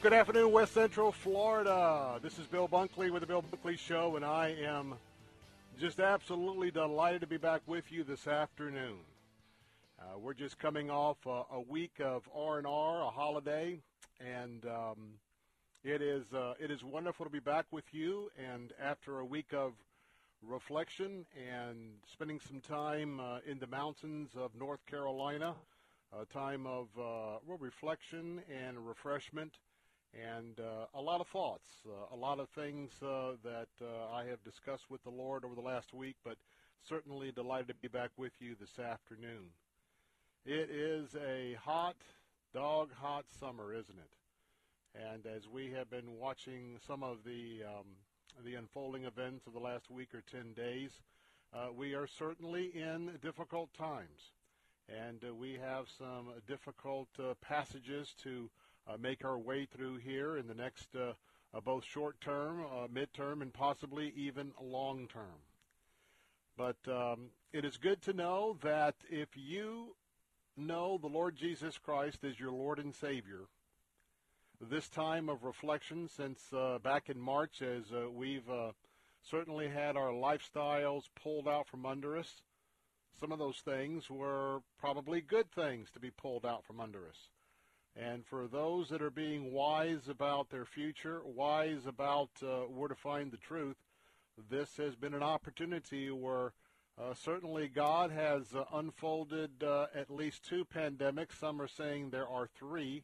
Good afternoon, West Central Florida. This is Bill Bunkley with the Bill Bunkley Show, and I am just absolutely delighted to be back with you this afternoon. Uh, we're just coming off a, week of R&R, a holiday, and um, it is uh, it is wonderful to be back with you. And after a week of reflection and spending some time uh, in the mountains of North Carolina, a time of uh, reflection and refreshment, and uh, a lot of thoughts, uh, a lot of things uh, that uh, I have discussed with the Lord over the last week, but certainly delighted to be back with you this afternoon. It is a hot, dog hot summer, isn't it? And as we have been watching some of the um, the unfolding events of the last week or 10 days, uh, we are certainly in difficult times. And uh, we have some difficult passages to make our way through here in the next uh, uh, both short term, midterm, and possibly even long term. But um, it is good to know that if you know the Lord Jesus Christ as your Lord and Savior, this time of reflection since uh, back in March as uh, we've uh, certainly had our lifestyles pulled out from under us. Some of those things were probably good things to be pulled out from under us. And for those that are being wise about their future, wise about uh, where to find the truth, this has been an opportunity where uh, certainly God has uh, unfolded at least two pandemics. Some are saying there are three.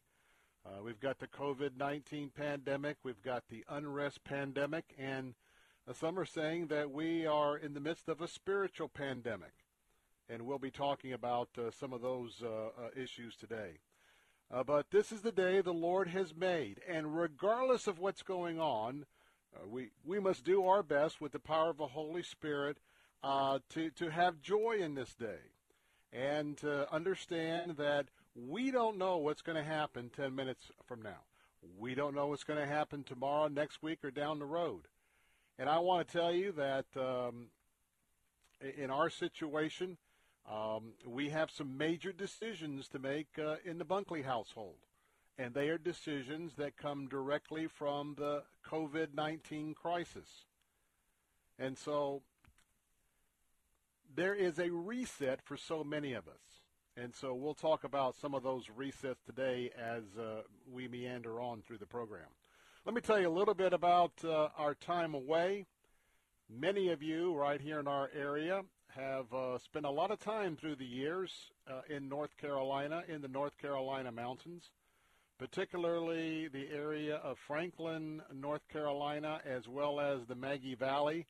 Uh, we've got the COVID-19 pandemic, we've got the unrest pandemic, and uh, some are saying that we are in the midst of a spiritual pandemic. And we'll be talking about uh, some of those uh, uh, issues today. Uh, but this is the day the Lord has made, and regardless of what's going on, we, we must do our best with the power of the Holy Spirit to, to have joy in this day and to understand that we don't know what's going to happen 10 minutes from now. We don't know what's going to happen tomorrow, next week, or down the road. And I want to tell you that um, in our situation, um, we have some major decisions to make uh, in the Bunkley household. And they are decisions that come directly from the COVID 19 crisis. And so there is a reset for so many of us. And so we'll talk about some of those resets today as uh, we meander on through the program. Let me tell you a little bit about uh, our time away. Many of you right here in our area have uh, spent a lot of time through the years uh, in North Carolina, in the North Carolina mountains, particularly the area of Franklin, North Carolina, as well as the Maggie Valley.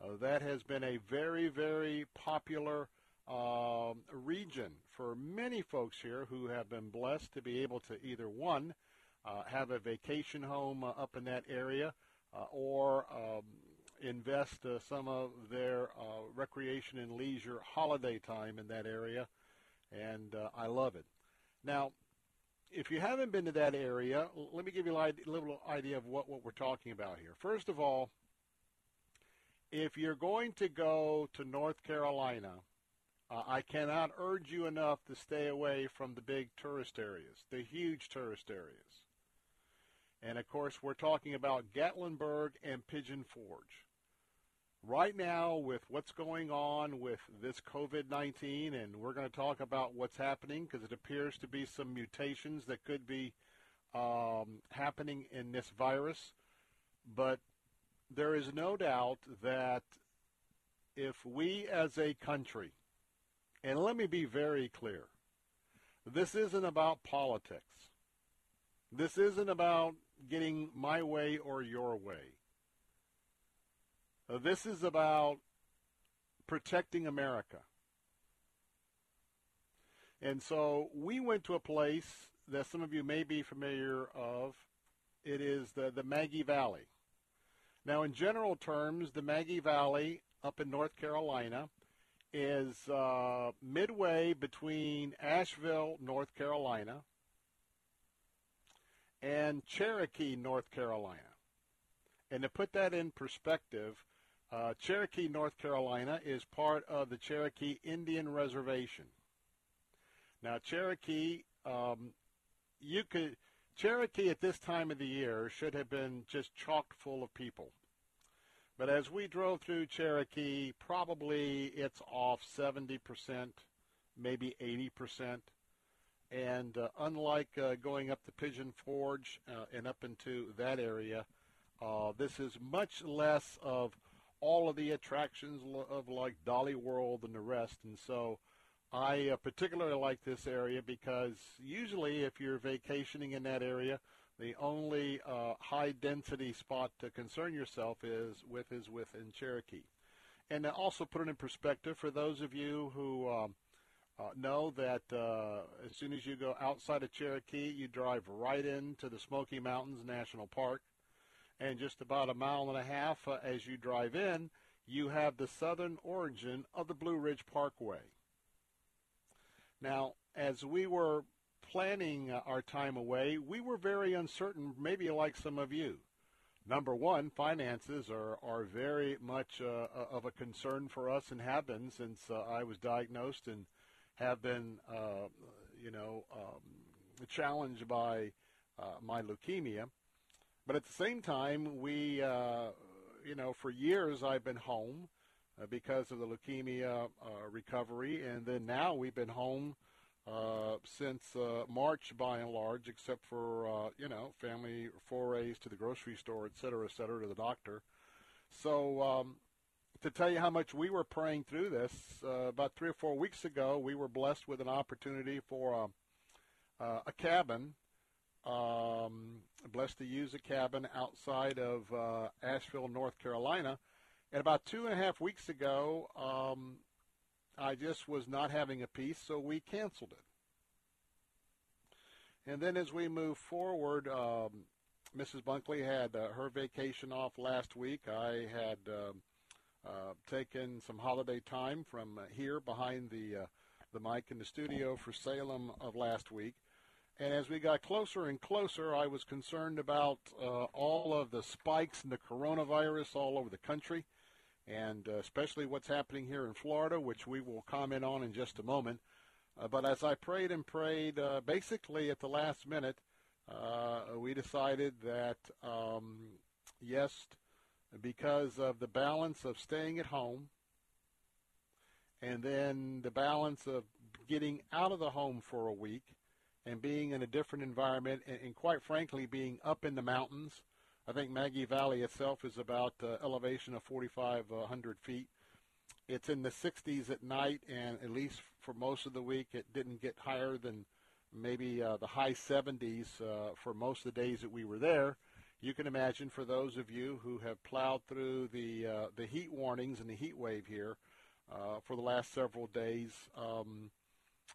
Uh, that has been a very, very popular uh, region for many folks here who have been blessed to be able to either one uh, have a vacation home uh, up in that area uh, or um, invest uh, some of their uh, recreation and leisure holiday time in that area. And I love it. Now, if you haven't been to that area, let me give you a little idea of what, what we're talking about here. First of all, if you're going to go to North Carolina, uh, I cannot urge you enough to stay away from the big tourist areas, the huge tourist areas. And of course, we're talking about Gatlinburg and Pigeon Forge. Right now, with what's going on with this COVID 19, and we're going to talk about what's happening because it appears to be some mutations that could be um, happening in this virus. But there is no doubt that if we as a country, and let me be very clear, this isn't about politics. This isn't about getting my way or your way. Uh, this is about protecting America. And so we went to a place that some of you may be familiar of. It is the, the Maggie Valley. Now, in general terms, the Maggie Valley up in North Carolina is uh, midway between Asheville, North Carolina, and Cherokee, North Carolina. And to put that in perspective, uh, Cherokee, North Carolina is part of the Cherokee Indian Reservation. Now, Cherokee, um, you could Cherokee at this time of the year should have been just chock full of people. But as we drove through Cherokee, probably it's off 70%, maybe 80%. And uh, unlike uh, going up the Pigeon Forge uh, and up into that area, uh, this is much less of all of the attractions of like Dolly World and the rest. And so I uh, particularly like this area because usually if you're vacationing in that area, the only uh, high density spot to concern yourself is with is within Cherokee. And to also put it in perspective for those of you who um, uh, know that uh, as soon as you go outside of Cherokee, you drive right into the Smoky Mountains National Park. And just about a mile and a half uh, as you drive in, you have the southern origin of the Blue Ridge Parkway. Now, as we were planning uh, our time away, we were very uncertain, maybe like some of you. Number one, finances are, are very much uh, of a concern for us and have been since uh, I was diagnosed and have been, uh, you know, um, challenged by uh, my leukemia. But at the same time, we, uh, you know, for years I've been home uh, because of the leukemia recovery, and then now we've been home uh, since uh, March by and large, except for uh, you know family forays to the grocery store, et cetera, et cetera, to the doctor. So um, to tell you how much we were praying through this, uh, about three or four weeks ago, we were blessed with an opportunity for uh, a cabin. Um, blessed to use a cabin outside of uh, Asheville, North Carolina. And about two and a half weeks ago, um, I just was not having a peace, so we canceled it. And then as we move forward, um, Mrs. Bunkley had uh, her vacation off last week. I had uh, uh, taken some holiday time from here behind the uh, the mic in the studio for Salem of last week. And as we got closer and closer, I was concerned about uh, all of the spikes in the coronavirus all over the country and uh, especially what's happening here in Florida, which we will comment on in just a moment. Uh, but as I prayed and prayed, uh, basically at the last minute, uh, we decided that um, yes, because of the balance of staying at home and then the balance of getting out of the home for a week and being in a different environment and, and quite frankly being up in the mountains I think Maggie Valley itself is about uh, elevation of 4,500 feet. It's in the 60s at night, and at least for most of the week, it didn't get higher than maybe uh, the high 70s uh, for most of the days that we were there. You can imagine for those of you who have plowed through the uh, the heat warnings and the heat wave here uh, for the last several days. Um,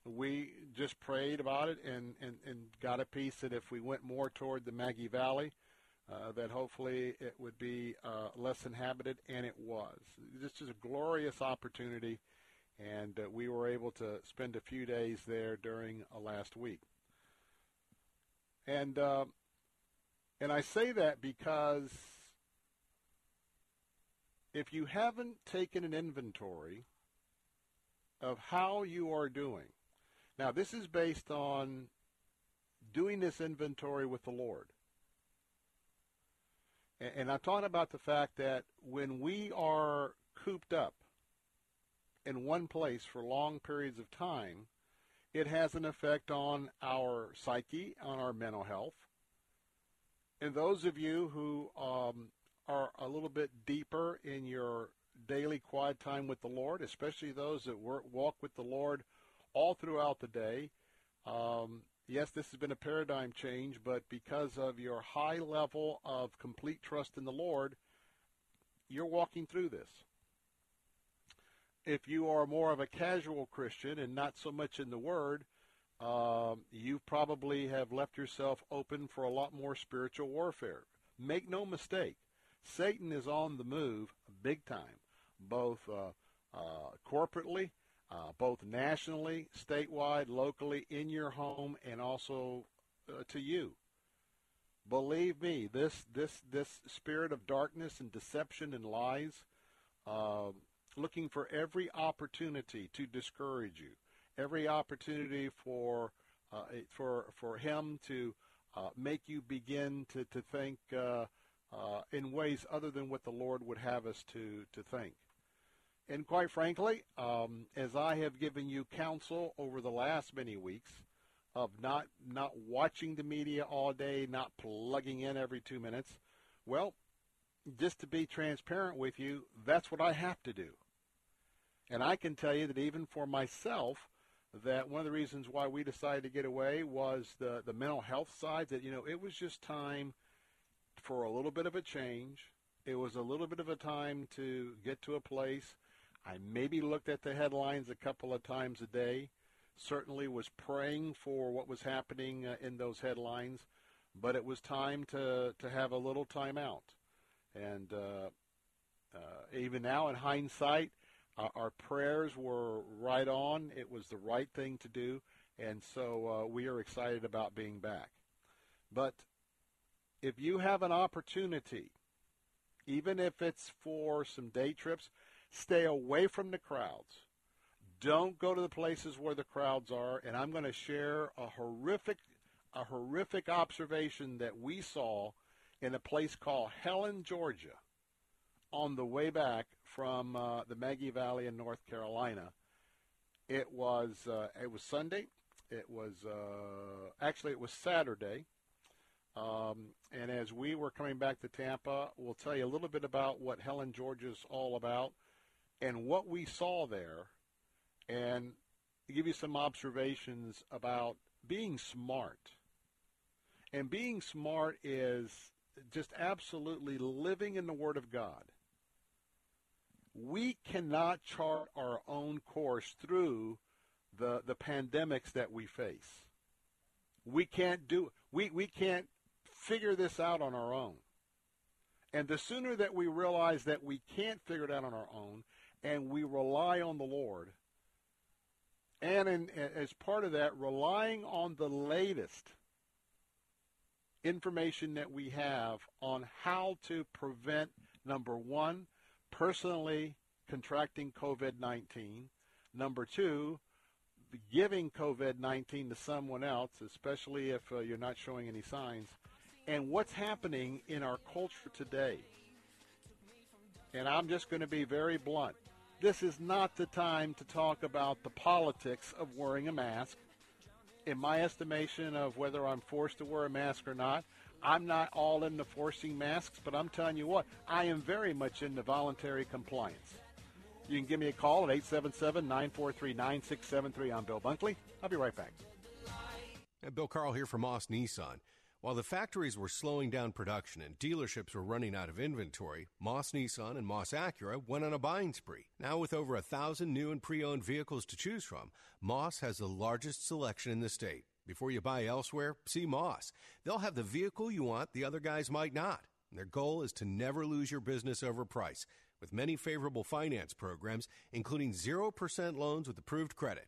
we just prayed about it and, and, and got a peace that if we went more toward the Maggie Valley, uh, that hopefully it would be uh, less inhabited, and it was. This is a glorious opportunity, and uh, we were able to spend a few days there during last week. And uh, and I say that because if you haven't taken an inventory of how you are doing, now this is based on doing this inventory with the Lord. And I'm talking about the fact that when we are cooped up in one place for long periods of time, it has an effect on our psyche, on our mental health. And those of you who um, are a little bit deeper in your daily quiet time with the Lord, especially those that work, walk with the Lord all throughout the day, um, yes, this has been a paradigm change, but because of your high level of complete trust in the Lord, you're walking through this. If you are more of a casual Christian and not so much in the Word, um, you probably have left yourself open for a lot more spiritual warfare. Make no mistake, Satan is on the move big time, both uh, uh, corporately uh, both nationally, statewide, locally, in your home, and also uh, to you. Believe me, this this this spirit of darkness and deception and lies, uh, looking for every opportunity to discourage you, every opportunity for uh, for for him to uh, make you begin to to think uh, in ways other than what the Lord would have us to to think. And quite frankly, um, as I have given you counsel over the last many weeks of not not watching the media all day, not plugging in every two minutes, well, just to be transparent with you, that's what I have to do. And I can tell you that even for myself, that one of the reasons why we decided to get away was the, the mental health side, that, you know, it was just time for a little bit of a change. It was a little bit of a time to get to a place I maybe looked at the headlines a couple of times a day. Certainly was praying for what was happening uh, in those headlines, but it was time to, to have a little time out. And uh, uh, even now, in hindsight, our prayers were right on. It was the right thing to do. And so uh, we are excited about being back. But if you have an opportunity, even if it's for some day trips, Stay away from the crowds. Don't go to the places where the crowds are. And I'm going to share a horrific, a horrific observation that we saw in a place called Helen, Georgia, on the way back from uh, the Maggie Valley in North Carolina. It was uh, it was Sunday. It was uh, actually it was Saturday. Um, and as we were coming back to Tampa, we'll tell you a little bit about what Helen, Georgia is all about and what we saw there and give you some observations about being smart. And being smart is just absolutely living in the Word of God. We cannot chart our own course through the, the pandemics that we face. We can't do we, we can't figure this out on our own. And the sooner that we realize that we can't figure it out on our own and we rely on the Lord. And in, as part of that, relying on the latest information that we have on how to prevent, number one, personally contracting COVID 19. Number two, giving COVID 19 to someone else, especially if uh, you're not showing any signs. And what's happening in our culture today. And I'm just going to be very blunt this is not the time to talk about the politics of wearing a mask. In my estimation of whether I'm forced to wear a mask or not, I'm not all into forcing masks, but I'm telling you what, I am very much into voluntary compliance. You can give me a call at 877-943-9673. I'm Bill Bunkley. I'll be right back. And Bill Carl here from Moss Nissan. While the factories were slowing down production and dealerships were running out of inventory, Moss Nissan and Moss Acura went on a buying spree. Now with over a thousand new and pre-owned vehicles to choose from, Moss has the largest selection in the state. Before you buy elsewhere, see Moss. They'll have the vehicle you want the other guys might not. Their goal is to never lose your business over price, with many favorable finance programs, including 0% loans with approved credit.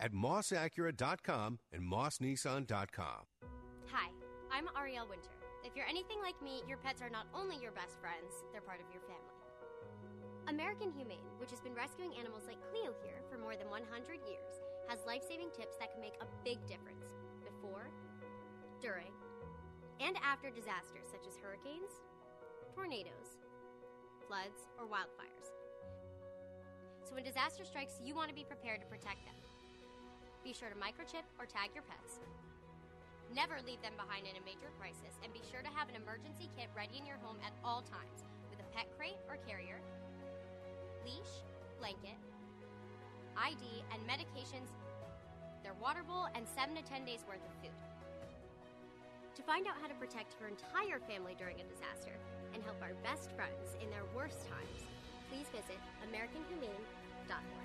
at mossacura.com and mossnissan.com. Hi, I'm Ariel Winter. If you're anything like me, your pets are not only your best friends, they're part of your family. American Humane, which has been rescuing animals like Cleo here for more than 100 years, has life saving tips that can make a big difference before, during, and after disasters such as hurricanes, tornadoes, floods, or wildfires. So when disaster strikes, you want to be prepared to protect them. Be sure to microchip or tag your pets. Never leave them behind in a major crisis, and be sure to have an emergency kit ready in your home at all times with a pet crate or carrier, leash, blanket, ID, and medications, their water bowl, and 7 to 10 days worth of food. To find out how to protect your entire family during a disaster and help our best friends in their worst times, please visit AmericanHumane.org.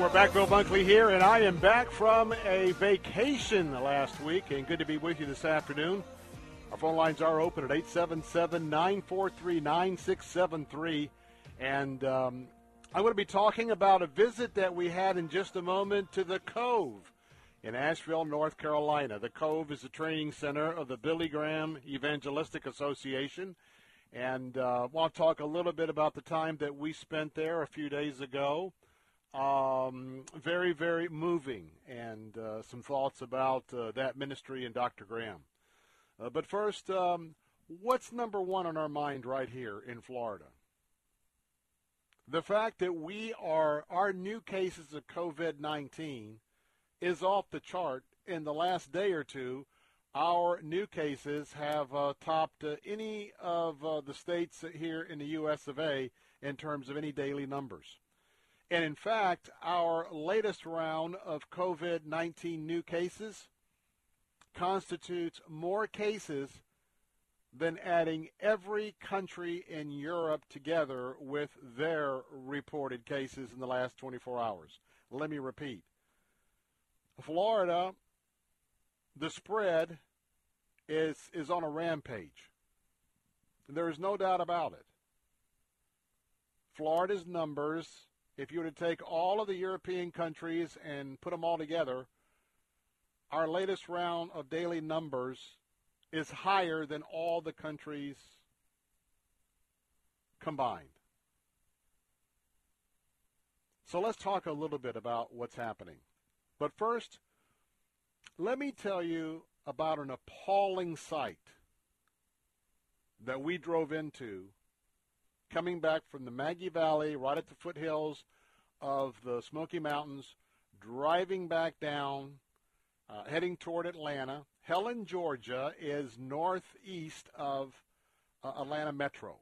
We're back, Bill Bunkley here, and I am back from a vacation last week, and good to be with you this afternoon. Our phone lines are open at 877 943 9673. And um, I'm going to be talking about a visit that we had in just a moment to the Cove in Asheville, North Carolina. The Cove is the training center of the Billy Graham Evangelistic Association. And uh, I want to talk a little bit about the time that we spent there a few days ago. Um, very, very moving, and uh, some thoughts about uh, that ministry and Dr. Graham. Uh, but first, um, what's number one on our mind right here in Florida? The fact that we are, our new cases of COVID 19 is off the chart. In the last day or two, our new cases have uh, topped uh, any of uh, the states here in the U.S. of A. in terms of any daily numbers. And in fact, our latest round of COVID 19 new cases constitutes more cases than adding every country in Europe together with their reported cases in the last 24 hours. Let me repeat Florida, the spread is, is on a rampage. There is no doubt about it. Florida's numbers if you were to take all of the European countries and put them all together, our latest round of daily numbers is higher than all the countries combined. So let's talk a little bit about what's happening. But first, let me tell you about an appalling sight that we drove into coming back from the Maggie Valley, right at the foothills of the Smoky Mountains, driving back down, uh, heading toward Atlanta. Helen, Georgia is northeast of uh, Atlanta Metro.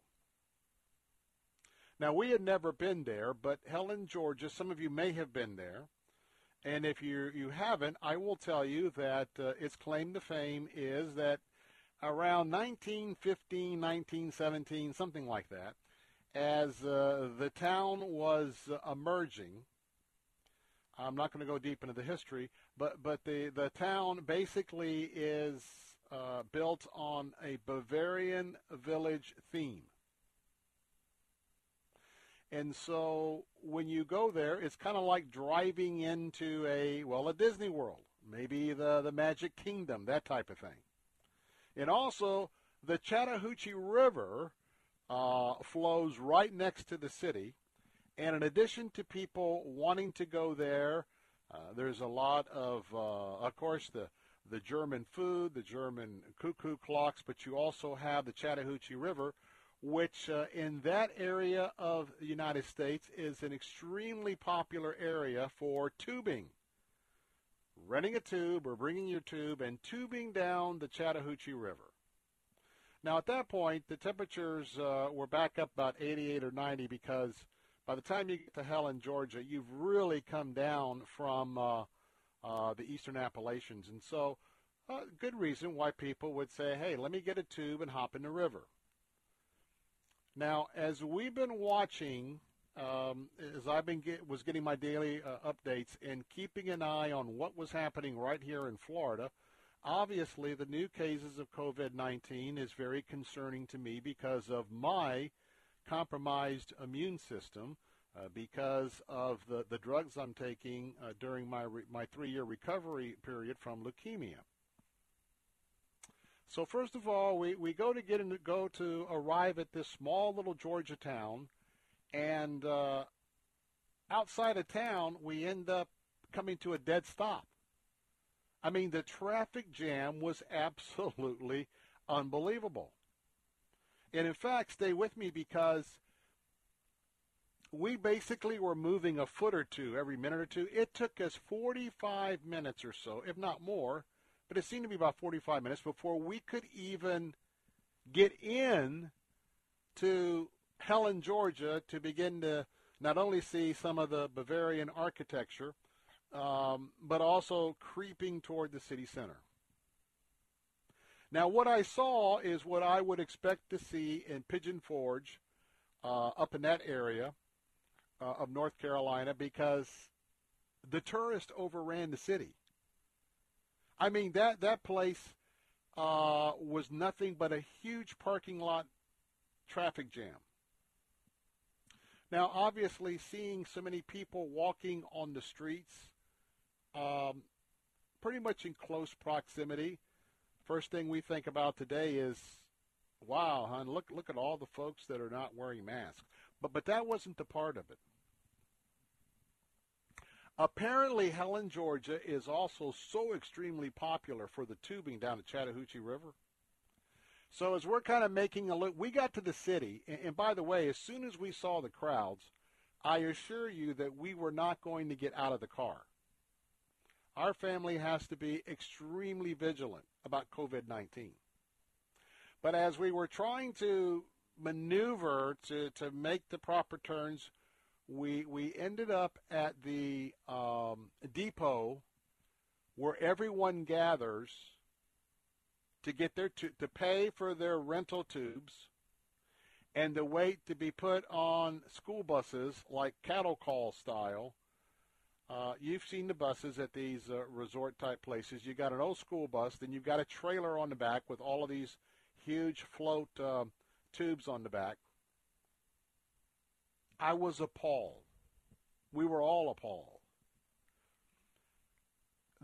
Now, we had never been there, but Helen, Georgia, some of you may have been there. And if you, you haven't, I will tell you that uh, its claim to fame is that around 1915, 1917, something like that, as uh, the town was emerging. I'm not going to go deep into the history, but but the the town basically is uh, built on a Bavarian village theme. And so when you go there, it's kind of like driving into a well a Disney World, maybe the the Magic Kingdom, that type of thing. And also the Chattahoochee River uh, flows right next to the city, And in addition to people wanting to go there, uh, there's a lot of, uh, of course, the the German food, the German cuckoo clocks, but you also have the Chattahoochee River, which uh, in that area of the United States is an extremely popular area for tubing. Renting a tube or bringing your tube and tubing down the Chattahoochee River. Now, at that point, the temperatures uh, were back up about 88 or 90 because by the time you get to Helen, Georgia, you've really come down from uh, uh, the eastern Appalachians. And so, uh, good reason why people would say, hey, let me get a tube and hop in the river. Now, as we've been watching, um, as I've been get, was getting my daily uh, updates and keeping an eye on what was happening right here in Florida, obviously the new cases of COVID-19 is very concerning to me because of my compromised immune system uh, because of the, the drugs I'm taking uh, during my, re- my three-year recovery period from leukemia. So first of all, we, we go to get in, go to arrive at this small little Georgia town, and uh, outside of town, we end up coming to a dead stop. I mean, the traffic jam was absolutely unbelievable. And in fact, stay with me because we basically were moving a foot or two every minute or two. It took us 45 minutes or so, if not more, but it seemed to be about 45 minutes before we could even get in to Helen, Georgia to begin to not only see some of the Bavarian architecture, um, but also creeping toward the city center. Now, what I saw is what I would expect to see in Pigeon Forge, uh, up in that area, uh, of North Carolina because the tourist overran the city. I mean that that place uh, was nothing but a huge parking lot traffic jam. Now, obviously, seeing so many people walking on the streets, um, pretty much in close proximity, first thing we think about today is, wow, hon, look look at all the folks that are not wearing masks. But but that wasn't the part of it. Apparently, Helen, Georgia is also so extremely popular for the tubing down the Chattahoochee River. So as we're kind of making a look, we got to the city, and, and by the way, as soon as we saw the crowds, I assure you that we were not going to get out of the car. Our family has to be extremely vigilant about COVID-19. But as we were trying to maneuver to, to make the proper turns, we we ended up at the um, depot where everyone gathers to get their to, to pay for their rental tubes and to wait to be put on school buses like cattle call style. Uh, you've seen the buses at these uh, resort type places. You've got an old school bus, then you've got a trailer on the back with all of these huge float uh, tubes on the back. I was appalled. We were all appalled.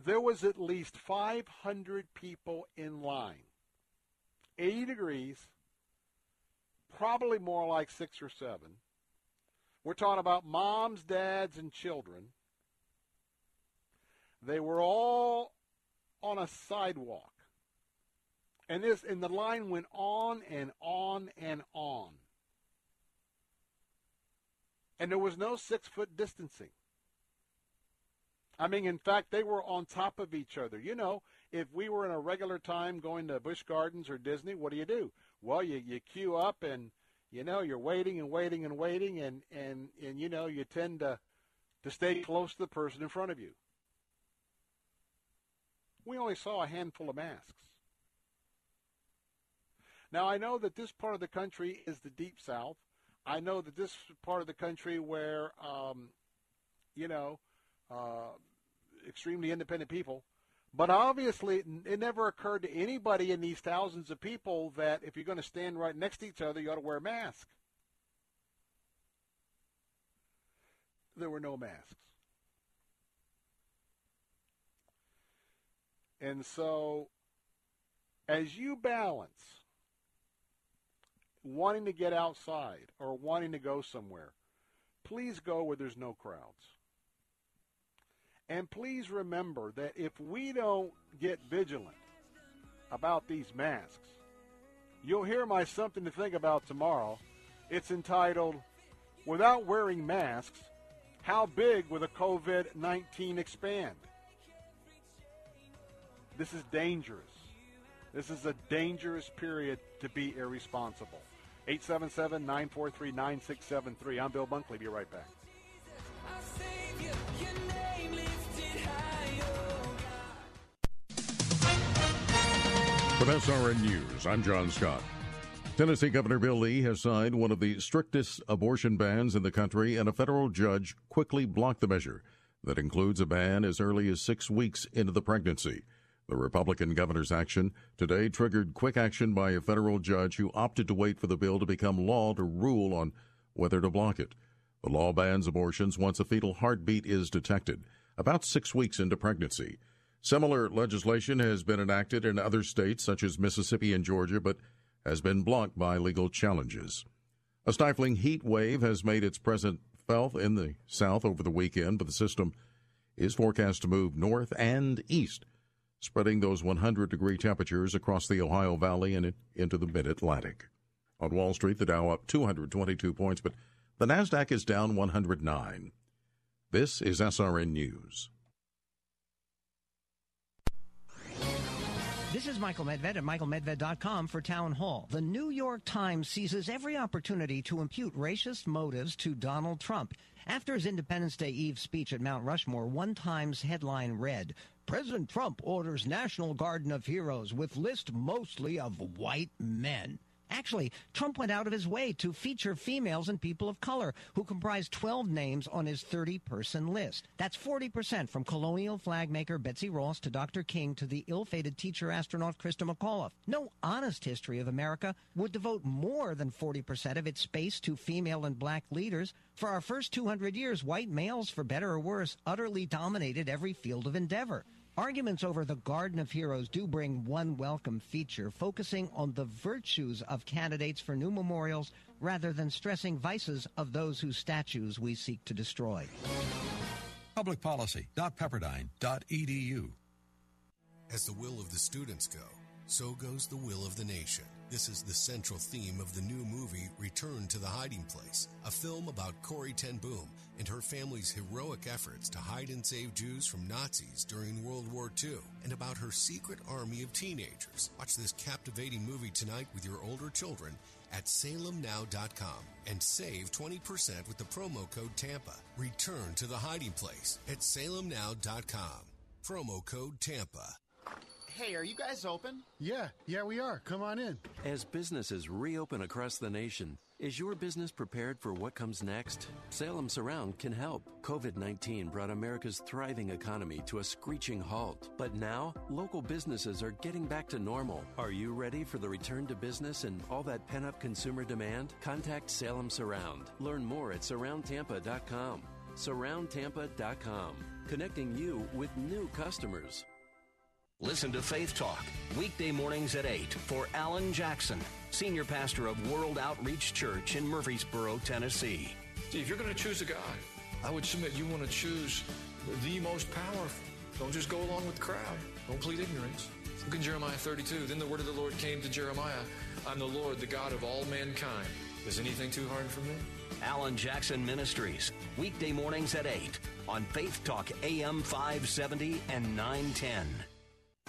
There was at least 500 people in line. 80 degrees, probably more like six or seven. We're talking about moms, dads, and children. They were all on a sidewalk. And this and the line went on and on and on. And there was no six foot distancing. I mean, in fact, they were on top of each other. You know, if we were in a regular time going to Busch Gardens or Disney, what do you do? Well, you, you queue up and, you know, you're waiting and waiting and waiting and, and, and you know, you tend to, to stay close to the person in front of you. We only saw a handful of masks. Now, I know that this part of the country is the deep south. I know that this part of the country where, um, you know, uh, extremely independent people, but obviously it never occurred to anybody in these thousands of people that if you're going to stand right next to each other, you ought to wear a mask. There were no masks. And so, as you balance wanting to get outside or wanting to go somewhere, please go where there's no crowds. And please remember that if we don't get vigilant about these masks, you'll hear my something to think about tomorrow. It's entitled, Without Wearing Masks, How Big Will the COVID 19 Expand? This is dangerous. This is a dangerous period to be irresponsible. 877 943 9673. I'm Bill Bunkley. Be right back. From SRN News, I'm John Scott. Tennessee Governor Bill Lee has signed one of the strictest abortion bans in the country, and a federal judge quickly blocked the measure. That includes a ban as early as six weeks into the pregnancy. The Republican governor's action today triggered quick action by a federal judge who opted to wait for the bill to become law to rule on whether to block it. The law bans abortions once a fetal heartbeat is detected, about six weeks into pregnancy. Similar legislation has been enacted in other states such as Mississippi and Georgia, but has been blocked by legal challenges. A stifling heat wave has made its presence felt in the south over the weekend, but the system is forecast to move north and east, spreading those 100 degree temperatures across the Ohio Valley and into the mid Atlantic. On Wall Street, the Dow up 222 points, but the NASDAQ is down 109. This is SRN News. This is Michael Medved at michaelmedved.com for Town Hall. The New York Times seizes every opportunity to impute racist motives to Donald Trump. After his Independence Day Eve speech at Mount Rushmore, one Times headline read, President Trump orders National Garden of Heroes with list mostly of white men. Actually, Trump went out of his way to feature females and people of color, who comprise 12 names on his 30 person list. That's 40% from colonial flag maker Betsy Ross to Dr. King to the ill fated teacher astronaut Christa McAuliffe. No honest history of America would devote more than 40% of its space to female and black leaders. For our first 200 years, white males, for better or worse, utterly dominated every field of endeavor. Arguments over the Garden of Heroes do bring one welcome feature, focusing on the virtues of candidates for new memorials rather than stressing vices of those whose statues we seek to destroy. Publicpolicy.pepperdine.edu. As the will of the students go, so goes the will of the nation. This is the central theme of the new movie Return to the Hiding Place, a film about Corrie ten Boom and her family's heroic efforts to hide and save Jews from Nazis during World War II, and about her secret army of teenagers. Watch this captivating movie tonight with your older children at salemnow.com and save 20% with the promo code TAMPA. Return to the Hiding Place at salemnow.com. Promo code TAMPA. Hey, are you guys open? Yeah, yeah, we are. Come on in. As businesses reopen across the nation, is your business prepared for what comes next? Salem Surround can help. COVID 19 brought America's thriving economy to a screeching halt. But now, local businesses are getting back to normal. Are you ready for the return to business and all that pent up consumer demand? Contact Salem Surround. Learn more at surroundtampa.com. Surroundtampa.com, connecting you with new customers. Listen to Faith Talk, weekday mornings at 8 for Alan Jackson, senior pastor of World Outreach Church in Murfreesboro, Tennessee. See, if you're going to choose a God, I would submit you want to choose the most powerful. Don't just go along with the crowd. Don't plead ignorance. Look in Jeremiah 32. Then the word of the Lord came to Jeremiah I'm the Lord, the God of all mankind. Is anything too hard for me? Alan Jackson Ministries, weekday mornings at 8 on Faith Talk AM 570 and 910.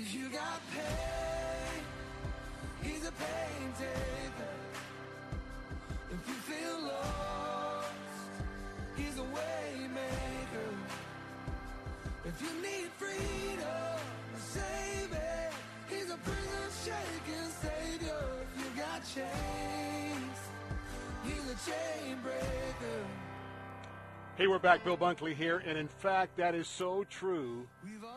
If you got pain, he's a pain taker. If you feel lost, he's a way maker. If you need freedom, save it. He's a prison shaking savior. If you got chains, He's a chain breaker. Hey, we're back. Bill Bunkley here. And in fact, that is so true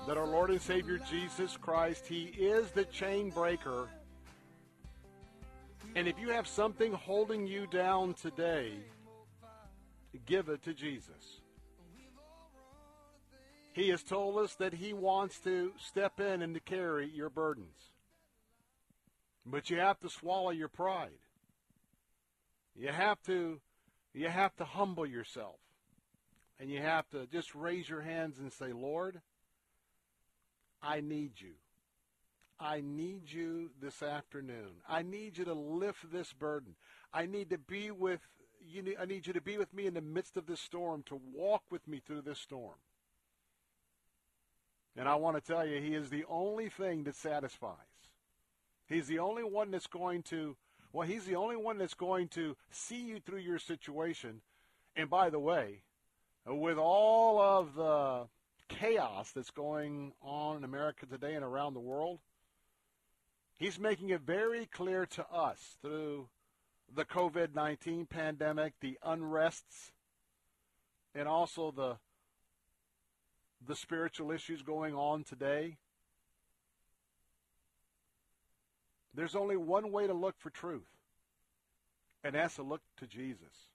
that our Lord and Savior Jesus Christ, He is the chain breaker. And if you have something holding you down today, give it to Jesus. He has told us that He wants to step in and to carry your burdens. But you have to swallow your pride. You have to you have to humble yourself. And you have to just raise your hands and say, "Lord, I need you. I need you this afternoon. I need you to lift this burden. I need to be with you I need you to be with me in the midst of this storm, to walk with me through this storm." And I want to tell you, he is the only thing that satisfies. He's the only one that's going to, well, he's the only one that's going to see you through your situation. And by the way, with all of the chaos that's going on in America today and around the world, he's making it very clear to us through the COVID 19 pandemic, the unrests, and also the the spiritual issues going on today. There's only one way to look for truth, and that's to look to Jesus.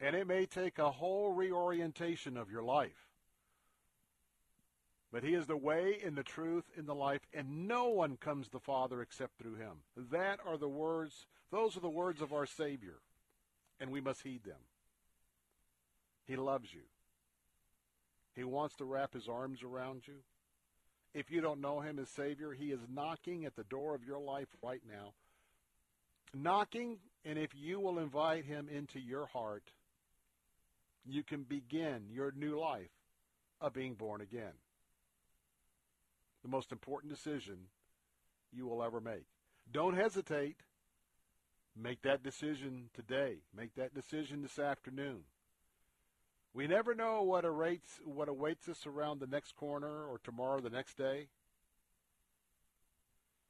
And it may take a whole reorientation of your life. But he is the way and the truth and the life, and no one comes to the Father except through him. That are the words, those are the words of our Savior, and we must heed them. He loves you. He wants to wrap his arms around you. If you don't know him as Savior, he is knocking at the door of your life right now. Knocking, and if you will invite him into your heart, you can begin your new life of being born again. The most important decision you will ever make. Don't hesitate. Make that decision today. Make that decision this afternoon. We never know what awaits what awaits us around the next corner or tomorrow the next day.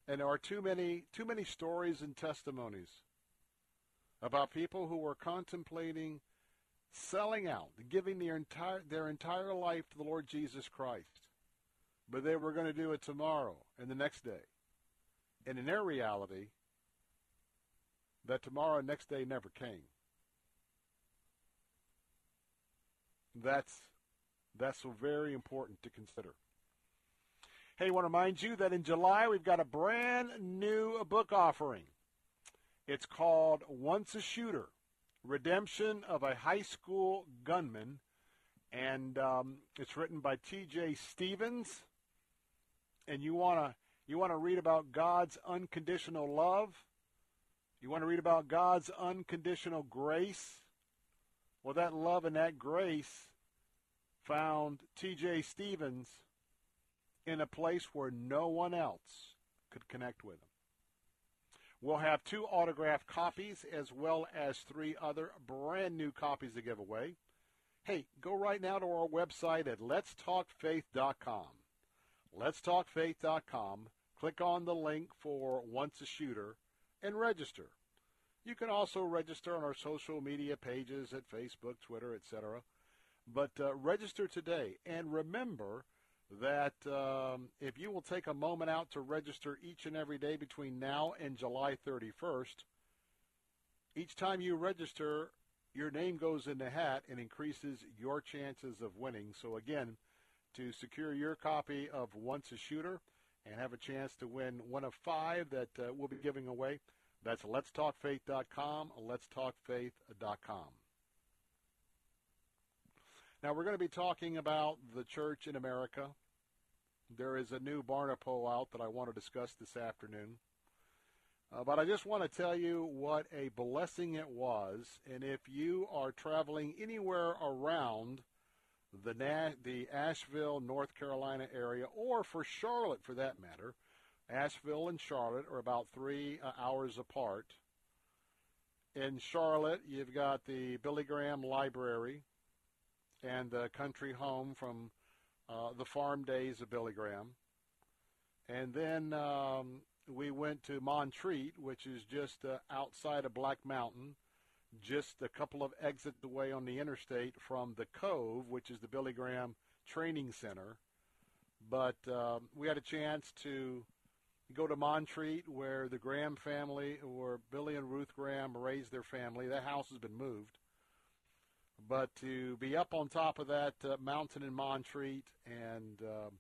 And there are too many too many stories and testimonies about people who were contemplating selling out, giving their entire their entire life to the Lord Jesus Christ. But they were going to do it tomorrow and the next day. And in their reality, that tomorrow next day never came. That's that's very important to consider. Hey, I want to remind you that in July we've got a brand new book offering. It's called Once a Shooter: Redemption of a High School Gunman, and um, it's written by T.J. Stevens. And you want to you want to read about God's unconditional love. You want to read about God's unconditional grace. Well, that love and that grace found T.J. Stevens in a place where no one else could connect with him. We'll have two autographed copies as well as three other brand new copies to give away. Hey, go right now to our website at letstalkfaith.com. Letstalkfaith.com. Click on the link for Once a Shooter and register. You can also register on our social media pages at Facebook, Twitter, etc. But uh, register today. And remember that um, if you will take a moment out to register each and every day between now and July 31st, each time you register, your name goes in the hat and increases your chances of winning. So again, to secure your copy of Once a Shooter and have a chance to win one of five that uh, we'll be giving away, that's letstalkfaith.com, letstalkfaith.com. Now we're going to be talking about the church in America. There is a new Barna poll out that I want to discuss this afternoon. Uh, but I just want to tell you what a blessing it was. And if you are traveling anywhere around the, Na- the Asheville, North Carolina area, or for Charlotte for that matter, Asheville and Charlotte are about three uh, hours apart. In Charlotte, you've got the Billy Graham Library and the country home from uh, the farm days of Billy Graham. And then um, we went to Montreat, which is just uh, outside of Black Mountain, just a couple of exits away on the interstate from the Cove, which is the Billy Graham Training Center. But um, we had a chance to go to Montreat, where the Graham family, or Billy and Ruth Graham, raised their family. That house has been moved. But to be up on top of that uh, mountain in Montreat, and um,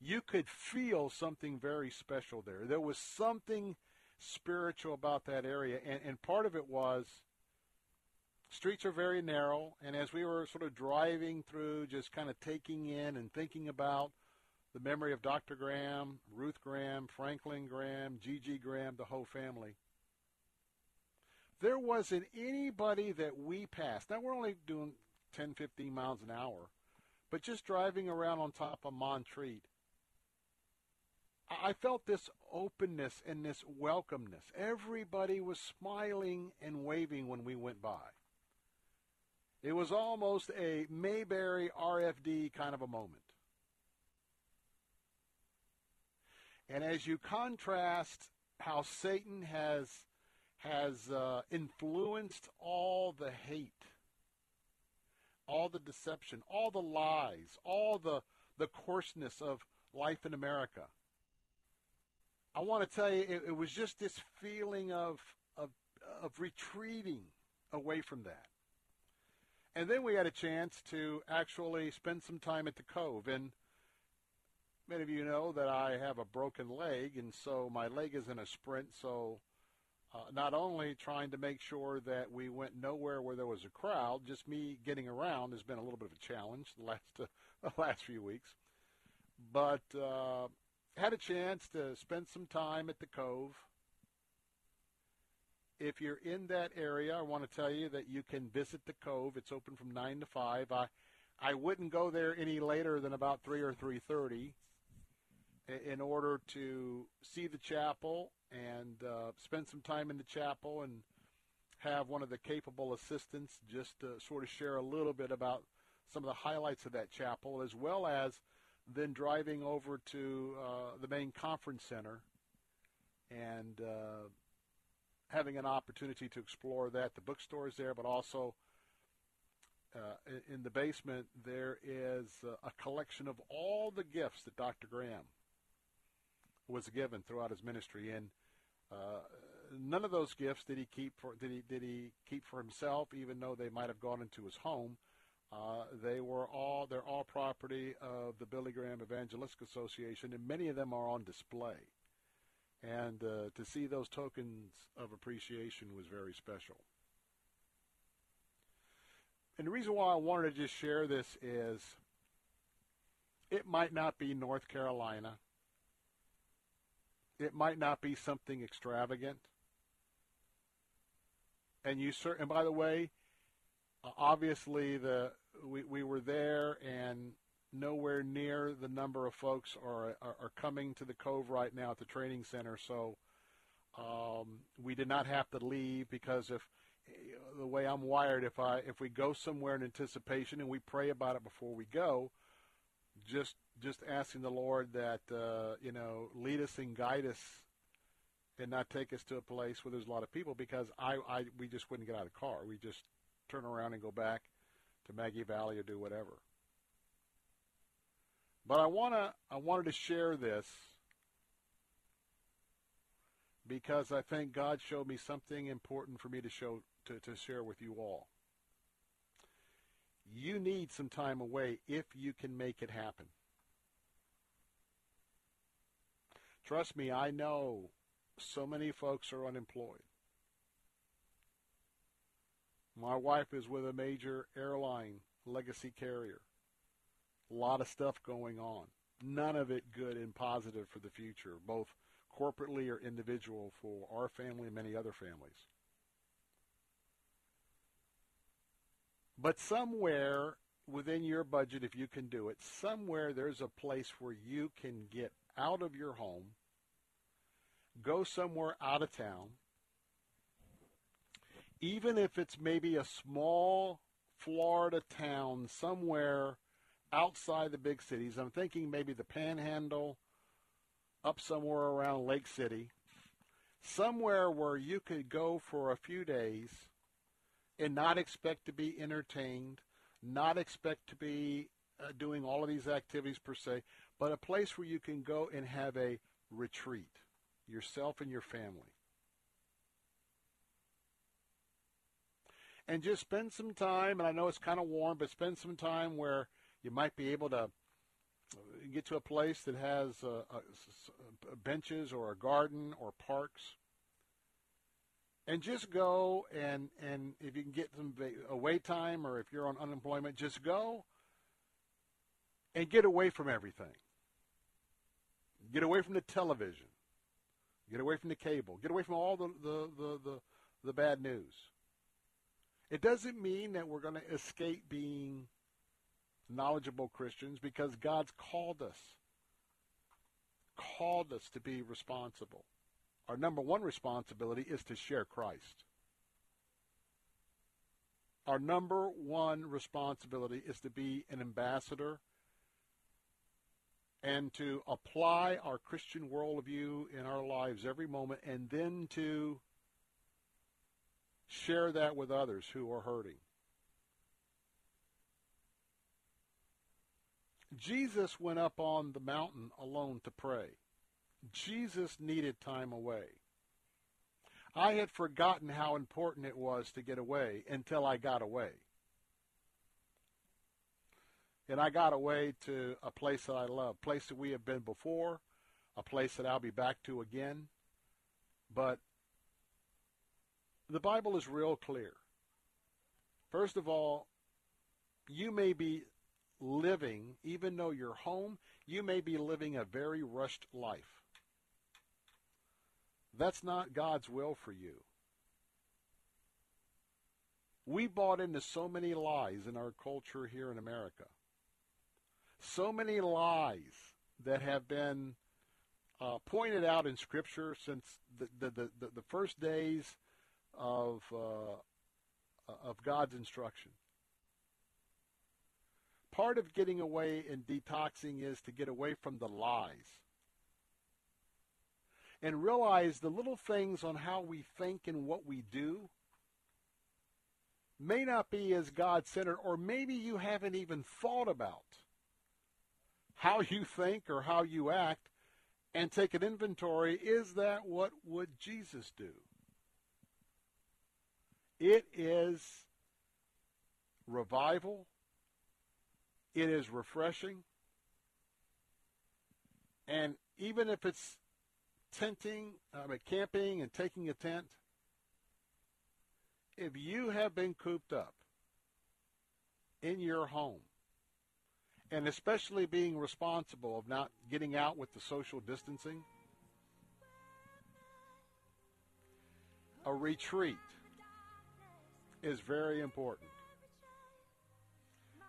you could feel something very special there. There was something spiritual about that area, and, and part of it was streets are very narrow, and as we were sort of driving through, just kind of taking in and thinking about the memory of Dr. Graham, Ruth Graham, Franklin Graham, Gigi Graham, the whole family. There wasn't anybody that we passed. Now, we're only doing 10, 15 miles an hour, but just driving around on top of Montreat, I felt this openness and this welcomeness. Everybody was smiling and waving when we went by. It was almost a Mayberry RFD kind of a moment. And as you contrast how Satan has has uh, influenced all the hate, all the deception, all the lies, all the the coarseness of life in America. I want to tell you, it, it was just this feeling of, of of retreating away from that. And then we had a chance to actually spend some time at the Cove. And many of you know that I have a broken leg, and so my leg is in a sprint. So uh, not only trying to make sure that we went nowhere where there was a crowd, just me getting around has been a little bit of a challenge the last uh, the last few weeks. But uh, had a chance to spend some time at the Cove. If you're in that area, I want to tell you that you can visit the Cove. It's open from nine to five. I I wouldn't go there any later than about three or three thirty in order to see the chapel and uh, spend some time in the chapel and have one of the capable assistants just to sort of share a little bit about some of the highlights of that chapel, as well as then driving over to uh, the main conference center and uh, having an opportunity to explore that. The bookstore is there, but also uh, in the basement there is a collection of all the gifts that Dr. Graham was given throughout his ministry, and uh, none of those gifts did he keep for did he did he keep for himself, even though they might have gone into his home. Uh, they were all they're all property of the Billy Graham Evangelistic Association, and many of them are on display. And uh, to see those tokens of appreciation was very special. And the reason why I wanted to just share this is it might not be North Carolina. It might not be something extravagant. And you cer- and by the way, uh, obviously the we, we were there and nowhere near the number of folks are, are, are coming to the cove right now at the training center. So um, we did not have to leave because if the way I'm wired, if I if we go somewhere in anticipation and we pray about it before we go, just just asking the Lord that uh, you know lead us and guide us, and not take us to a place where there's a lot of people because I, I we just wouldn't get out of the car. We just turn around and go back to Maggie Valley or do whatever. But I wanna I wanted to share this because I think God showed me something important for me to show to, to share with you all. You need some time away if you can make it happen. Trust me, I know so many folks are unemployed. My wife is with a major airline legacy carrier. A lot of stuff going on. None of it good and positive for the future, both corporately or individual for our family and many other families. But somewhere within your budget, if you can do it, somewhere there's a place where you can get out of your home, go somewhere out of town, even if it's maybe a small Florida town somewhere outside the big cities. I'm thinking maybe the panhandle up somewhere around Lake City, somewhere where you could go for a few days and not expect to be entertained, not expect to be uh, doing all of these activities per se, but a place where you can go and have a retreat, yourself and your family. And just spend some time, and I know it's kind of warm, but spend some time where you might be able to get to a place that has uh, uh, benches or a garden or parks and just go and and if you can get some away time or if you're on unemployment just go and get away from everything get away from the television get away from the cable get away from all the the the, the, the bad news it doesn't mean that we're going to escape being knowledgeable Christians because God's called us, called us to be responsible. Our number one responsibility is to share Christ. Our number one responsibility is to be an ambassador and to apply our Christian worldview in our lives every moment and then to share that with others who are hurting. Jesus went up on the mountain alone to pray. Jesus needed time away. I had forgotten how important it was to get away until I got away. And I got away to a place that I love, place that we have been before, a place that I'll be back to again. But the Bible is real clear. First of all, you may be living, even though you're home, you may be living a very rushed life. That's not God's will for you. We bought into so many lies in our culture here in America. So many lies that have been uh, pointed out in Scripture since the, the, the, the first days of, uh, of God's instruction. Part of getting away and detoxing is to get away from the lies and realize the little things on how we think and what we do may not be as God centered, or maybe you haven't even thought about how you think or how you act and take an inventory. Is that what would Jesus do? It is revival it is refreshing. And even if it's tenting, I mean, camping and taking a tent, if you have been cooped up in your home, and especially being responsible of not getting out with the social distancing, a retreat is very important.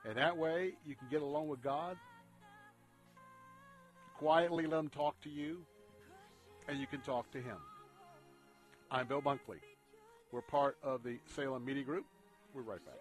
And that way you can get along with God, quietly let him talk to you, and you can talk to him. I'm Bill Bunkley. We're part of the Salem Media Group. We're right back.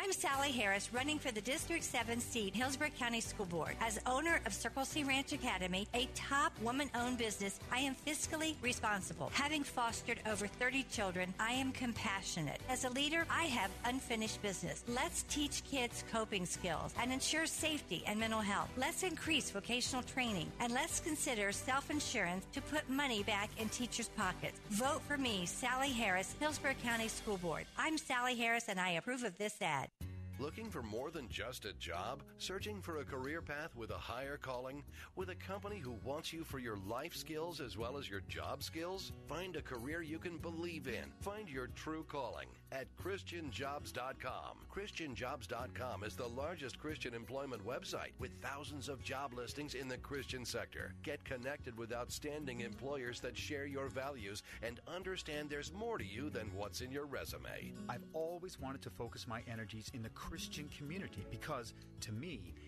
I'm Sally Harris, running for the District 7 seat, Hillsborough County School Board. As owner of Circle C Ranch Academy, a top woman owned business, I am fiscally responsible. Having fostered over 30 children, I am compassionate. As a leader, I have unfinished business. Let's teach kids coping skills and ensure safety and mental health. Let's increase vocational training and let's consider self insurance to put money back in teachers' pockets. Vote for me, Sally Harris, Hillsborough County School Board. I'm Sally Harris and I approve of this ad. Looking for more than just a job? Searching for a career path with a higher calling? With a company who wants you for your life skills as well as your job skills? Find a career you can believe in. Find your true calling at ChristianJobs.com. ChristianJobs.com is the largest Christian employment website with thousands of job listings in the Christian sector. Get connected with outstanding employers that share your values and understand there's more to you than what's in your resume. I've always wanted to focus my energies in the Christian community because, to me,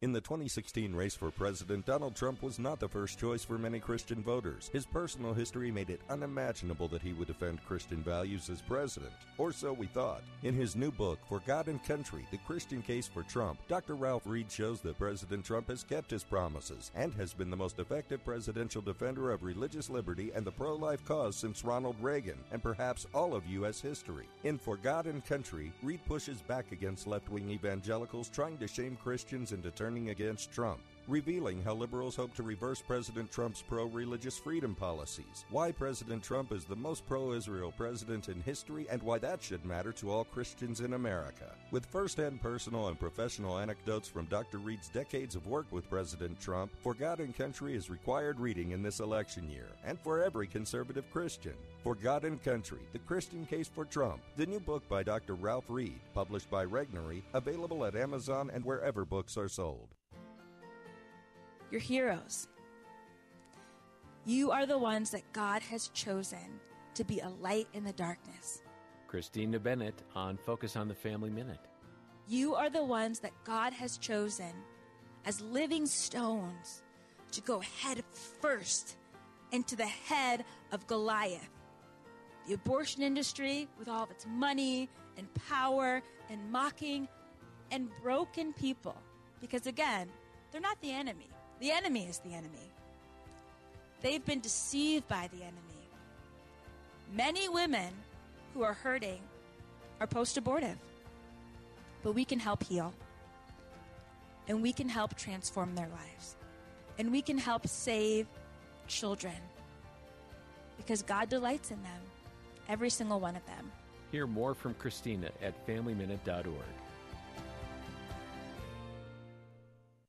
In the 2016 race for president, Donald Trump was not the first choice for many Christian voters. His personal history made it unimaginable that he would defend Christian values as president, or so we thought. In his new book, For God and Country The Christian Case for Trump, Dr. Ralph Reed shows that President Trump has kept his promises and has been the most effective presidential defender of religious liberty and the pro life cause since Ronald Reagan, and perhaps all of U.S. history. In For God and Country, Reed pushes back against left wing evangelicals trying to shame Christians into turning against Trump, revealing how liberals hope to reverse President Trump's pro religious freedom policies, why President Trump is the most pro Israel president in history, and why that should matter to all Christians in America. With first hand personal and professional anecdotes from Dr. Reed's decades of work with President Trump, For God and Country is required reading in this election year, and for every conservative Christian. For God and Country, The Christian Case for Trump, the new book by Dr. Ralph Reed, published by Regnery, available at Amazon and wherever books are sold. Your heroes. You are the ones that God has chosen to be a light in the darkness. Christina Bennett on Focus on the Family Minute. You are the ones that God has chosen as living stones to go head first into the head of Goliath. The abortion industry, with all of its money and power and mocking and broken people. Because again, they're not the enemy. The enemy is the enemy. They've been deceived by the enemy. Many women who are hurting are post abortive. But we can help heal. And we can help transform their lives. And we can help save children. Because God delights in them, every single one of them. Hear more from Christina at FamilyMinute.org.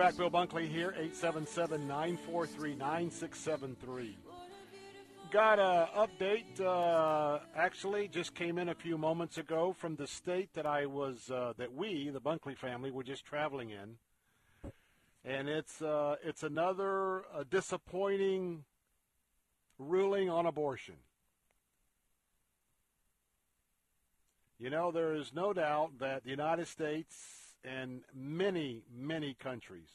back, Bill Bunkley here, 877 943 9673. Got a update, uh, actually, just came in a few moments ago from the state that I was, uh, that we, the Bunkley family, were just traveling in. And it's, uh, it's another uh, disappointing ruling on abortion. You know, there is no doubt that the United States and many, many countries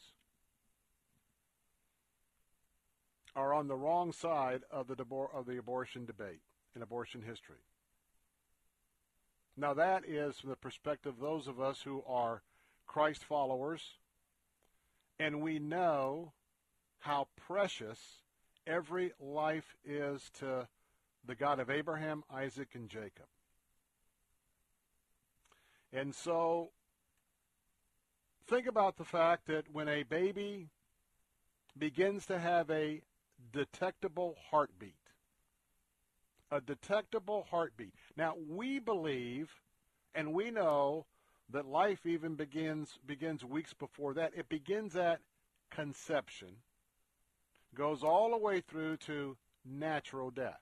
are on the wrong side of the debor- of the abortion debate in abortion history. Now that is from the perspective of those of us who are Christ followers and we know how precious every life is to the God of Abraham, Isaac, and Jacob. And so think about the fact that when a baby begins to have a detectable heartbeat, a detectable heartbeat. Now we believe and we know that life even begins begins weeks before that. It begins at conception, goes all the way through to natural death.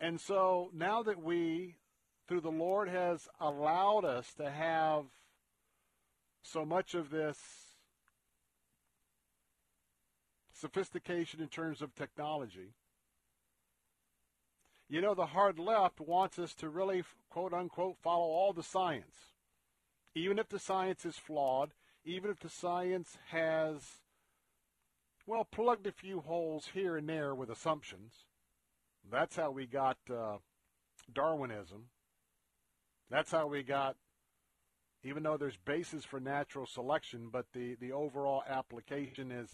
And so now that we through the Lord has allowed us to have so much of this sophistication in terms of technology. You know, the hard left wants us to really, quote unquote, follow all the science. Even if the science is flawed, even if the science has, well, plugged a few holes here and there with assumptions. That's how we got uh, Darwinism. That's how we got, even though there's basis for natural selection, but the, the overall application is,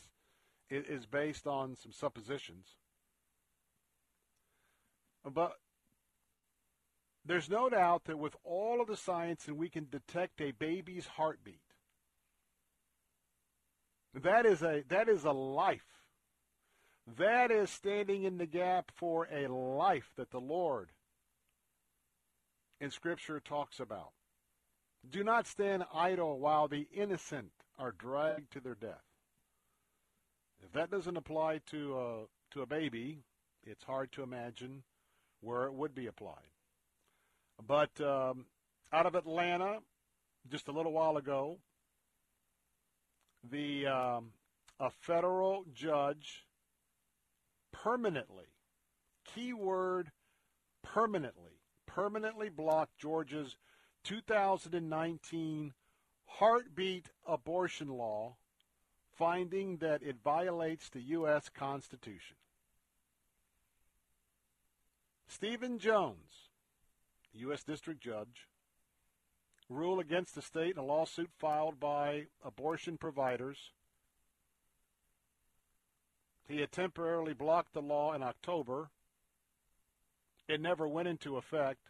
is based on some suppositions. But there's no doubt that with all of the science and we can detect a baby's heartbeat. That is a that is a life. That is standing in the gap for a life that the Lord in Scripture talks about. Do not stand idle while the innocent are dragged to their death. If that doesn't apply to a, to a baby, it's hard to imagine where it would be applied. But um, out of Atlanta, just a little while ago, the um, a federal judge permanently, keyword permanently, permanently blocked Georgia's 2019 heartbeat abortion law, finding that it violates the U.S. Constitution. Stephen Jones, U.S. District Judge, ruled against the state in a lawsuit filed by abortion providers. He had temporarily blocked the law in October. It never went into effect.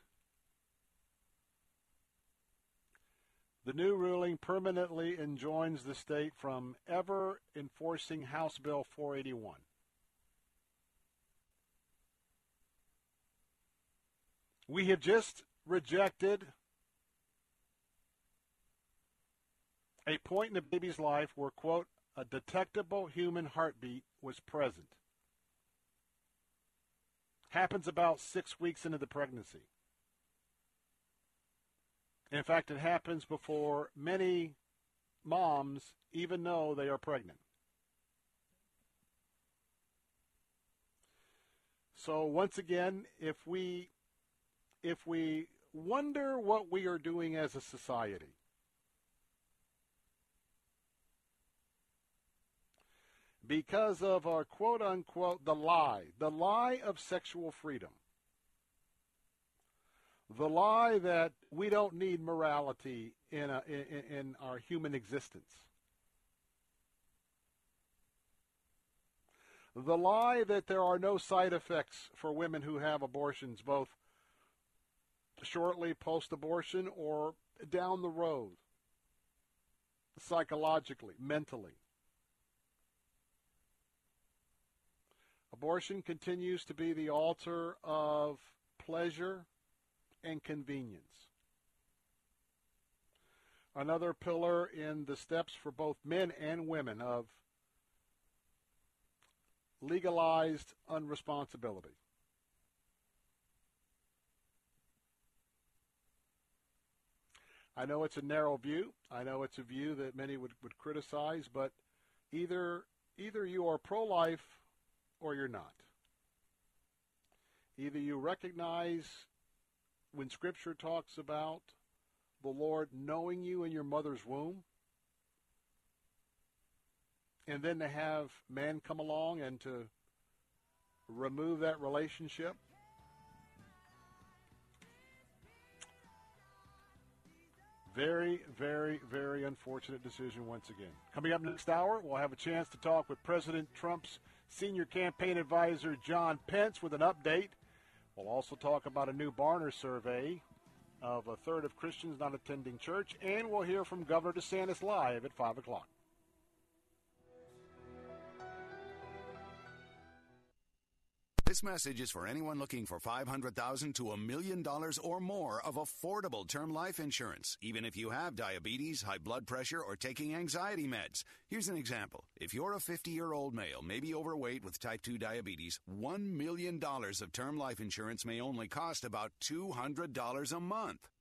The new ruling permanently enjoins the state from ever enforcing House Bill 481. We have just rejected a point in the baby's life where, quote, a detectable human heartbeat was present. Happens about six weeks into the pregnancy. In fact, it happens before many moms even know they are pregnant. So once again, if we if we wonder what we are doing as a society, because of our quote unquote the lie, the lie of sexual freedom, the lie that we don't need morality in, a, in, in our human existence. The lie that there are no side effects for women who have abortions, both shortly post abortion or down the road, psychologically, mentally. Abortion continues to be the altar of pleasure and convenience. Another pillar in the steps for both men and women of legalized unresponsibility. I know it's a narrow view. I know it's a view that many would, would criticize, but either either you are pro-life or you're not. Either you recognize when Scripture talks about the Lord knowing you in your mother's womb, and then to have man come along and to remove that relationship. Very, very, very unfortunate decision once again. Coming up next hour, we'll have a chance to talk with President Trump's senior campaign advisor, John Pence, with an update. We'll also talk about a new Barna survey of a third of Christians not attending church, and we'll hear from Governor DeSantis live at 5 o'clock. This message is for anyone looking for $500,000 to a million dollars or more of affordable term life insurance, even if you have diabetes, high blood pressure, or taking anxiety meds. Here's an example. If you're a 50 year old male, maybe overweight with type 2 diabetes, $1 million of term life insurance may only cost about $200 a month.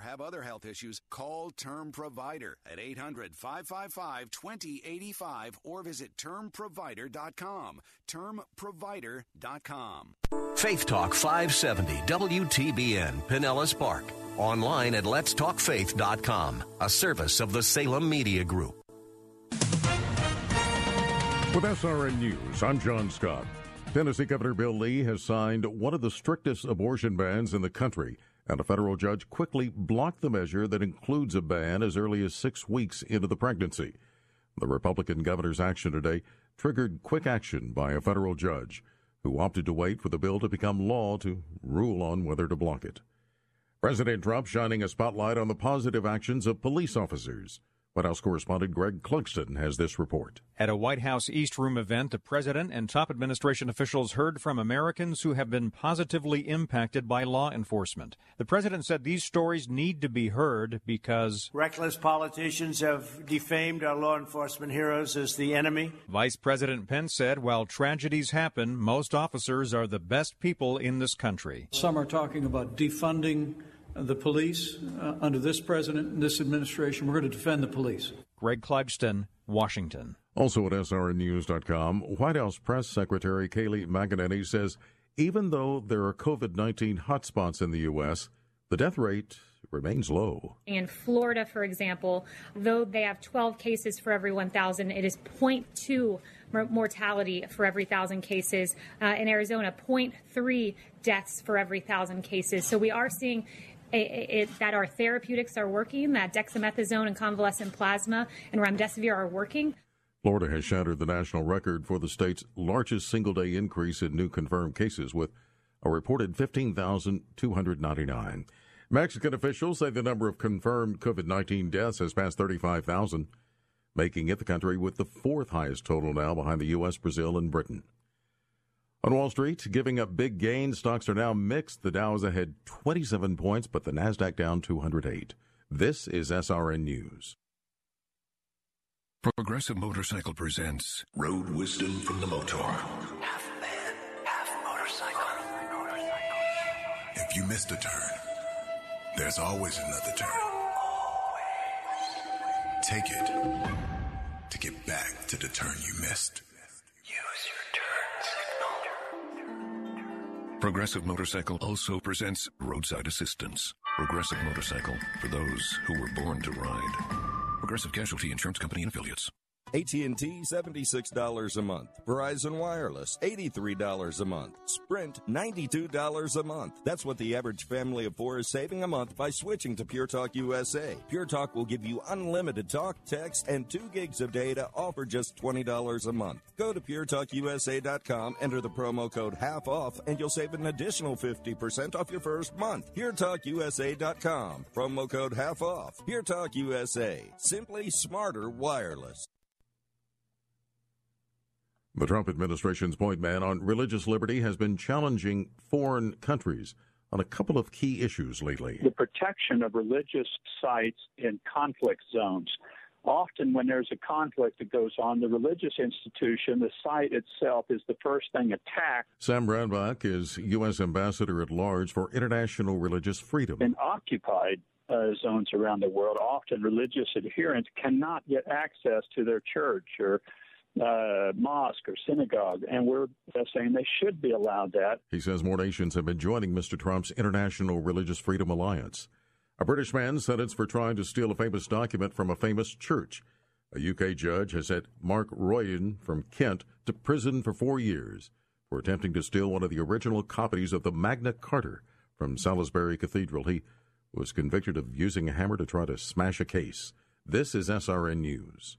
have other health issues, call Term Provider at 800 555 2085 or visit termprovider.com. Termprovider.com. Faith Talk 570 WTBN Pinellas Park. Online at letstalkfaith.com, a service of the Salem Media Group. With SRN News, I'm John Scott. Tennessee Governor Bill Lee has signed one of the strictest abortion bans in the country, and a federal judge quickly blocked the measure that includes a ban as early as six weeks into the pregnancy. The Republican governor's action today triggered quick action by a federal judge who opted to wait for the bill to become law to rule on whether to block it. President Trump shining a spotlight on the positive actions of police officers. White House correspondent Greg Clugston has this report. At a White House East Room event, the president and top administration officials heard from Americans who have been positively impacted by law enforcement. The president said these stories need to be heard because reckless politicians have defamed our law enforcement heroes as the enemy. Vice President Pence said while tragedies happen, most officers are the best people in this country. Some are talking about defunding the police uh, under this president and this administration. We're going to defend the police. Greg Clugston, Washington. Also at SRNews.com, White House Press Secretary Kayleigh McEnany says even though there are COVID 19 hotspots in the U.S., the death rate remains low. In Florida, for example, though they have 12 cases for every 1,000, it is 0.2 mortality for every 1,000 cases. Uh, in Arizona, 0.3 deaths for every 1,000 cases. So we are seeing it, it, that our therapeutics are working, that dexamethasone and convalescent plasma and remdesivir are working. Florida has shattered the national record for the state's largest single day increase in new confirmed cases with a reported 15,299. Mexican officials say the number of confirmed COVID 19 deaths has passed 35,000, making it the country with the fourth highest total now behind the U.S., Brazil, and Britain. On Wall Street, giving up big gains, stocks are now mixed. The Dow is ahead 27 points, but the Nasdaq down 208. This is SRN News. Progressive Motorcycle presents Road Wisdom from the Motor. Half man, half motorcycle. If you missed a turn, there's always another turn. Take it to get back to the turn you missed. Progressive Motorcycle also presents Roadside Assistance. Progressive Motorcycle for those who were born to ride. Progressive Casualty Insurance Company and Affiliates. AT&T $76 a month. Verizon Wireless $83 a month. Sprint $92 a month. That's what the average family of four is saving a month by switching to Pure Talk USA. Pure Talk will give you unlimited talk, text, and 2 gigs of data all for just $20 a month. Go to puretalkusa.com, enter the promo code half off, and you'll save an additional 50% off your first month. PureTalkUSA.com. Promo code half off. Pure Talk USA. Simply smarter wireless. The Trump administration's point man on religious liberty has been challenging foreign countries on a couple of key issues lately. The protection of religious sites in conflict zones. Often, when there's a conflict that goes on, the religious institution, the site itself, is the first thing attacked. Sam Brownback is U.S. Ambassador at Large for International Religious Freedom. In occupied uh, zones around the world, often religious adherents cannot get access to their church or uh, mosque or synagogue, and we're saying they should be allowed that. He says more nations have been joining Mr. Trump's International Religious Freedom Alliance. A British man sentenced for trying to steal a famous document from a famous church. A UK judge has sent Mark Royden from Kent to prison for four years for attempting to steal one of the original copies of the Magna Carta from Salisbury Cathedral. He was convicted of using a hammer to try to smash a case. This is SRN News.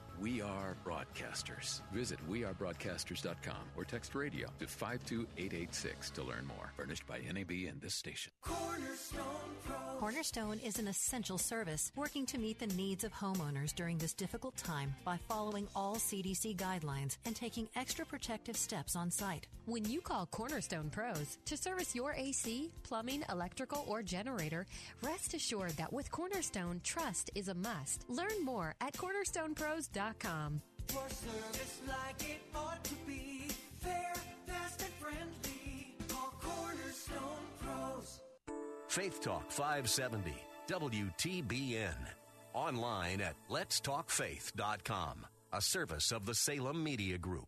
We are broadcasters. Visit wearebroadcasters.com or text radio to 52886 to learn more. Furnished by NAB and this station. Cornerstone Pro. Cornerstone is an essential service working to meet the needs of homeowners during this difficult time by following all CDC guidelines and taking extra protective steps on site. When you call Cornerstone Pros to service your AC, plumbing, electrical, or generator, rest assured that with Cornerstone, trust is a must. Learn more at cornerstonepros.com. Service like it ought to be, fair, fast, and friendly. Call Cornerstone Pros. Faith Talk 570, WTBN. Online at letstalkfaith.com, a service of the Salem Media Group.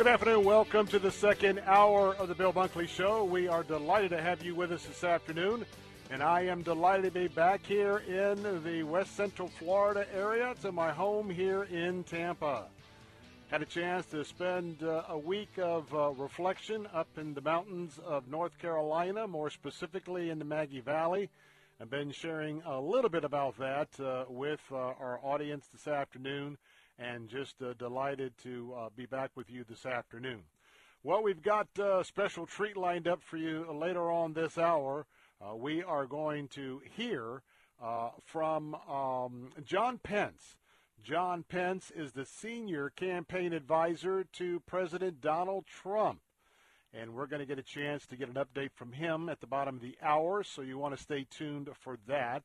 Good afternoon. Welcome to the second hour of the Bill Bunkley Show. We are delighted to have you with us this afternoon. And I am delighted to be back here in the West Central Florida area to my home here in Tampa. Had a chance to spend uh, a week of uh, reflection up in the mountains of North Carolina, more specifically in the Maggie Valley. I've been sharing a little bit about that uh, with uh, our audience this afternoon and just uh, delighted to uh, be back with you this afternoon. Well, we've got a special treat lined up for you later on this hour. Uh, we are going to hear uh, from um, John Pence. John Pence is the senior campaign advisor to President Donald Trump. And we're going to get a chance to get an update from him at the bottom of the hour, so you want to stay tuned for that.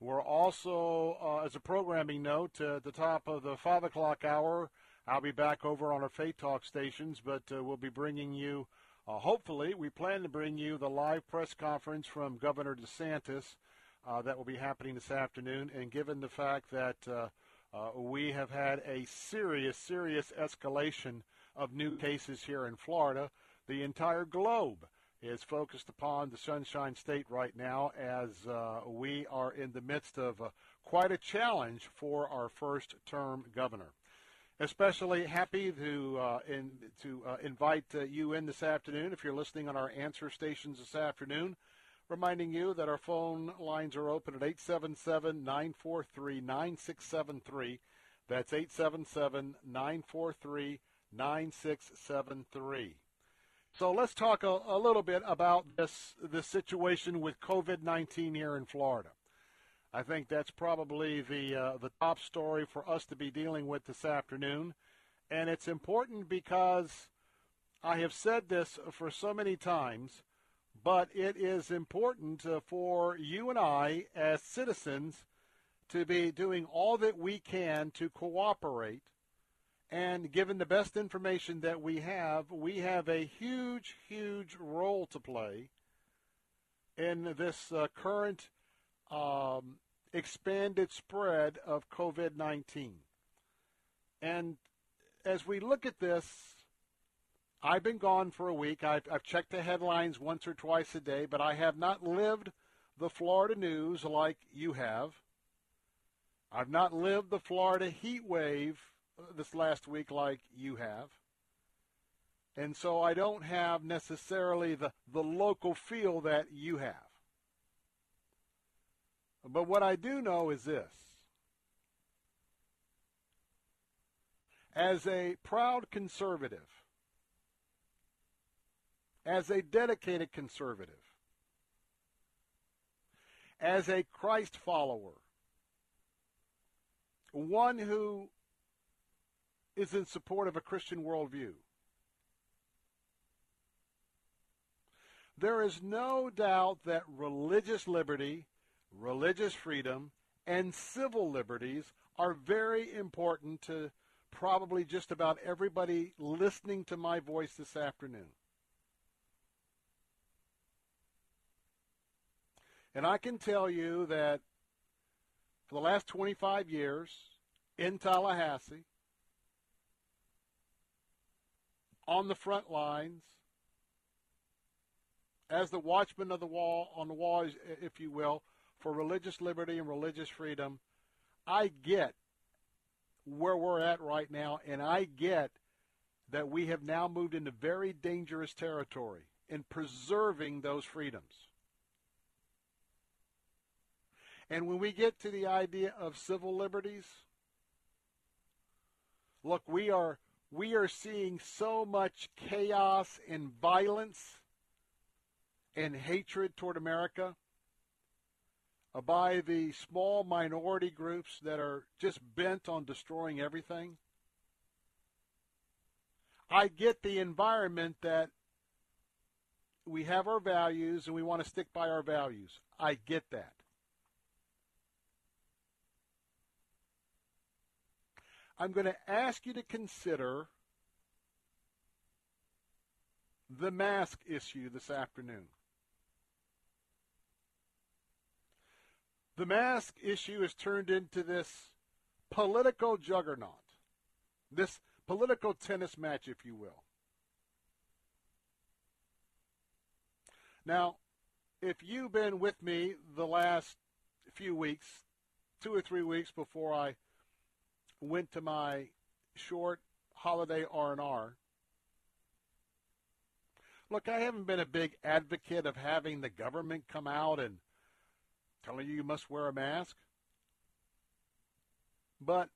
We're also, uh, as a programming note, uh, at the top of the 5 o'clock hour, I'll be back over on our Faith Talk stations, but uh, we'll be bringing you, uh, hopefully, we plan to bring you the live press conference from Governor DeSantis uh, that will be happening this afternoon. And given the fact that uh, we have had a serious, serious escalation of new cases here in Florida, the entire globe is focused upon the Sunshine State right now as uh, we are in the midst of uh, quite a challenge for our first term governor. Especially happy to uh, in, to uh, invite uh, you in this afternoon if you're listening on our answer stations this afternoon. Reminding you that our phone lines are open at 877 943 9673. That's 877 943 9673. So let's talk a, a, little bit about this this situation with COVID-19 here in Florida. I think that's probably the uh, the top story for us to be dealing with this afternoon, and it's important because I have said this for so many times, but it is important uh, for you and I as citizens to be doing all that we can to cooperate and given the best information that we have, we have a huge, huge role to play in this uh, current um, expanded spread of COVID 19. And as we look at this, I've been gone for a week. I've, I've checked the headlines once or twice a day, but I have not lived the Florida news like you have. I've not lived the Florida heat wave this last week like you have. And so I don't have necessarily the, the local feel that you have. But what I do know is this. As a proud conservative, as a dedicated conservative, as a Christ follower, one who is in support of a Christian worldview. There is no doubt that religious liberty, religious freedom, and civil liberties are very important to probably just about everybody listening to my voice this afternoon. And I can tell you that for the last 25 years in Tallahassee, on the front lines, as the watchman of the wall, on the wall, if you will, for religious liberty and religious freedom, I get where we're at right now, and I get that we have now moved into very dangerous territory in preserving those freedoms. And when we get to the idea of civil liberties, look, we are we are seeing so much chaos and violence and hatred toward America by the small minority groups that are just bent on destroying everything. I get the environment that we have our values and we want to stick by our values. I get that. I'm going to ask you to consider the mask issue this afternoon. The mask issue has turned into this political juggernaut, this political tennis match, if you will. Now, if you've been with me the last few weeks, two or three weeks before I went to my short holiday R&R, look, I haven't been a big advocate of having the government come out and telling you you must wear a mask. But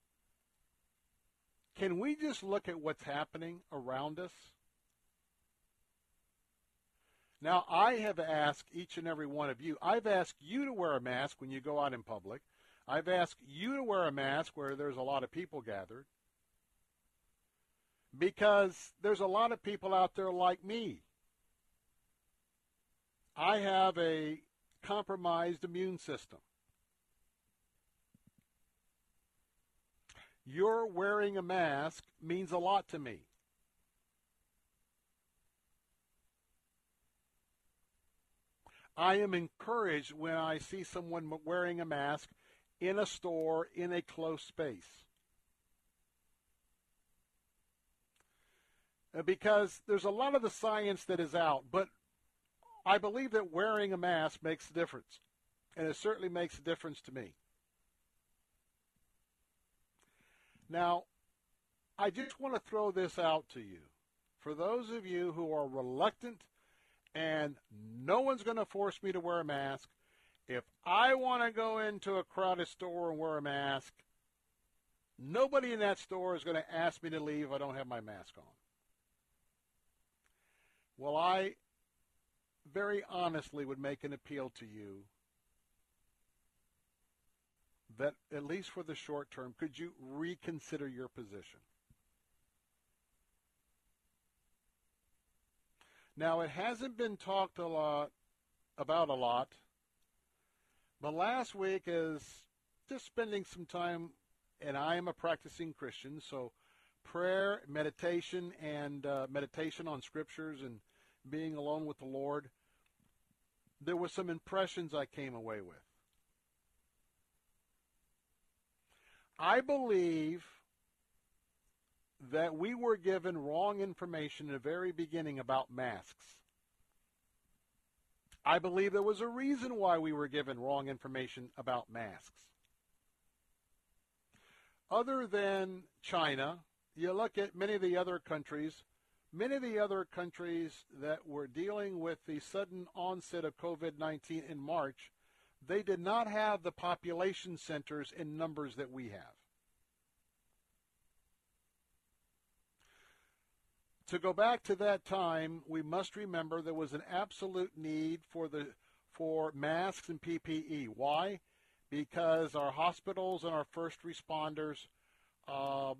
can we just look at what's happening around us? Now, I have asked each and every one of you, I've asked you to wear a mask when you go out in public. I've asked you to wear a mask where there's a lot of people gathered. Because there's a lot of people out there like me. I have a compromised immune system. Your wearing a mask means a lot to me. I am encouraged when I see someone wearing a mask in a store in a close space. Uh, because there's a lot of the science that is out, but I believe that wearing a mask makes a difference. And it certainly makes a difference to me. Now, I just want to throw this out to you. For those of you who are reluctant and no one's going to force me to wear a mask, if I want to go into a crowded store and wear a mask, nobody in that store is going to ask me to leave if I don't have my mask on. Well, I very honestly would make an appeal to you that, at least for the short term, could you reconsider your position? Now, it hasn't been talked a lot about a lot, but last week is just spending some time, and I am a practicing Christian, so prayer, meditation, and uh, meditation on scriptures and being alone with the Lord, there were some impressions I came away with. I believe that we were given wrong information in the very beginning about masks. I believe there was a reason why we were given wrong information about masks. Other than China, you look at many of the other countries, many of the other countries that were dealing with the sudden onset of COVID 19 in March, they did not have the population centers in numbers that we have. To go back to that time, we must remember there was an absolute need for the for masks and PPE. Why? Because our hospitals and our first responders, um,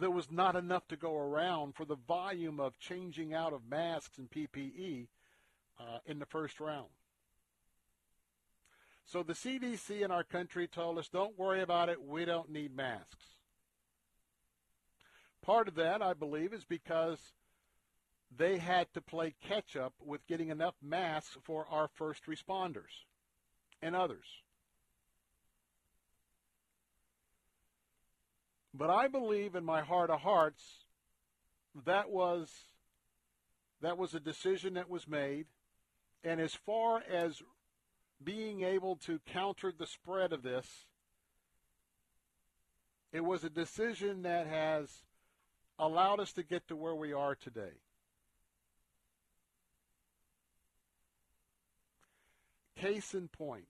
there was not enough to go around for the volume of changing out of masks and PPE uh, in the first round. So the CDC in our country told us, don't worry about it, we don't need masks. Part of that, I believe, is because they had to play catch up with getting enough masks for our first responders and others. But I believe in my heart of hearts that was that was a decision that was made and as far as being able to counter the spread of this it was a decision that has allowed us to get to where we are today. Case in point.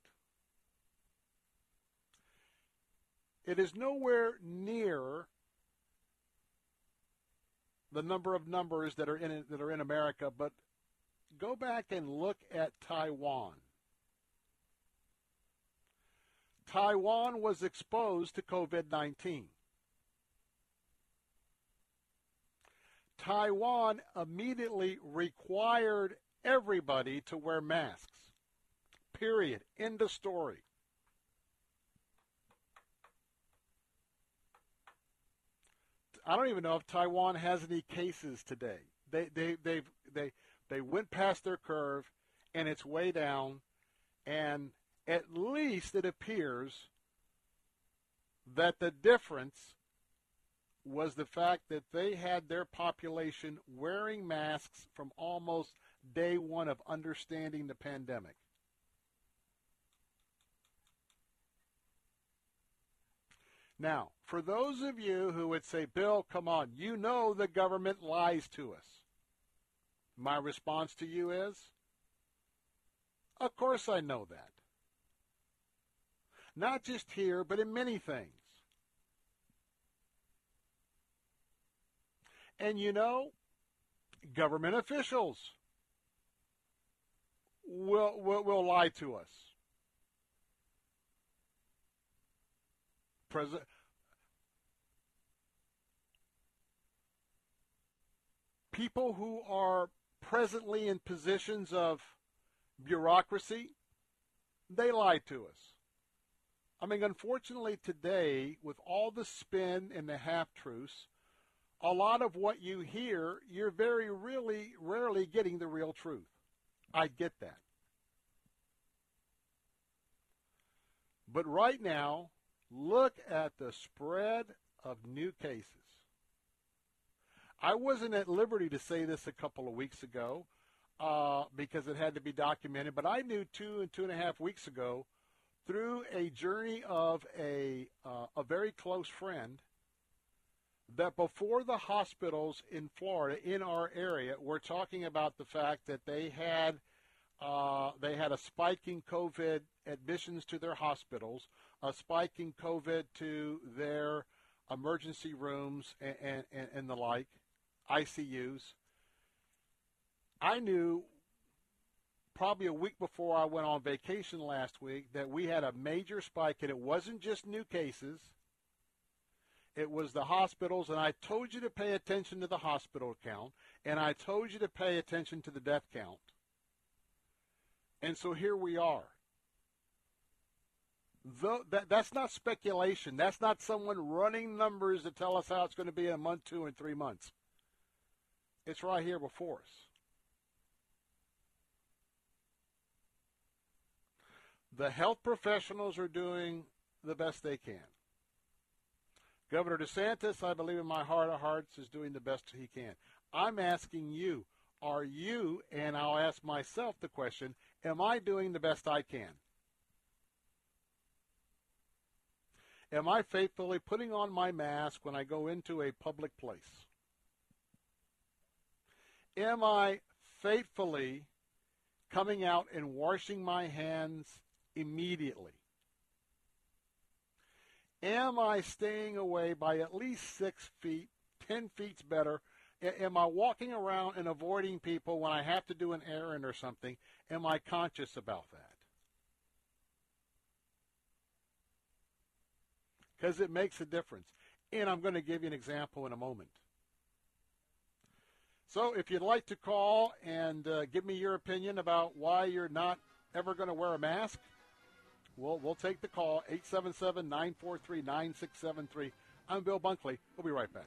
It is nowhere near the number of numbers that are in that are in America, but go back and look at Taiwan. Taiwan was exposed to COVID-19. Taiwan immediately required everybody to wear masks. Period. End of story. I don't even know if Taiwan has any cases today. They they they they they went past their curve and it's way down and at least it appears that the difference was the fact that they had their population wearing masks from almost day one of understanding the pandemic. Now, for those of you who would say, Bill, come on, you know the government lies to us. My response to you is, of course I know that. Not just here, but in many things. And you know, government officials will, will, will lie to us. President, people who are presently in positions of bureaucracy, they lie to us. I mean, unfortunately, today, with all the spin and the half truths, a lot of what you hear, you're very, really, rarely getting the real truth. I get that. But right now, look at the spread of new cases. I wasn't at liberty to say this a couple of weeks ago uh, because it had to be documented, but I knew two and two and a half weeks ago through a journey of a, uh, a very close friend that before the hospitals in Florida, in our area, were talking about the fact that they had uh, they had a spike in COVID admissions to their hospitals, a spike in COVID to their emergency rooms and, and, and the like, ICUs. I knew probably a week before I went on vacation last week that we had a major spike, and it wasn't just new cases. It was the hospitals, and I told you to pay attention to the hospital count, and I told you to pay attention to the death count. And so here we are. The, that, that's not speculation. That's not someone running numbers to tell us how it's going to be in a month, two, and three months. It's right here before us. The health professionals are doing the best they can. Governor DeSantis, I believe in my heart of hearts, is doing the best he can. I'm asking you, are you, and I'll ask myself the question, am I doing the best I can? Am I faithfully putting on my mask when I go into a public place? Am I faithfully coming out and washing my hands immediately? Am I staying away by at least six feet, ten feet's better? Am I walking around and avoiding people when I have to do an errand or something? Am I conscious about that? Because it makes a difference. And I'm going to give you an example in a moment. So if you'd like to call and uh, give me your opinion about why you're not ever going to wear a mask, We'll, we'll take the call, 877 943 9673. I'm Bill Bunkley. We'll be right back.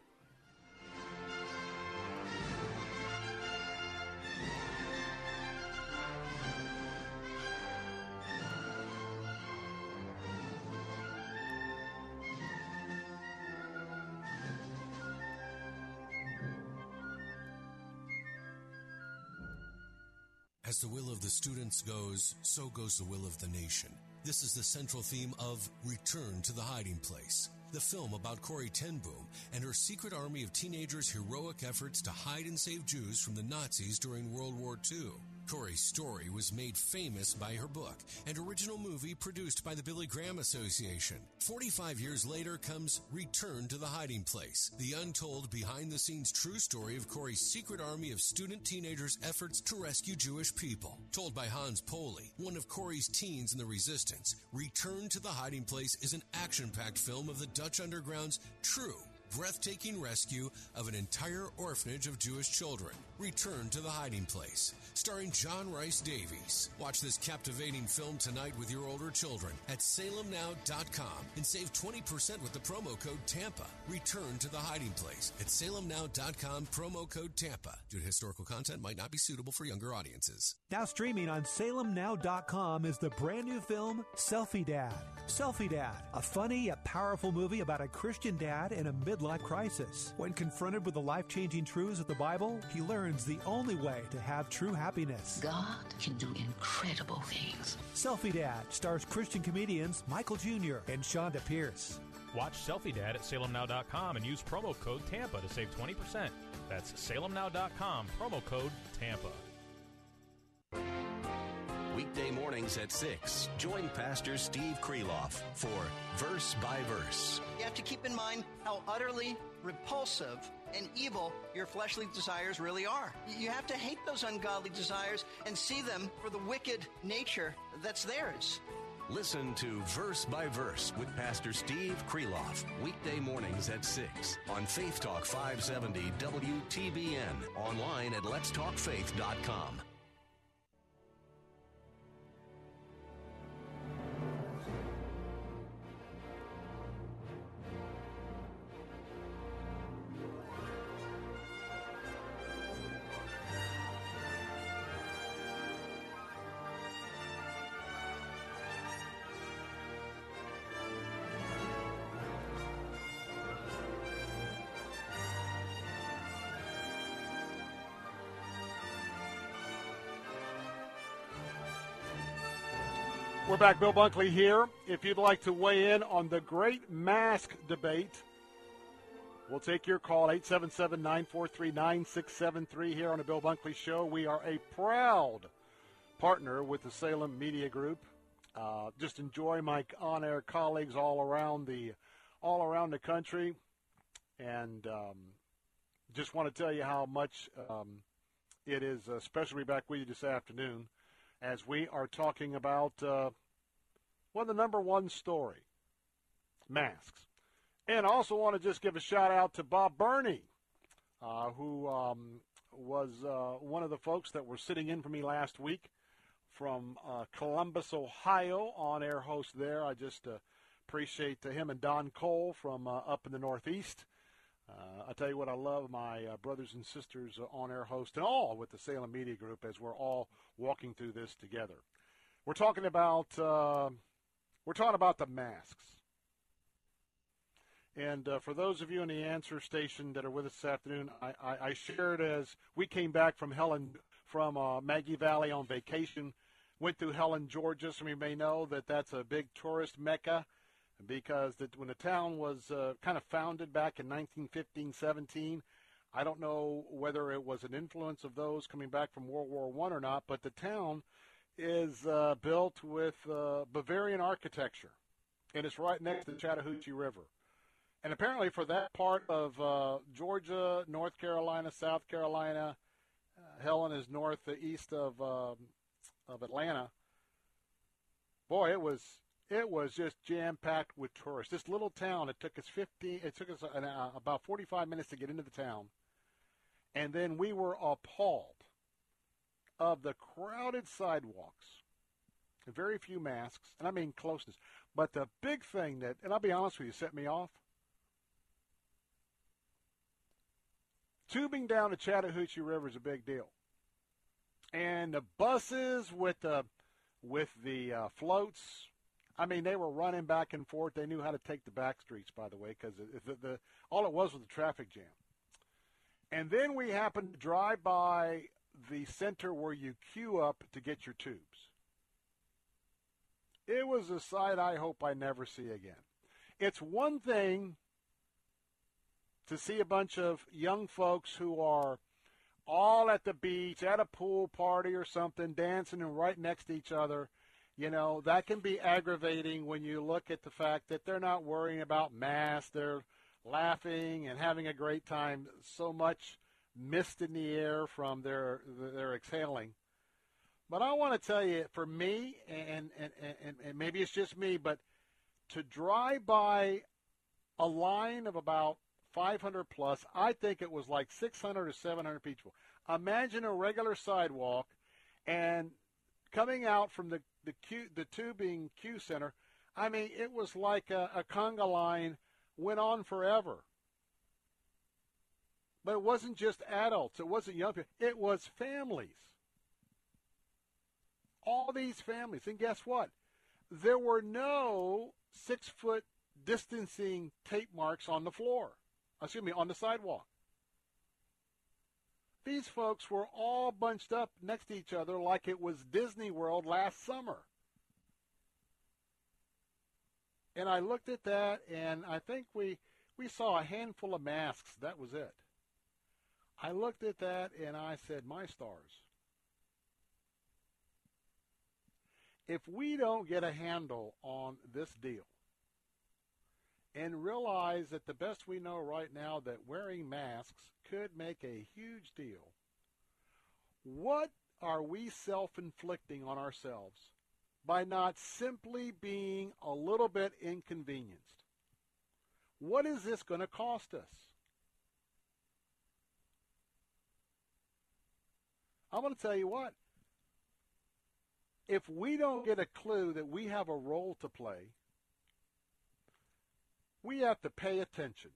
As the will of the students goes, so goes the will of the nation. This is the central theme of Return to the Hiding Place, the film about Corrie ten Boom and her secret army of teenagers' heroic efforts to hide and save Jews from the Nazis during World War II. Corrie's story was made famous by her book and original movie produced by the Billy Graham Association. 45 years later comes Return to the Hiding Place, the untold behind the scenes true story of Corrie's secret army of student teenagers' efforts to rescue Jewish people. Told by Hans Poley, one of Corrie's teens in the resistance, Return to the Hiding Place is an action packed film of the Dutch Underground's true breathtaking rescue of an entire orphanage of Jewish children. Return to the Hiding Place, starring John Rhys-Davies. Watch this captivating film tonight with your older children at salemnow.com and save 20% with the promo code TAMPA. Return to the Hiding Place at salemnow.com, promo code TAMPA. Due to historical content might not be suitable for younger audiences. Now streaming on salemnow.com is the brand new film Selfie Dad. Selfie Dad, a funny yet powerful movie about a Christian dad in a midlife crisis. When confronted with the life changing truths of the Bible, he learns the only way to have true happiness. God can do incredible things. Selfie Dad stars Christian comedians Michael Jr. and Chonda Pierce. Watch Selfie Dad at salemnow.com and use promo code TAMPA to save 20%. That's salemnow.com, promo code TAMPA. Weekday mornings at 6, join Pastor Steve Kreloff for Verse by Verse. You have to keep in mind how utterly repulsive and evil your fleshly desires really are. You have to hate those ungodly desires and see them for the wicked nature that's theirs. Listen to Verse by Verse with Pastor Steve Kreloff, weekday mornings at 6 on Faith Talk 570 WTBN, online at letstalkfaith.com. We're back. Bill Bunkley here. If you'd like to weigh in on the great mask debate, we'll take your call 877 943 9673 here on the Bill Bunkley Show. We are a proud partner with the Salem Media Group. Uh, just enjoy my on-air colleagues all around the all around the country, and um, just want to tell you how much um, it is uh, special to be back with you this afternoon as we are talking about uh, well the number one story, masks, and I also want to just give a shout out to Bob Burney, uh, who um, was uh, one of the folks that were sitting in for me last week from uh, Columbus, Ohio, on air host there. I just uh, appreciate him and Don Cole from uh, up in the Northeast. Uh, I tell you what, I love my uh, brothers and sisters uh, on air host and all with the Salem Media Group as we're all walking through this together. We're talking about uh, we're talking about the masks. And uh, for those of you in the answer station that are with us this afternoon, I, I, I shared as we came back from Helen from uh, Maggie Valley on vacation, went through Helen, Georgia. Some of you may know that that's a big tourist mecca because the, when the town was uh, kind of founded back in 1915, 17, I don't know whether it was an influence of those coming back from World War One or not, but the town is uh, built with uh, Bavarian architecture, and it's right next to the Chattahoochee River. And apparently, for that part of uh, Georgia, North Carolina, South Carolina, uh, Helen is northeast of um, of Atlanta. Boy, it was it was just jam packed with tourists. This little town, it took us 15, it took us an, uh, about 45 minutes to get into the town. And then we were appalled of the crowded sidewalks, very few masks, and I mean closeness. But the big thing that, and I'll be honest with you, set me off. Tubing down the Chattahoochee River is a big deal. And the buses with the with the uh, floats, I mean, they were running back and forth. They knew how to take the back streets, by the way, because the, the, all it was was a traffic jam. And then we happened to drive by the center where you queue up to get your tubes. It was a sight I hope I never see again. It's one thing to see a bunch of young folks who are all at the beach, at a pool party or something, dancing and right next to each other. You know, that can be aggravating when you look at the fact that they're not worrying about masks. They're laughing and having a great time. So much mist in the air from their their exhaling. But I want to tell you, for me, and, and, and, and maybe it's just me, but to drive by a line of about 500 plus, I think it was like 600 or 700 people. Imagine a regular sidewalk, and coming out from the the, Q, the tubing Q center, I mean, it was like a, a conga line went on forever. But it wasn't just adults. It wasn't young people. It was families. All these families. And guess what? There were no six foot distancing tape marks on the floor. Excuse me, on the sidewalk. These folks were all bunched up next to each other like it was Disney World last summer. And I looked at that and I think we we saw a handful of masks. That was it. I looked at that and I said, "My stars. If we don't get a handle on this deal and realize that the best we know right now that wearing masks could make a huge deal. What are we self-inflicting on ourselves by not simply being a little bit inconvenienced? What is this going to cost us? I'm going to tell you what. If we don't get a clue that we have a role to play we have to pay attention.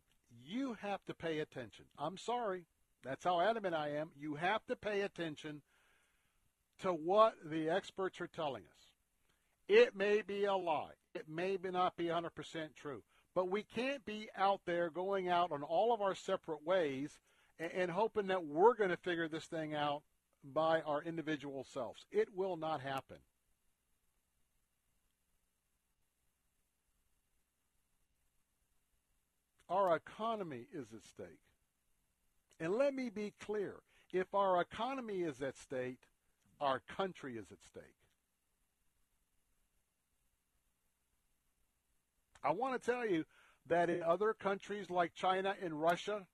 You have to pay attention. I'm sorry. That's how adamant I am. You have to pay attention to what the experts are telling us. It may be a lie. It may not be 100% true. But we can't be out there going out on all of our separate ways and, and hoping that we're going to figure this thing out by our individual selves. It will not happen. Our economy is at stake. And let me be clear if our economy is at stake, our country is at stake. I want to tell you that in other countries like China and Russia,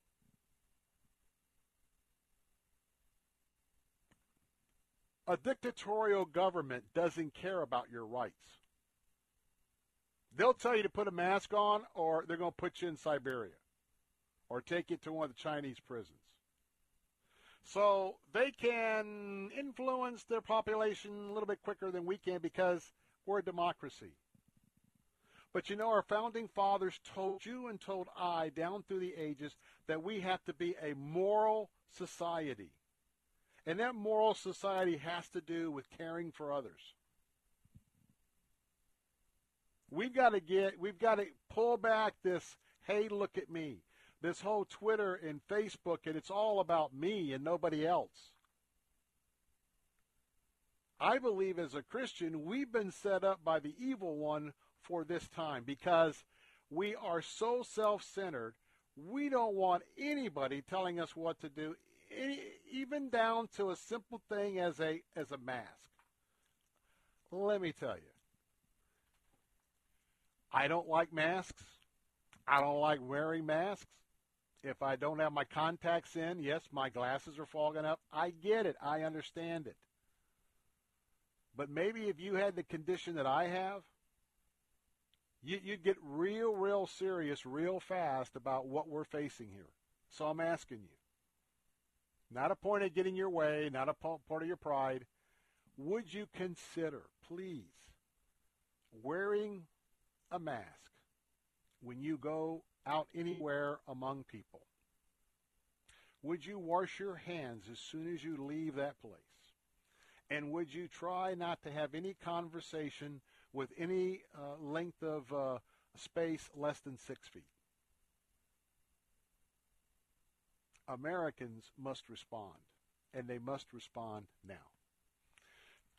a dictatorial government doesn't care about your rights. They'll tell you to put a mask on, or they're going to put you in Siberia, or take you to one of the Chinese prisons. So they can influence their population a little bit quicker than we can because we're a democracy. But you know, our founding fathers told you and told I down through the ages that we have to be a moral society. And that moral society has to do with caring for others. We've got to get, we've got to pull back this, hey, look at me. This whole Twitter and Facebook, and it's all about me and nobody else. I believe as a Christian, we've been set up by the evil one for this time because we are so self centered. We don't want anybody telling us what to do, even down to a simple thing as a, as a mask. Let me tell you, I don't like masks. I don't like wearing masks. If I don't have my contacts in, yes, my glasses are fogging up. I get it. I understand it. But maybe if you had the condition that I have, you, would get real, real serious real fast about what we're facing here. So I'm asking you. Not a point of getting your way, not a part of your pride. Would you consider, please, wearing a mask when you go out anywhere among people? Would you wash your hands as soon as you leave that place? And would you try not to have any conversation with any uh, length of uh, space less than six feet? Americans must respond. and they must respond now.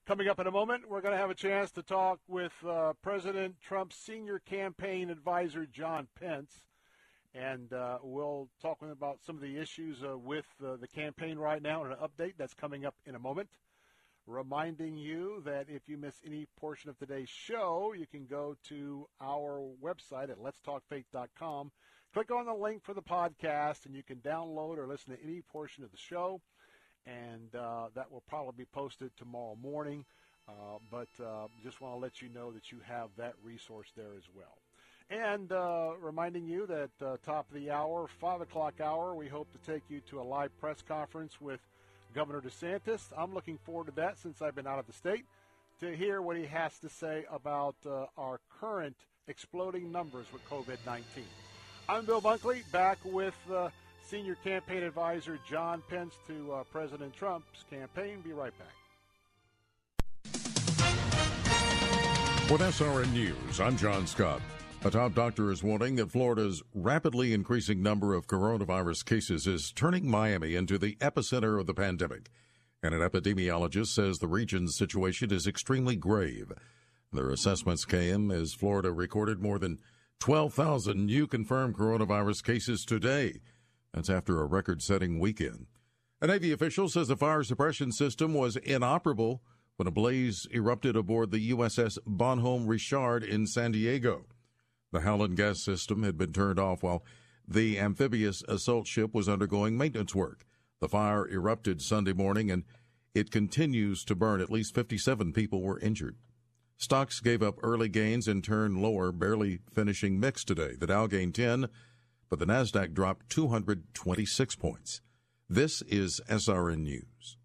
Coming up in a moment, we're going to have a chance to talk with uh, President Trump's senior campaign advisor, John Pence. And uh, we'll talk about some of the issues uh, with uh, the campaign right now and an update that's coming up in a moment. Reminding you that if you miss any portion of today's show, you can go to our website at letstalkfaith.com. Click on the link for the podcast, and you can download or listen to any portion of the show and uh, that will probably be posted tomorrow morning. Uh, but uh, just want to let you know that you have that resource there as well. And uh, reminding you that uh, top of the hour, 5 o'clock hour, we hope to take you to a live press conference with Governor DeSantis. I'm looking forward to that since I've been out of the state to hear what he has to say about uh, our current exploding numbers with COVID 19. I'm Bill Bunkley, back with Senior Campaign Advisor John Pence to uh, President Trump's campaign. Be right back. With SRN News, I'm John Scott. A top doctor is warning that Florida's rapidly increasing number of coronavirus cases is turning Miami into the epicenter of the pandemic. And an epidemiologist says the region's situation is extremely grave. Their assessments came as Florida recorded more than 12,000 new confirmed coronavirus cases today. That's after a record setting weekend. A Navy official says the fire suppression system was inoperable when a blaze erupted aboard the USS Bonhomme Richard in San Diego. The Halon gas system had been turned off while the amphibious assault ship was undergoing maintenance work. The fire erupted Sunday morning and it continues to burn. At least 57 people were injured. Stocks gave up early gains and turned lower, barely finishing mixed today. The Dow gained 10, but the Nasdaq dropped 226 points. This is SRN News.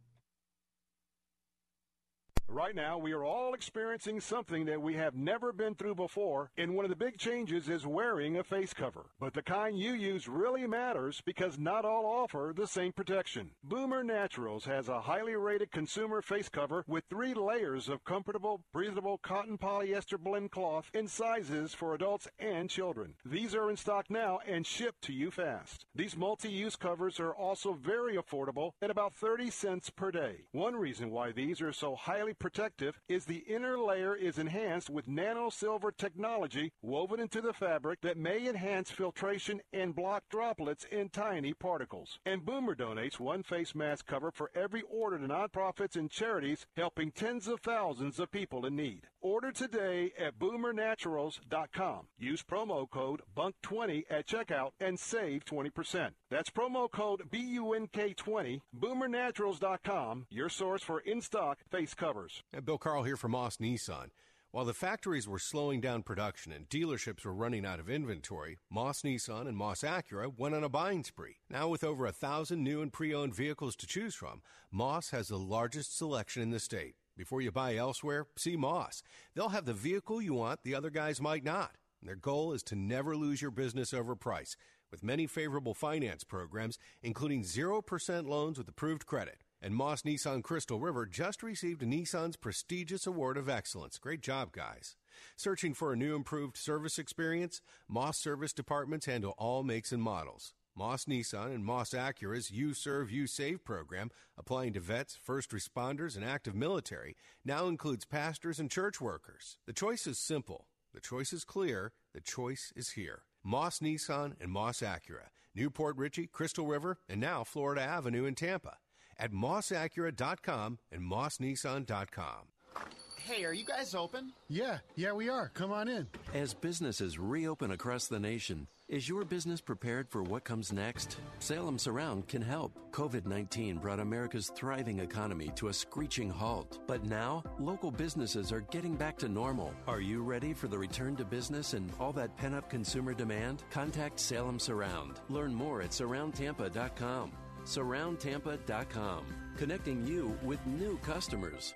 Right now, we are all experiencing something that we have never been through before, and one of the big changes is wearing a face cover. But the kind you use really matters because not all offer the same protection. Boomer Naturals has a highly rated consumer face cover with three layers of comfortable, breathable cotton polyester blend cloth in sizes for adults and children. These are in stock now and shipped to you fast. These multi-use covers are also very affordable at about 30 cents per day. One reason why these are so highly protective is the inner layer is enhanced with nano silver technology woven into the fabric that may enhance filtration and block droplets in tiny particles. And Boomer donates one face mask cover for every order to nonprofits and charities helping tens of thousands of people in need. Order today at boomernaturals.com. Use promo code BUNK20 at checkout and save 20%. That's promo code BUNK20, boomernaturals.com, your source for in-stock face covers. And Bill Carl here from Moss Nissan. While the factories were slowing down production and dealerships were running out of inventory, Moss Nissan and Moss Acura went on a buying spree. Now, with over a thousand new and pre owned vehicles to choose from, Moss has the largest selection in the state. Before you buy elsewhere, see Moss. They'll have the vehicle you want the other guys might not. Their goal is to never lose your business over price, with many favorable finance programs, including 0% loans with approved credit. And Moss Nissan Crystal River just received Nissan's prestigious Award of Excellence. Great job, guys. Searching for a new improved service experience? Moss Service Departments handle all makes and models. Moss Nissan and Moss Acura's You Serve, You Save program, applying to vets, first responders, and active military, now includes pastors and church workers. The choice is simple. The choice is clear. The choice is here. Moss Nissan and Moss Acura, New Port Richey, Crystal River, and now Florida Avenue in Tampa. At mossacura.com and mossnissan.com. Hey, are you guys open? Yeah, yeah, we are. Come on in. As businesses reopen across the nation, is your business prepared for what comes next? Salem Surround can help. COVID 19 brought America's thriving economy to a screeching halt. But now, local businesses are getting back to normal. Are you ready for the return to business and all that pent up consumer demand? Contact Salem Surround. Learn more at surroundtampa.com. Surroundtampa.com, connecting you with new customers.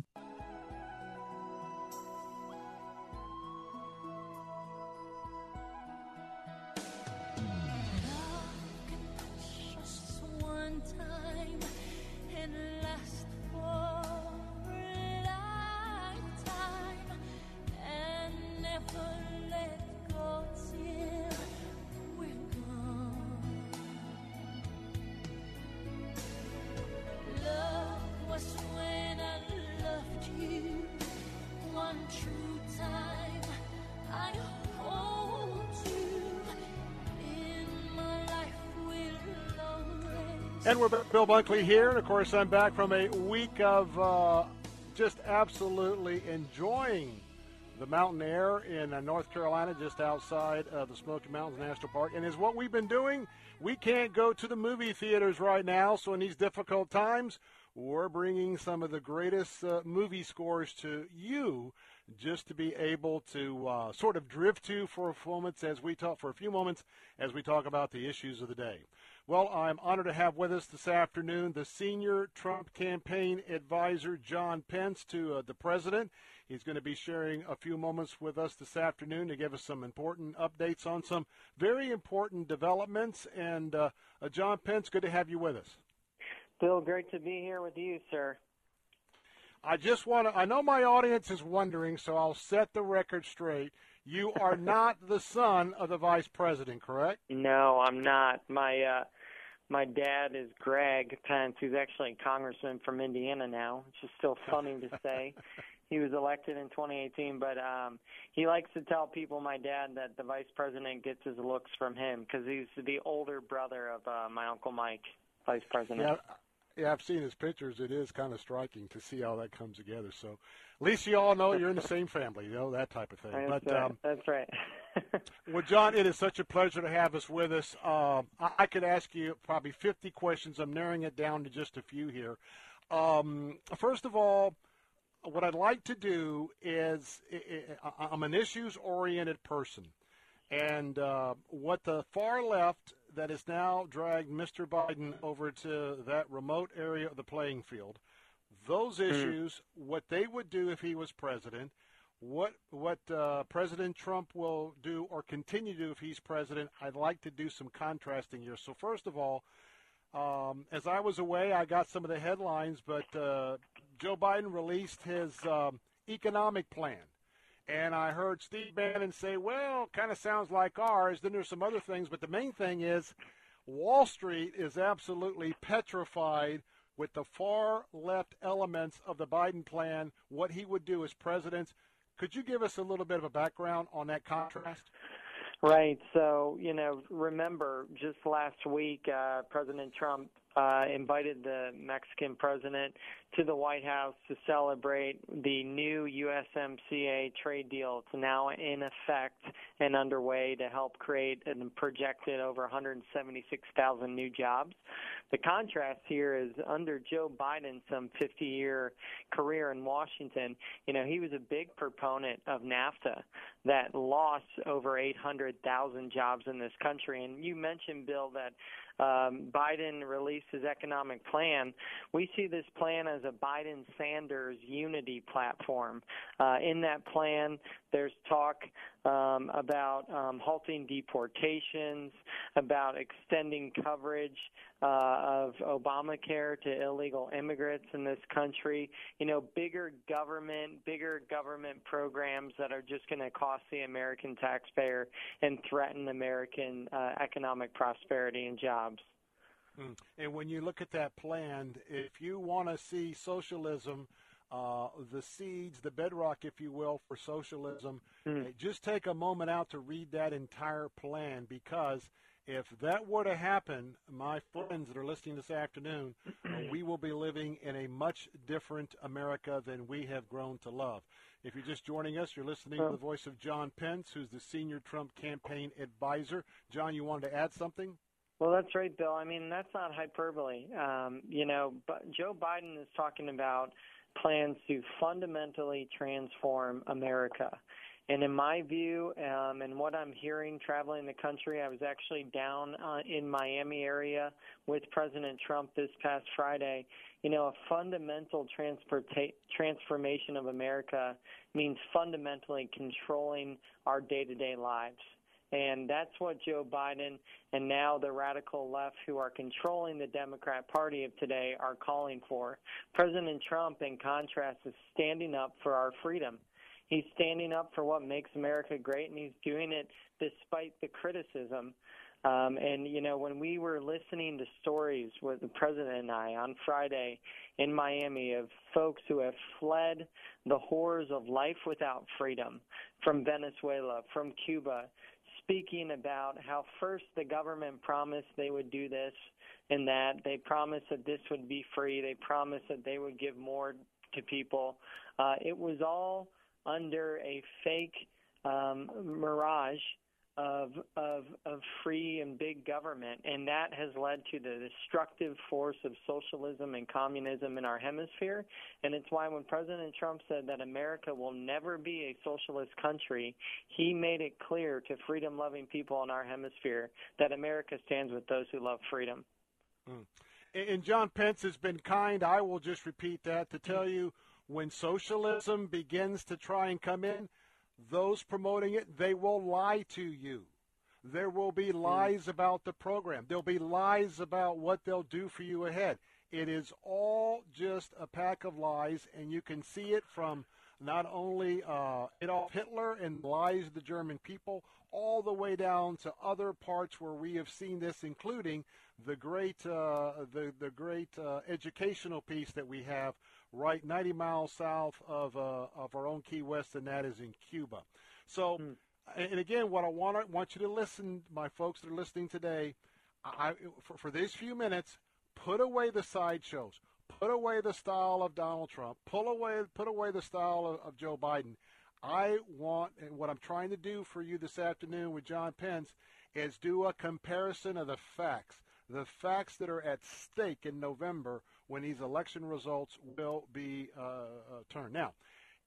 Just And we're back. Bill Bunkley here, and of course, I'm back from a week of uh, just absolutely enjoying the mountain air in uh, North Carolina, just outside of the Smoky Mountains National Park. And is what we've been doing. We can't go to the movie theaters right now, so in these difficult times, we're bringing some of the greatest uh, movie scores to you just to be able to uh, sort of drift to for a moments as we talk for a few moments as we talk about the issues of the day. Well, I'm honored to have with us this afternoon the senior Trump campaign advisor John Pence to uh, the president. He's going to be sharing a few moments with us this afternoon to give us some important updates on some very important developments. And uh, uh, John Pence, good to have you with us. Bill, great to be here with you, sir. I just want to, I know my audience is wondering, so I'll set the record straight. You are not the son of the vice president, correct? No, I'm not. My uh my dad is Greg Pence, who's actually a congressman from Indiana now, which is still funny to say. He was elected in 2018, but um he likes to tell people, my dad, that the vice president gets his looks from him because he's the older brother of uh, my uncle Mike, vice president. Yeah, yeah, I've seen his pictures. It is kind of striking to see how that comes together. So, at least you all know you're in the same family, you know that type of thing. That's but right. um, That's right. well, John, it is such a pleasure to have us with us. Um, I, I could ask you probably 50 questions. I'm narrowing it down to just a few here. Um, first of all, what I'd like to do is I- I- I'm an issues-oriented person, and uh, what the far left that has now dragged Mr. Biden over to that remote area of the playing field, those issues, what they would do if he was president, what what uh, President Trump will do or continue to do if he's president, I'd like to do some contrasting here. So first of all, um, as I was away, I got some of the headlines, but uh, Joe Biden released his um, economic plan. And I heard Steve Bannon say, well, kind of sounds like ours. Then there's some other things, but the main thing is Wall Street is absolutely petrified with the far left elements of the Biden plan, what he would do as president. Could you give us a little bit of a background on that contrast? Right. So, you know, remember just last week, uh, President Trump uh, invited the Mexican president to the White House to celebrate the new USMCA trade deal. It's now in effect and underway to help create and projected over 176,000 new jobs. The contrast here is under Joe Biden, some 50 year career in Washington, you know, he was a big proponent of NAFTA that lost over 800,000 jobs in this country. And you mentioned, Bill, that um, Biden released his economic plan. We see this plan as a Biden Sanders unity platform. Uh, in that plan, there's talk um, about um, halting deportations, about extending coverage uh, of Obamacare to illegal immigrants in this country. You know, bigger government, bigger government programs that are just going to cost the American taxpayer and threaten American uh, economic prosperity and jobs. Mm. And when you look at that plan, if you want to see socialism, uh, the seeds, the bedrock, if you will, for socialism, uh, just take a moment out to read that entire plan because If that were to happen, my friends that are listening this afternoon, we will be living in a much different America than we have grown to love. If you're just joining us, you're listening to the voice of John Pence, who's the senior Trump campaign advisor. John, you wanted to add something? Well, that's right, Bill. I mean, that's not hyperbole. Um, you know, but Joe Biden is talking about plans to fundamentally transform America. And in my view, um, and what I'm hearing traveling the country, I was actually down uh, in Miami area with President Trump this past Friday. You know, a fundamental transporta- transformation of America means fundamentally controlling our day-to-day lives. And that's what Joe Biden and now the radical left who are controlling the Democrat Party of today are calling for. President Trump, in contrast, is standing up for our freedom. He's standing up for what makes America great, and he's doing it despite the criticism. Um, and, you know, when we were listening to stories with the president and I on Friday in Miami of folks who have fled the horrors of life without freedom from Venezuela, from Cuba, speaking about how first the government promised they would do this and that. They promised that this would be free. They promised that they would give more to people. Uh, it was all under a fake um, mirage of, of of free and big government, and that has led to the destructive force of socialism and communism in our hemisphere. And it's why when President Trump said that America will never be a socialist country, he made it clear to freedom-loving people in our hemisphere that America stands with those who love freedom. Mm. And John Pence has been kind. I will just repeat that to tell you when socialism begins to try and come in, those promoting it, they will lie to you. There will be lies about the program. There'll be lies about what they'll do for you ahead. It is all just a pack of lies, and you can see it from not only uh, Adolf Hitler and lies of the German people, all the way down to other parts where we have seen this, including the great uh, the the great uh, educational piece that we have right 90 miles south of uh, of our own Key West, and that is in Cuba. So, Hmm. and again, what I want want you to listen, my folks that are listening today, I, for, for these few minutes, put away the sideshows, put away the style of Donald Trump, pull away, put away the style of, of Joe Biden. I want, and what I'm trying to do for you this afternoon with John Pence is do a comparison of the facts, the facts that are at stake in November when these election results will be uh, uh, turned. Now,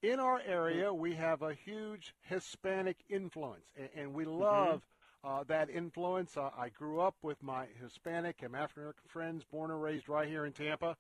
in our area, we have a huge Hispanic influence, and, and we love uh, that influence. Uh, I grew up with my Hispanic and African American friends, born and raised right here in Tampa.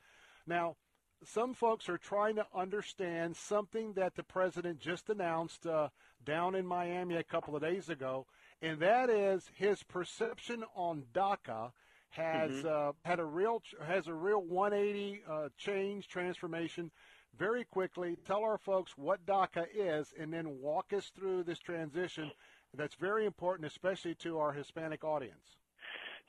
Now, some folks are trying to understand something that the president just announced uh, down in Miami a couple of days ago, and that is his perception on DACA has Mhm. uh, had a real has a real 180 uh, change transformation. Very quickly, tell our folks what DACA is, and then walk us through this transition. That's very important, especially to our Hispanic audience.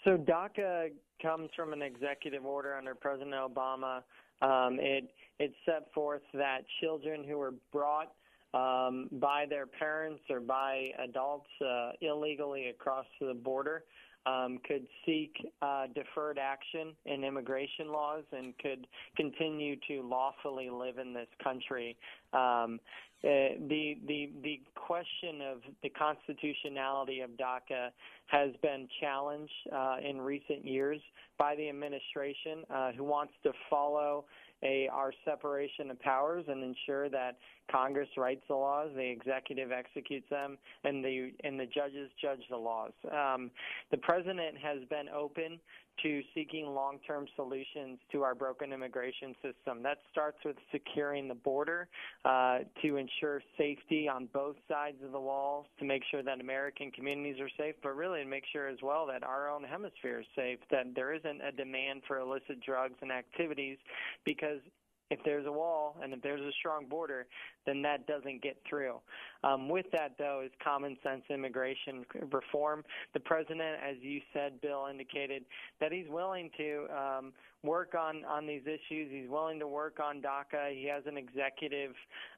So DACA comes from an executive order under President Obama. Um, it it set forth that children who were brought um, by their parents or by adults uh, illegally across the border um, could seek uh, deferred action in immigration laws and could continue to lawfully live in this country. Um, uh, the the the question of the constitutionality of DACA has been challenged uh, in recent years by the administration, uh, who wants to follow a our separation of powers and ensure that Congress writes the laws, the executive executes them, and the and the judges judge the laws. Um, the president has been open to seeking long-term solutions to our broken immigration system. That starts with securing the border uh, to ensure safety on both sides of the walls, to make sure that American communities are safe, but really to make sure as well that our own hemisphere is safe, that there isn't a demand for illicit drugs and activities, because if there's a wall and if there's a strong border, then that doesn't get through. Um, with that, though, is common sense immigration reform. The president, as you said, Bill, indicated that he's willing to um, work on on these issues. He's willing to work on DACA. He has an executive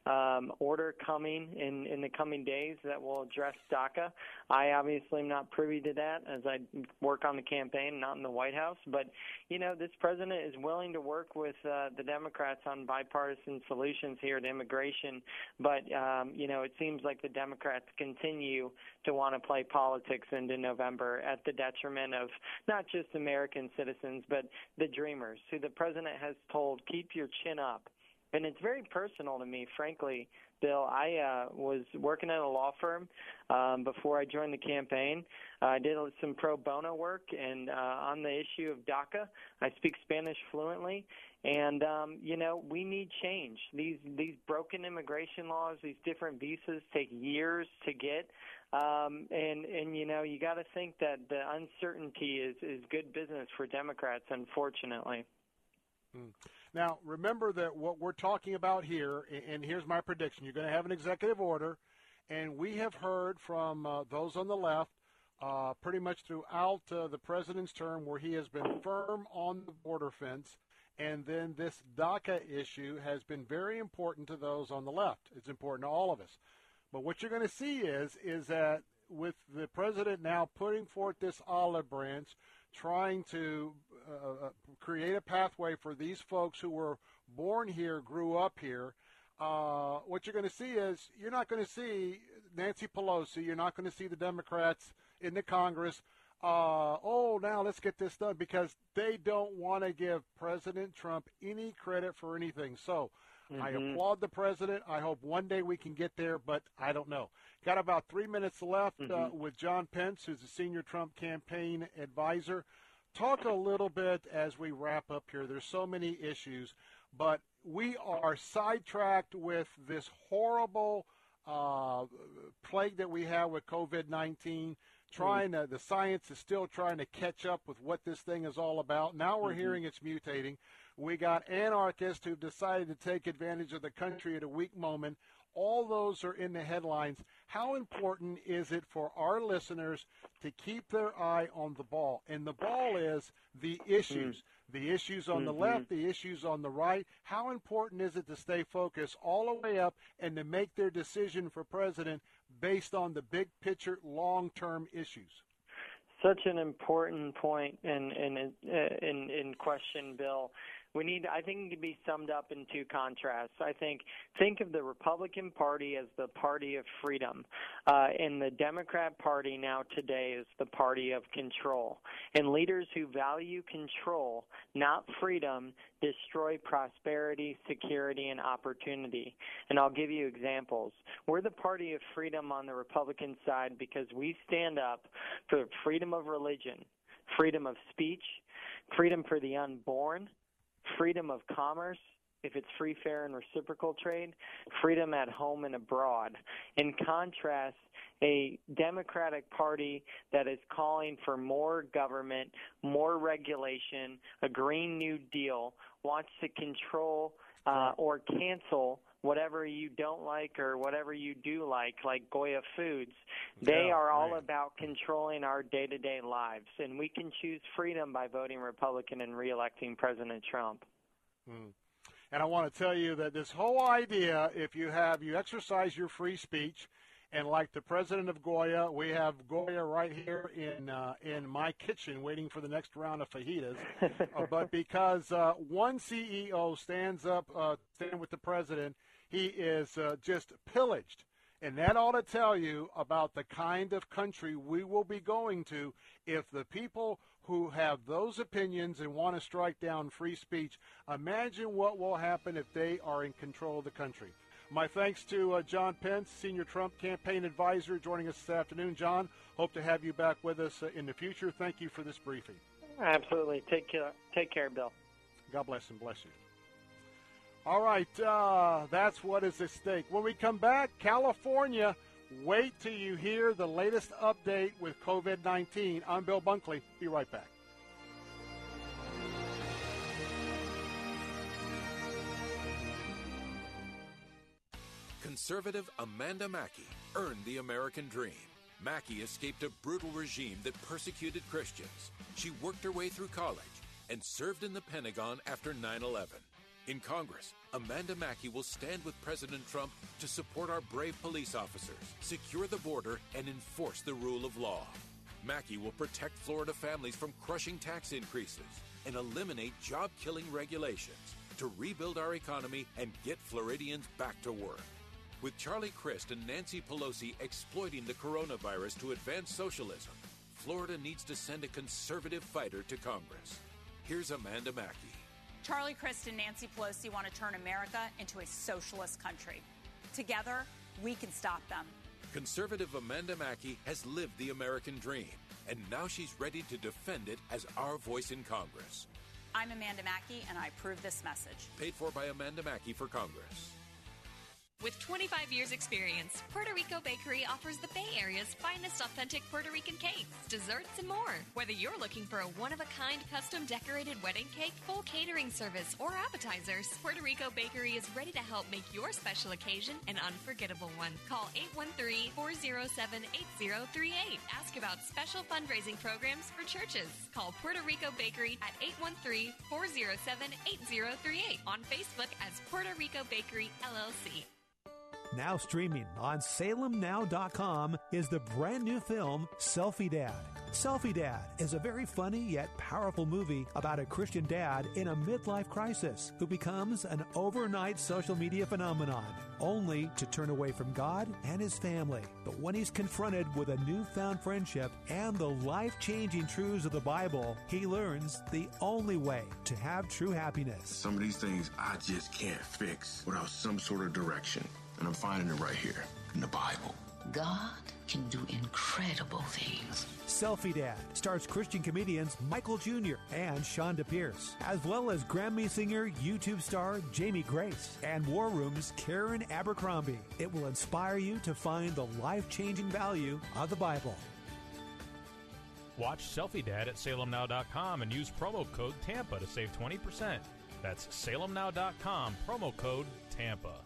um, order coming in in the coming days that will address DACA. I obviously am not privy to that as I work on the campaign, not in the White House. But you know, this president is willing to work with uh, the Democrats on bipartisan solutions here to immigration. But um, you know, it seems like the Democrats continue to want to play politics into November at the detriment of not just American citizens, but the dreamers, who the president has told keep your chin up. And it's very personal to me, frankly, Bill. I uh, was working at a law firm um, before I joined the campaign. Uh, I did some pro bono work, and uh, on the issue of DACA, I speak Spanish fluently. And um, you know, we need change. These these broken immigration laws, these different visas take years to get. Um, and and you know, you got to think that the uncertainty is is good business for Democrats, unfortunately. Mm. Now, remember that what we're talking about here, and here's my prediction: you're going to have an executive order, and we have heard from uh, those on the left uh, pretty much throughout uh, the president's term where he has been firm on the border fence. And then this DACA issue has been very important to those on the left. It's important to all of us. But what you're going to see is is that with the president now putting forth this olive branch, trying to uh, uh, create a pathway for these folks who were born here, grew up here. Uh, what you're going to see is you're not going to see Nancy Pelosi. You're not going to see the Democrats in the Congress. Uh, oh, now let's get this done because they don't want to give President Trump any credit for anything. So mm-hmm. I applaud the president. I hope one day we can get there, but I don't know. Got about three minutes left uh, mm-hmm. uh, with John Pence, who's a senior Trump campaign advisor. Talk a little bit as we wrap up here. There's so many issues, but we are sidetracked with this horrible uh, plague that we have with COVID 19 trying to, the science is still trying to catch up with what this thing is all about. Now we're mm-hmm. hearing it's mutating. We got anarchists who've decided to take advantage of the country at a weak moment. All those are in the headlines. How important is it for our listeners to keep their eye on the ball? And the ball is the issues. Mm. The issues on mm-hmm. the left, the issues on the right. How important is it to stay focused all the way up and to make their decision for president based on the big picture, long term issues? Such an important point in in in in question, Bill we need I think can be summed up in two contrasts. I think think of the Republican Party as the party of freedom, uh, and the Democrat Party now today is the party of control. And leaders who value control, not freedom, destroy prosperity, security, and opportunity. And I'll give you examples. We're the party of freedom on the Republican side because we stand up for freedom of religion, freedom of speech, freedom for the unborn, freedom of commerce, if it's free, fair, and reciprocal trade, freedom at home and abroad. In contrast, a Democratic Party that is calling for more government, more regulation, a Green New Deal, wants to control uh, or cancel whatever you don't like or whatever you do like, like Goya Foods. They yeah, are all right. about controlling our day to day lives. And we can choose freedom by voting Republican and reelecting President Trump. Mm. And I want to tell you that this whole idea, if you have, you exercise your free speech, and like the president of Goya, we have Goya right here in uh, in my kitchen, waiting for the next round of fajitas. uh, but because uh, one CEO stands up, uh, stand with the president, he is uh, just pillaged. And that ought to tell you about the kind of country we will be going to if the people who have those opinions and want to strike down free speech, imagine what will happen if they are in control of the country. My thanks to uh, John Pence, Senior Trump Campaign Advisor, joining us this afternoon. John, hope to have you back with us uh, in the future. Thank you for this briefing. Absolutely. Take care. Take care, Bill. God bless and bless you. All right, uh, that's what is at stake. When we come back, California, wait till you hear the latest update with COVID 19. I'm Bill Bunkley. Be right back. Conservative Amanda Makki earned the American dream. Makki escaped a brutal regime that persecuted Christians. She worked her way through college and served in the Pentagon after 9 11. In Congress, Amanda Makki will stand with President Trump to support our brave police officers, secure the border, and enforce the rule of law. Makki will protect Florida families from crushing tax increases and eliminate job killing regulations to rebuild our economy and get Floridians back to work. With Charlie Crist and Nancy Pelosi exploiting the coronavirus to advance socialism, Florida needs to send a conservative fighter to Congress. Here's Amanda Makki. Charlie Crist and Nancy Pelosi want to turn America into a socialist country. Together, we can stop them. Conservative Amanda Makki has lived the American dream, and now she's ready to defend it as our voice in Congress. I'm Amanda Makki, and I approve this message. Paid for by Amanda Makki for Congress. With 25 years experience, Puerto Rico Bakery offers the Bay Area's finest authentic Puerto Rican cakes, desserts, and more. Whether you're looking for a one-of-a-kind custom decorated wedding cake, full catering service, or appetizers, Puerto Rico Bakery is ready to help make your special occasion an unforgettable one. Call 813-407-8038. Ask about special fundraising programs for churches. Call Puerto Rico Bakery at 813-407-8038 on Facebook as Puerto Rico Bakery LLC. Now streaming on salemnow.com is the brand new film Selfie Dad. Selfie Dad is a very funny yet powerful movie about a Christian dad in a midlife crisis who becomes an overnight social media phenomenon, only to turn away from God and his family. But when he's confronted with a newfound friendship and the life changing truths of the Bible, he learns the only way to have true happiness. Some of these things I just can't fix without some sort of direction. And I'm finding it right here in the Bible. God can do incredible things. Selfie Dad stars Christian comedians Michael Jr. and Chonda Pierce, as well as Grammy singer, YouTube star Jamie Grace, and War Room's Karen Abercrombie. It will inspire you to find the life changing value of the Bible. Watch Selfie Dad at salemnow.com and use promo code TAMPA to save 20%. That's salemnow.com, promo code TAMPA.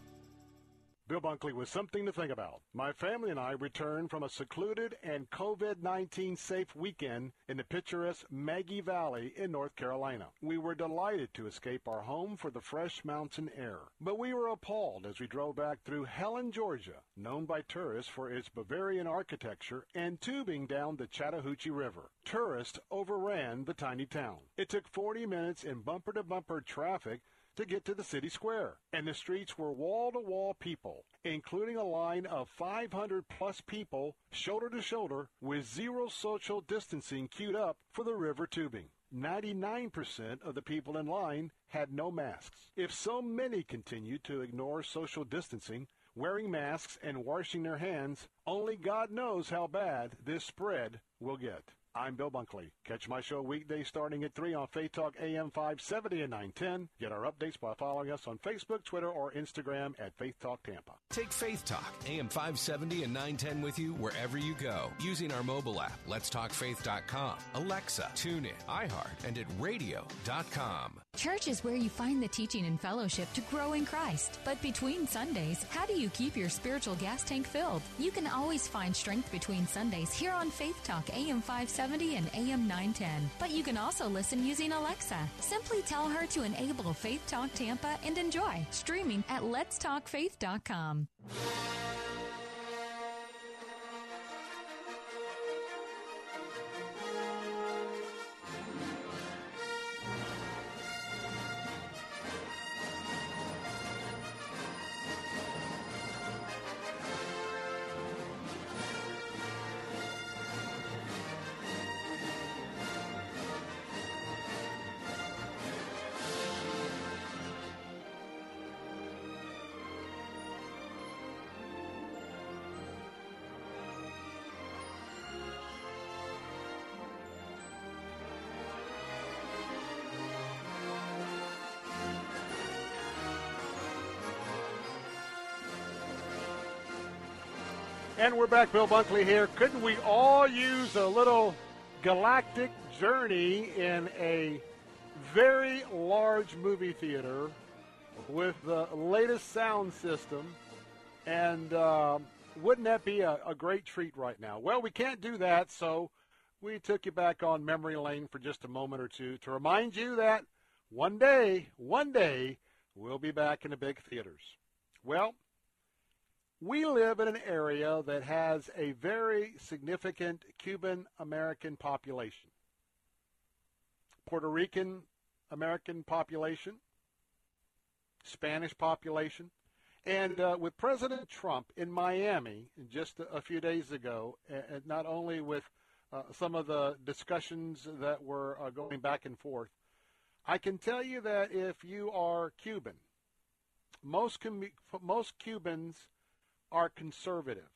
Bill Bunkley with something to think about. My family and I returned from a secluded and COVID 19 safe weekend in the picturesque Maggie Valley in North Carolina. We were delighted to escape our home for the fresh mountain air. But we were appalled as we drove back through Helen, Georgia, known by tourists for its Bavarian architecture and tubing down the Chattahoochee River. Tourists overran the tiny town. It took 40 minutes in bumper to bumper traffic to get to the city square. And the streets were wall to wall people, including a line of 500 plus people shoulder to shoulder with zero social distancing queued up for the river tubing. 99% of the people in line had no masks. If so many continued to ignore social distancing, wearing masks and washing their hands, only God knows how bad this spread will get. I'm Bill Bunkley. Catch my show weekdays starting at 3 on Faith Talk AM 570 and 910. Get our updates by following us on Facebook, Twitter, or Instagram at Faith Talk Tampa. Take Faith Talk AM 570 and 910 with you wherever you go using our mobile app, letstalkfaith.com, Alexa, TuneIn, iHeart, and at radio.com. Church is where you find the teaching and fellowship to grow in Christ. But between Sundays, how do you keep your spiritual gas tank filled? You can always find strength between Sundays here on Faith Talk AM 570 and AM 910. But you can also listen using Alexa. Simply tell her to enable Faith Talk Tampa and enjoy. Streaming at letstalkfaith.com. And we're back, Bill Bunkley here. Couldn't we all use a little galactic journey in a very large movie theater with the latest sound system? And uh, wouldn't that be a, a great treat right now? Well, we can't do that, so we took you back on memory lane for just a moment or two to remind you that one day, one day, we'll be back in the big theaters. Well, we live in an area that has a very significant Cuban American population, Puerto Rican American population, Spanish population. And uh, with President Trump in Miami just a, few days ago, and not only with uh, some of the discussions that were uh, going back and forth, I can tell you that if you are Cuban, most com- most Cubans are conservative.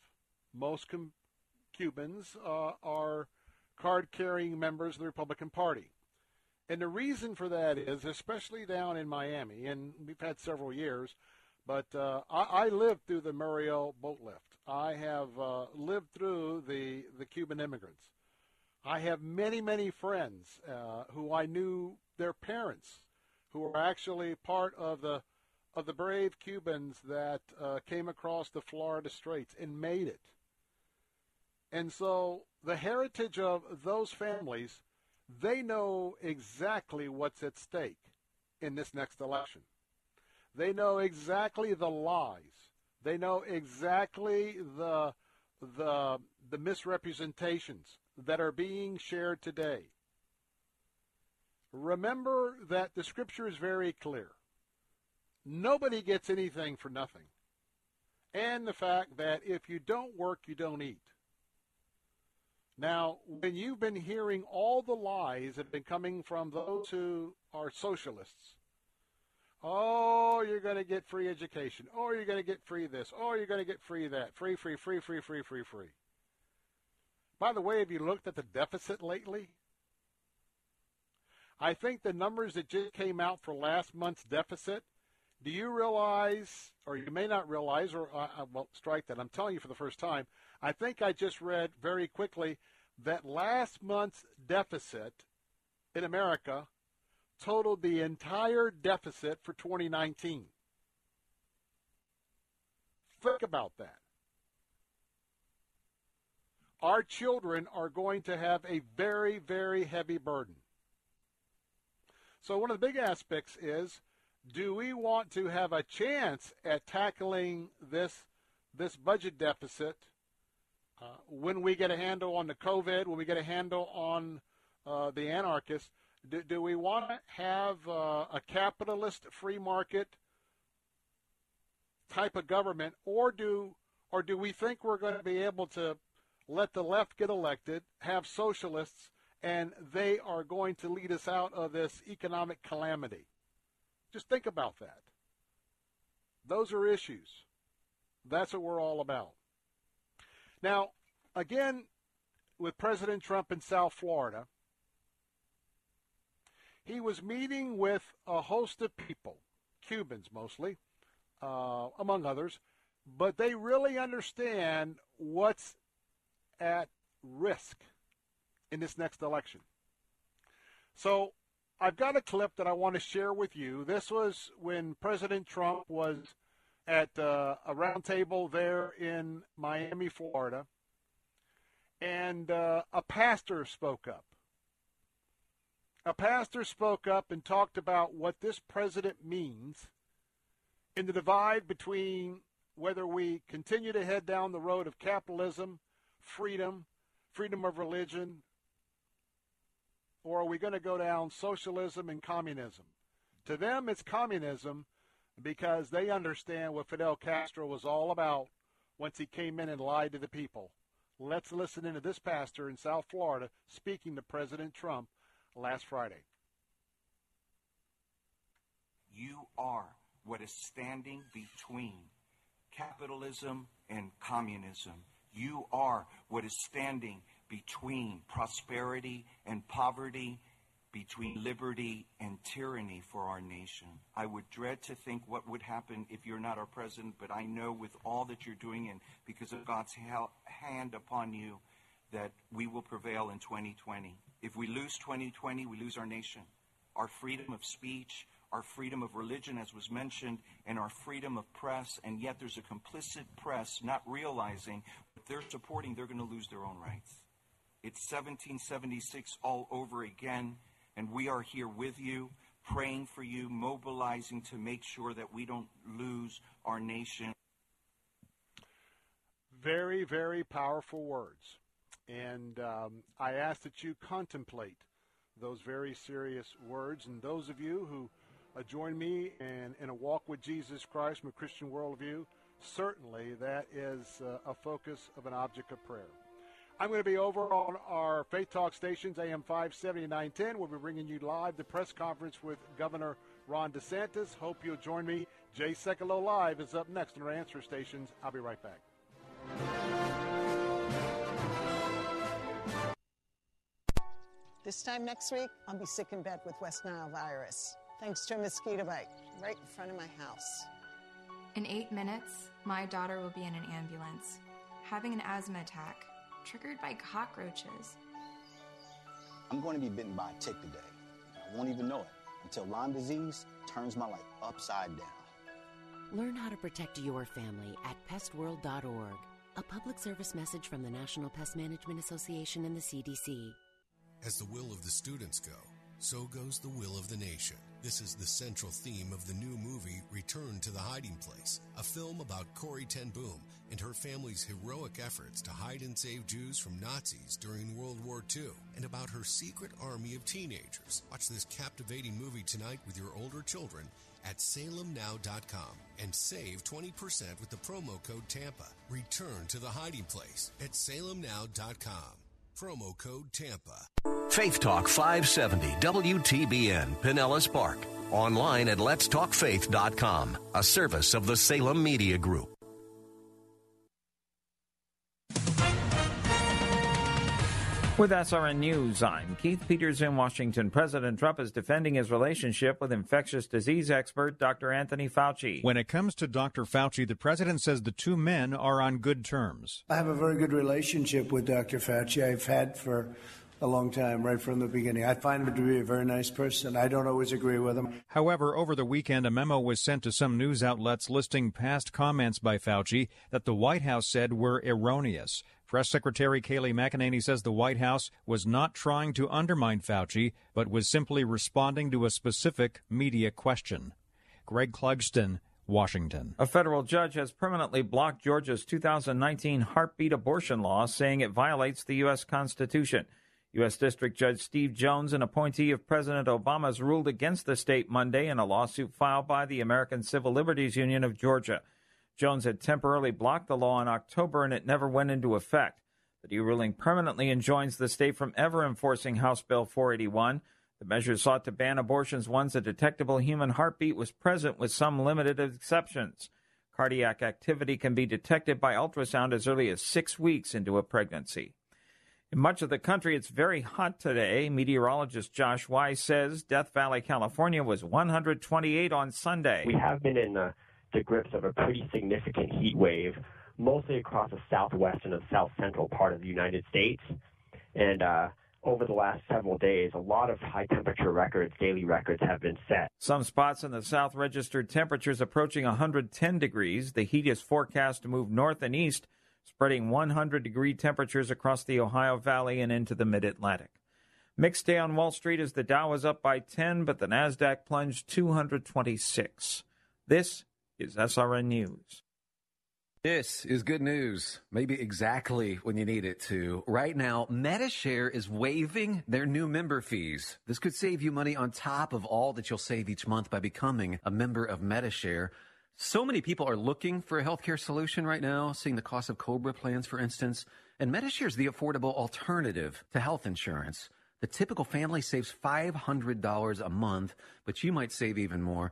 Most com- Cubans uh, are card-carrying members of the Republican Party. And the reason for that is, especially down in Miami, and we've had several years, but uh, I, I, lived through the Mariel boat lift. I have uh, lived through the, the Cuban immigrants. I have many, many friends uh, who I knew their parents, who were actually part of the of the brave Cubans that uh, came across the Florida Straits and made it. And so the heritage of those families they know exactly what's at stake in this next election. They know exactly the lies. They know exactly the the the misrepresentations that are being shared today. Remember that the scripture is very clear. Nobody gets anything for nothing. And the fact that if you don't work, you don't eat. Now, when you've been hearing all the lies that have been coming from those who are socialists, oh, you're going to get free education, oh, you're going to get free this, oh, you're going to get free that, free, free, free, free, free, free, free. By the way, have you looked at the deficit lately? I think the numbers that just came out for last month's deficit, do you realize, or you may not realize, or I, I won't strike that, I'm telling you for the first time, I think I just read very quickly that last month's deficit in America totaled the entire deficit for 2019. Think about that. Our children are going to have a very, very heavy burden. So, one of the big aspects is do we want to have a chance at tackling this, this budget deficit uh, when we get a handle on the COVID, when we get a handle on uh, the anarchists, do, do we want to have uh, a capitalist free market type of government, or do or do we think we're going to be able to let the left get elected, have socialists, and they are going to lead us out of this economic calamity? Just think about that. Those are issues. That's what we're all about. Now, again, with President Trump in South Florida, he was meeting with a host of people, Cubans mostly, uh, among others, but they really understand what's at risk in this next election. So I've got a clip that I want to share with you. This was when President Trump was at uh, a roundtable there in Miami, Florida, and uh, a pastor spoke up. A pastor spoke up and talked about what this president means in the divide between whether we continue to head down the road of capitalism, freedom, freedom of religion, or are we going to go down socialism and communism? To them, it's communism because they understand what Fidel Castro was all about once he came in and lied to the people. Let's listen into this pastor in South Florida speaking to President Trump last Friday. You are what is standing between capitalism and communism. You are what is standing between prosperity and poverty between liberty and tyranny for our nation. I would dread to think what would happen if you're not our president, but I know with all that you're doing and because of God's hand upon you that we will prevail in 2020. If we lose 2020, we lose our nation, our freedom of speech, our freedom of religion, as was mentioned, and our freedom of press. And yet there's a complicit press not realizing what they're supporting, they're going to lose their own rights. It's 1776 all over again, and we are here with you, praying for you, mobilizing to make sure that we don't lose our nation. Very, very powerful words. And um, I ask that you contemplate those very serious words. And those of you who uh, join me in, in a walk with Jesus Christ from a Christian worldview, certainly that is uh, a focus of an object of prayer. I'm going to be over on our Faith Talk stations, AM 57910. We'll be bringing you live the press conference with Governor Ron DeSantis. Hope you'll join me. Jay Sekulow Live is up next on our answer stations. I'll be right back. This time next week, I'll be sick in bed with West Nile virus, thanks to a mosquito bite right in front of my house. In eight minutes, my daughter will be in an ambulance, having an asthma attack triggered by cockroaches. I'm going to be bitten by a tick today. I won't even know it until Lyme disease turns my life upside down. Learn how to protect your family at pestworld.org. A public service message from the National Pest Management Association and the CDC. As the will of the students go, so goes the will of the nation. This is the central theme of the new movie Return to the Hiding Place, a film about Corrie ten Boom and her family's heroic efforts to hide and save Jews from Nazis during World War II, and about her secret army of teenagers. Watch this captivating movie tonight with your older children at salemnow.com and save 20% with the promo code TAMPA. Return to the hiding place at salemnow.com. Promo code TAMPA. Faith Talk 570 WTBN Pinellas Park. Online at letstalkfaith.com, a service of the Salem Media Group. With SRN News, I'm Keith Peters in Washington. President Trump is defending his relationship with infectious disease expert Dr. Anthony Fauci. When it comes to Dr. Fauci, the president says the two men are on good terms. I have a very good relationship with Dr. Fauci. I've had for a long time, right from the beginning. I find him to be a very nice person. I don't always agree with him. However, over the weekend, a memo was sent to some news outlets listing past comments by Fauci that the White House said were erroneous. Press Secretary Kayleigh McEnany says the White House was not trying to undermine Fauci, but was simply responding to a specific media question. Greg Clugston, Washington. A federal judge has permanently blocked Georgia's 2019 heartbeat abortion law, saying it violates the U.S. Constitution. U.S. District Judge Steve Jones, an appointee of President Obama's, ruled against the state Monday in a lawsuit filed by the American Civil Liberties Union of Georgia. Jones had temporarily blocked the law in October and it never went into effect. The new ruling permanently enjoins the state from ever enforcing House Bill 481. The measure sought to ban abortions once a detectable human heartbeat was present, with some limited exceptions. Cardiac activity can be detected by ultrasound as early as six weeks into a pregnancy. In much of the country, it's very hot today. Meteorologist Josh Wise says Death Valley, California was 128 on Sunday. We have been in the, the grips of a pretty significant heat wave, mostly across the southwestern and the south central part of the United States. And uh, over the last several days, a lot of high temperature records, daily records, have been set. Some spots in the south registered temperatures approaching 110 degrees. The heat is forecast to move north and east spreading 100 degree temperatures across the Ohio Valley and into the mid Atlantic. Mixed day on Wall Street as the Dow was up by 10, but the NASDAQ plunged 226. This is SRN News. This is good news, maybe exactly when you need it to. Right now, Medi-Share is waiving their new member fees. This could save you money on top of all that you'll save each month by becoming a member of Medi-Share. So many people are looking for a healthcare solution right now, seeing the cost of Cobra plans, for instance. And Medi-Share is the affordable alternative to health insurance. The typical family saves $500 a month, but you might save even more.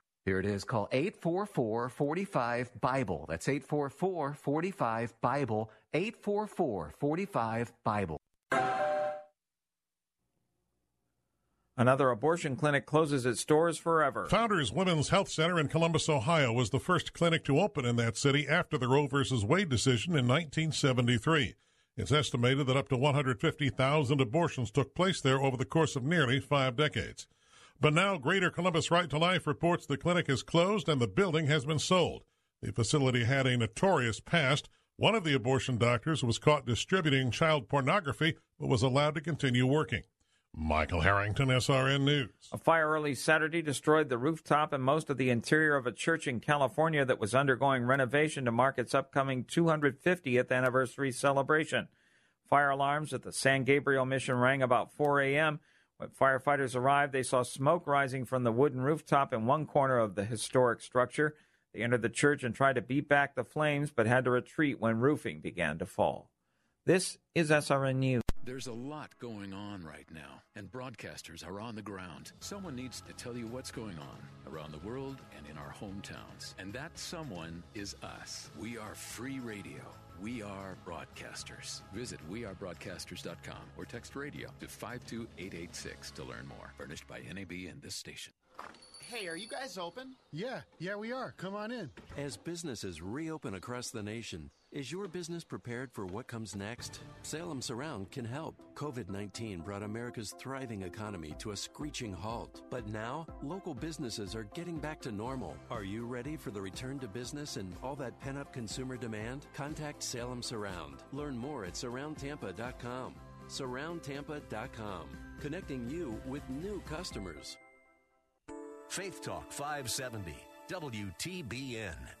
Here it is. Call 844 45 Bible. That's 844 45 Bible. 844 45 Bible. Another abortion clinic closes its doors forever. Founders Women's Health Center in Columbus, Ohio was the first clinic to open in that city after the Roe v. Wade decision in 1973. It's estimated that up to 150,000 abortions took place there over the course of nearly five decades. But now Greater Columbus Right to Life reports the clinic is closed and the building has been sold. The facility had a notorious past. One of the abortion doctors was caught distributing child pornography but was allowed to continue working. Michael Harrington, SRN News. A fire early Saturday destroyed the rooftop and most of the interior of a church in California that was undergoing renovation to mark its upcoming 250th anniversary celebration. Fire alarms at the San Gabriel mission rang about 4 a.m. When firefighters arrived, they saw smoke rising from the wooden rooftop in one corner of the historic structure. They entered the church and tried to beat back the flames, but had to retreat when roofing began to fall. This is SRN News. There's a lot going on right now, and broadcasters are on the ground. Someone needs to tell you what's going on around the world and in our hometowns. And that someone is us. We are free radio. We are broadcasters. Visit wearebroadcasters.com or text radio to 52886 to learn more. Furnished by NAB and this station. Hey, are you guys open? Yeah, yeah, we are. Come on in. As businesses reopen across the nation, is your business prepared for what comes next? Salem Surround can help. COVID 19 brought America's thriving economy to a screeching halt. But now, local businesses are getting back to normal. Are you ready for the return to business and all that pent up consumer demand? Contact Salem Surround. Learn more at surroundtampa.com. Surroundtampa.com, connecting you with new customers. Faith Talk 570, WTBN.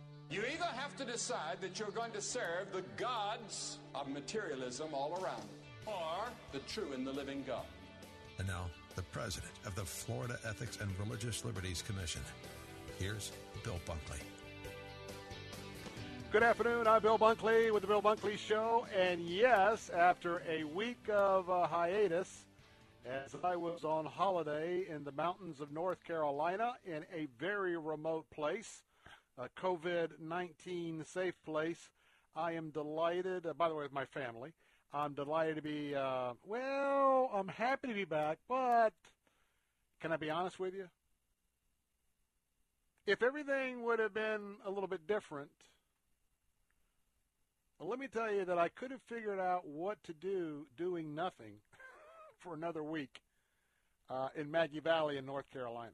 You either have to decide that you're going to serve the gods of materialism all around, or the true and the living God. And now, the president of the Florida Ethics and Religious Liberties Commission. Here's Bill Bunkley. Good afternoon. I'm Bill Bunkley with the Bill Bunkley Show. And yes, after a week of uh, hiatus, as I was on holiday in the mountains of North Carolina in a very remote place, a COVID 19 safe place, I am delighted, uh, by the way, with my family. I'm delighted to be, uh, well, I'm happy to be back, but can I be honest with you? If everything would have been a little bit different, let me tell you that I could have figured out what to do doing nothing for another week uh, in Maggie Valley in North Carolina.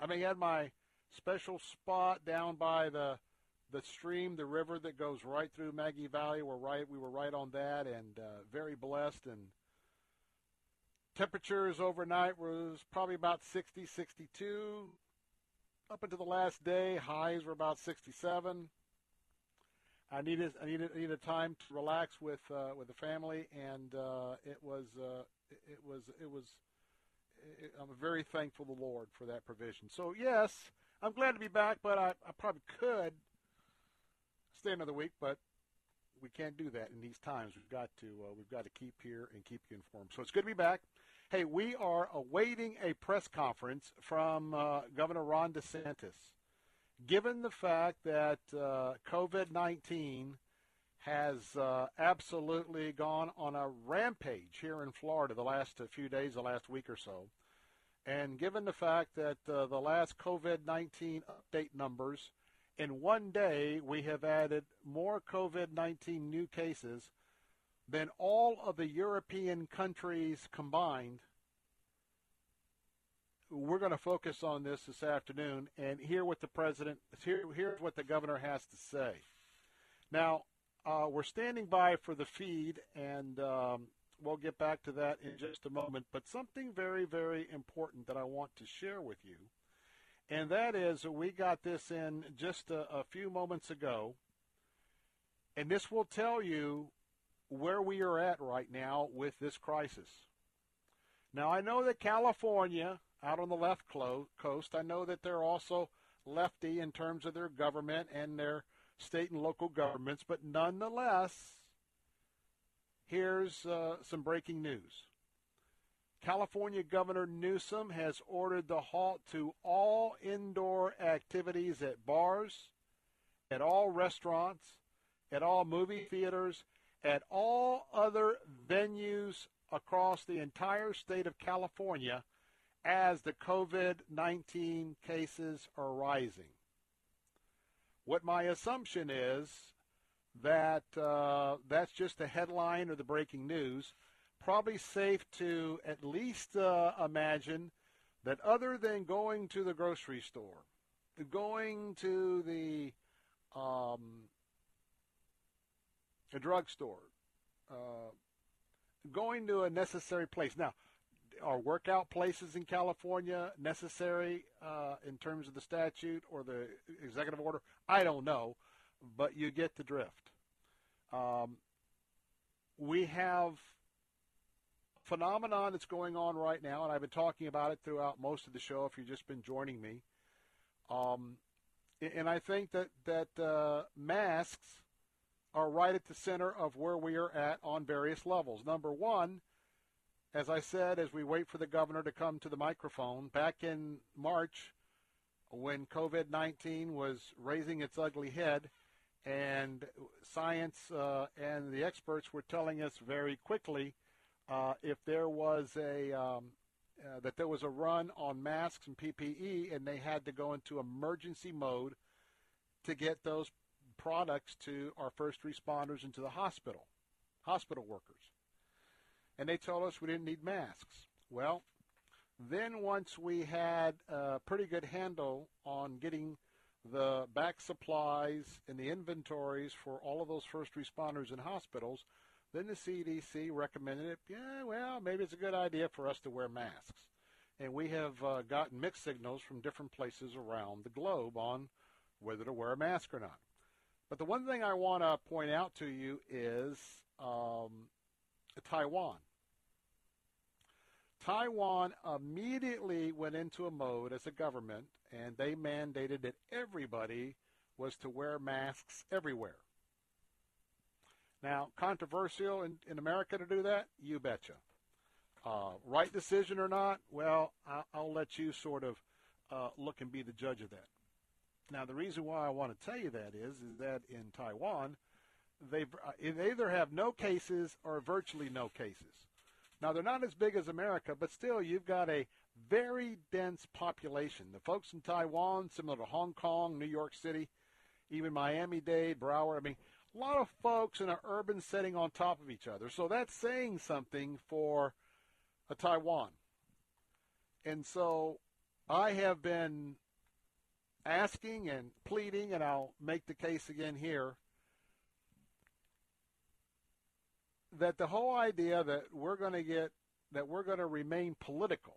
I mean, I had my special spot down by the the stream, the river that goes right through Maggie Valley. We're right, we were right on that, and uh, very blessed. And temperatures overnight was probably about 60, 62. Up until the last day, highs were about 67. I needed I needed needed time to relax with uh, with the family, and uh, it was uh, it was it was. It, I'm very thankful to the Lord for that provision. So yes, I'm glad to be back, but I, I probably could stay another week, but we can't do that in these times. We've got to uh, we've got to keep here and keep you informed. So it's good to be back. Hey, we are awaiting a press conference from uh, Governor Ron DeSantis. Given the fact that uh, COVID 19 has uh, absolutely gone on a rampage here in Florida the last few days, the last week or so, and given the fact that uh, the last COVID 19 update numbers, in one day we have added more COVID 19 new cases than all of the European countries combined. we're going to focus on this this afternoon and hear what the president, here's what the governor has to say. Now, uh, we're standing by for the feed, and um, we'll get back to that in just a moment. But something very, very important that I want to share with you, and that is we got this in just a, a few moments ago, and this will tell you where we are at right now with this crisis. Now, I know that California, out on the left coast, I know that they're also lefty in terms of their government and their state and local governments, but nonetheless, here's uh, some breaking news. California Governor Newsom has ordered the halt to all indoor activities at bars, at all restaurants, at all movie theaters, at all other venues across the entire state of California as the COVID 19 cases are rising. What my assumption is that uh, that's just the headline or the breaking news. Probably safe to at least uh, imagine that other than going to the grocery store, going to the um, a drugstore, uh, going to a necessary place. Now, are workout places in California necessary uh, in terms of the statute or the executive order? I don't know, but you get the drift. Um, we have a phenomenon that's going on right now, and I've been talking about it throughout most of the show. If you've just been joining me, um, and I think that that uh, masks are right at the center of where we are at on various levels. Number one as I said, as we wait for the governor to come to the microphone, back in March, when COVID 19 was raising its ugly head, and science uh, and the experts were telling us very quickly uh, if there was a um, uh, that there was a run on masks and PPE, and they had to go into emergency mode to get those products to our first responders and to the hospital, hospital workers and they told us we didn't need masks. Well, then once we had a pretty good handle on getting the back supplies and the inventories for all of those first responders in hospitals, then the CDC recommended it. Yeah, well, maybe it's a good idea for us to wear masks. And we have uh, gotten mixed signals from different places around the globe on whether to wear a mask or not. But the one thing I want to point out to you is um, Taiwan. Taiwan immediately went into a mode as a government, and they mandated that everybody was to wear masks everywhere. Now, controversial in, in America to do that? You betcha. Uh, right decision or not? Well, I'll, I'll let you sort of uh, look and be the judge of that. Now, the reason why I want to tell you that is, is that in Taiwan, they uh, they either have no cases or virtually no cases. Now, they're not as big as America, but still, you've got a very dense population. The folks in Taiwan, similar to Hong Kong, New York City, even Miami Dade, Broward, I mean, a lot of folks in an urban setting on top of each other. So that's saying something for a Taiwan. And so I have been asking and pleading, and I'll make the case again here that the whole idea that we're going to get that we're going to remain political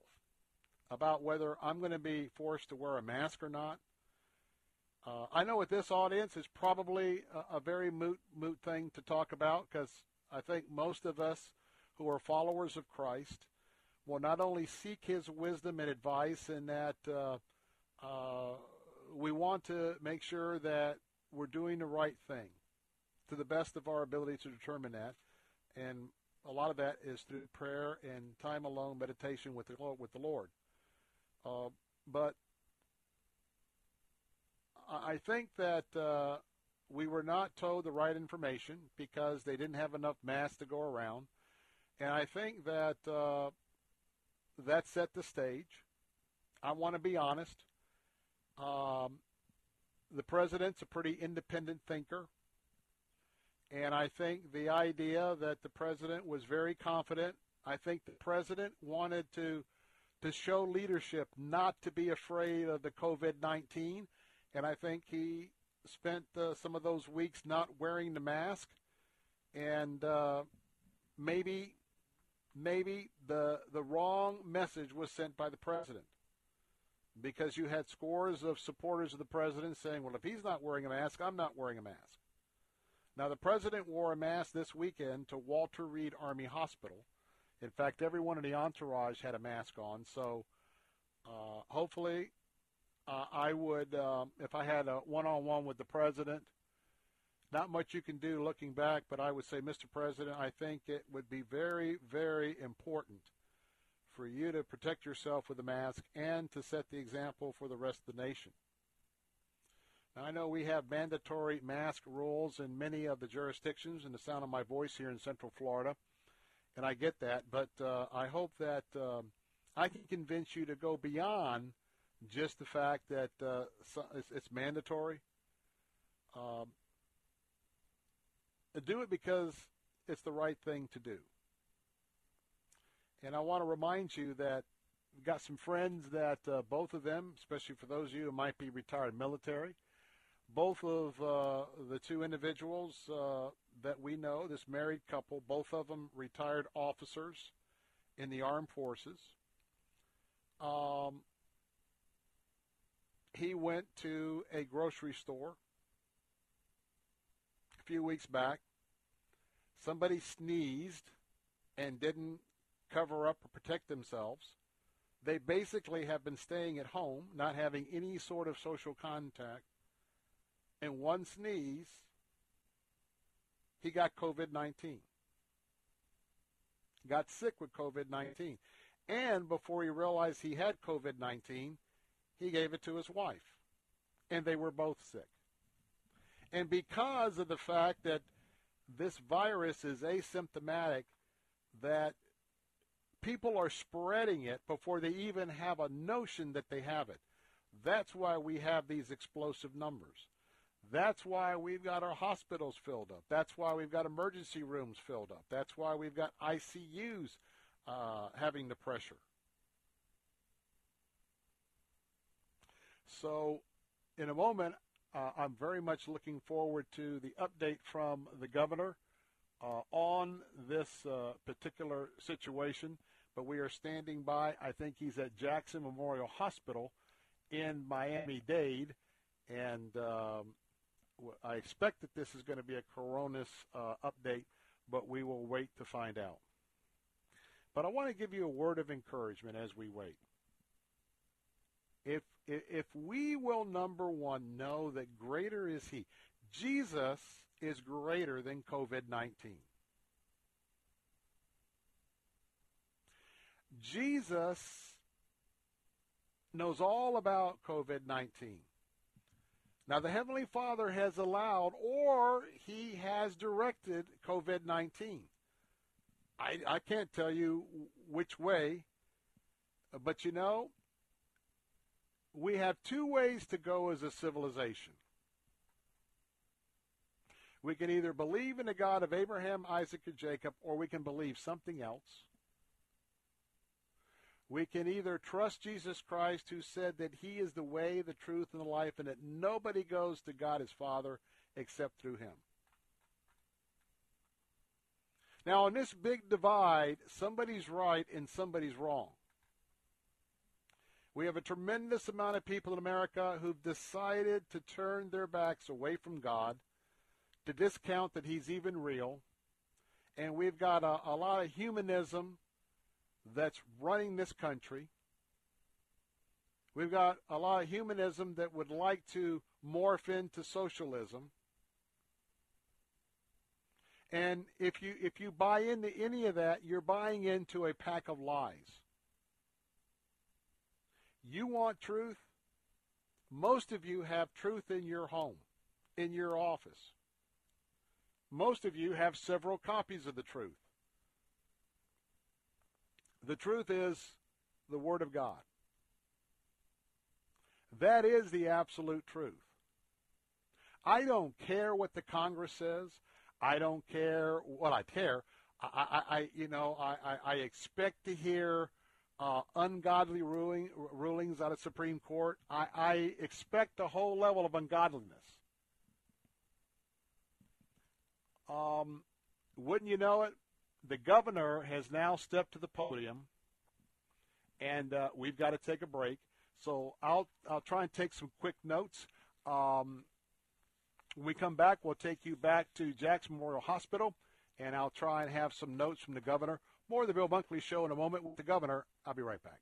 about whether I'm going to be forced to wear a mask or not. Uh, I know with this audience is probably a, a very moot moot thing to talk about because I think most of us who are followers of Christ will not only seek His wisdom and advice, in that uh, uh, we want to make sure that we're doing the right thing to the best of our ability to determine that and a lot of that is through prayer and time alone, meditation with the Lord. With the Lord. Uh, but I think that uh, we were not told the right information because they didn't have enough mass to go around, and I think that uh, that set the stage. I want to be honest. Um, the president's a pretty independent thinker. And I think the idea that the president was very confident, I think the president wanted to to show leadership, not to be afraid of the COVID 19. And I think he spent uh, some of those weeks not wearing the mask. And uh, maybe, maybe the, the wrong message was sent by the president. Because you had scores of supporters of the president saying, well, if he's not wearing a mask, I'm not wearing a mask. Now, the president wore a mask this weekend to Walter Reed Army Hospital. In fact, everyone in the entourage had a mask on. So uh, hopefully, uh, I would, um, if I had a one-on-one with the president, not much you can do looking back, but I would say, Mr. President, I think it would be very, very important for you to protect yourself with a mask and to set the example for the rest of the nation. Now, I know we have mandatory mask rules in many of the jurisdictions in the sound of my voice here in Central Florida, and I get that, but uh, I hope that um, I can convince you to go beyond just the fact that uh, it's, it's, mandatory. Um, do it because it's the right thing to do. And I want to remind you that we've got some friends that uh, both of them, especially for those of you who might be retired military, both of uh, the two individuals uh, that we know, this married couple, both of them retired officers in the armed forces. Um, he went to a grocery store a few weeks back. Somebody sneezed and didn't cover up or protect themselves. They basically have been staying at home, not having any sort of social contact. And one sneeze, he got COVID 19. Got sick with COVID 19. And before he realized he had COVID 19, he gave it to his wife. And they were both sick. And because of the fact that this virus is asymptomatic, that people are spreading it before they even have a notion that they have it. That's why we have these explosive numbers. That's why we've got our hospitals filled up. That's why we've got emergency rooms filled up. That's why we've got ICUs uh, having the pressure. So, in a moment, uh, I'm very much looking forward to the update from the governor uh, on this uh, particular situation. But we are standing by. I think he's at Jackson Memorial Hospital in Miami Dade, and um, I expect that this is going to be a coronis uh, update, but we will wait to find out. But I want to give you a word of encouragement as we wait. If if we will number one know that greater is He, Jesus is greater than COVID nineteen. Jesus knows all about COVID 19. Now, the Heavenly Father has allowed or He has directed COVID 19. I, I can't tell you which way, but you know, we have two ways to go as a civilization. We can either believe in the God of Abraham, Isaac, and Jacob, or we can believe something else. We can either trust Jesus Christ, who said that he is the way, the truth, and the life, and that nobody goes to God his Father except through him. Now, on this big divide, somebody's right and somebody's wrong. We have a tremendous amount of people in America who've decided to turn their backs away from God, to discount that he's even real. And we've got a, a lot of humanism that's running this country. We've got a lot of humanism that would like to morph into socialism. And if you if you buy into any of that, you're buying into a pack of lies. You want truth? Most of you have truth in your home, in your office. Most of you have several copies of the truth. The truth is the Word of God. That is the absolute truth. I don't care what the Congress says. I don't care what I care. I, I, I you know, I, I, expect to hear uh, ungodly ruling, rulings out of Supreme Court. I, I expect a whole level of ungodliness. Um, wouldn't you know it? The governor has now stepped to the podium, and uh, we've got to take a break. So I'll I'll try and take some quick notes. Um, when we come back, we'll take you back to Jackson Memorial Hospital, and I'll try and have some notes from the governor. More of the Bill Bunkley Show in a moment with the governor. I'll be right back.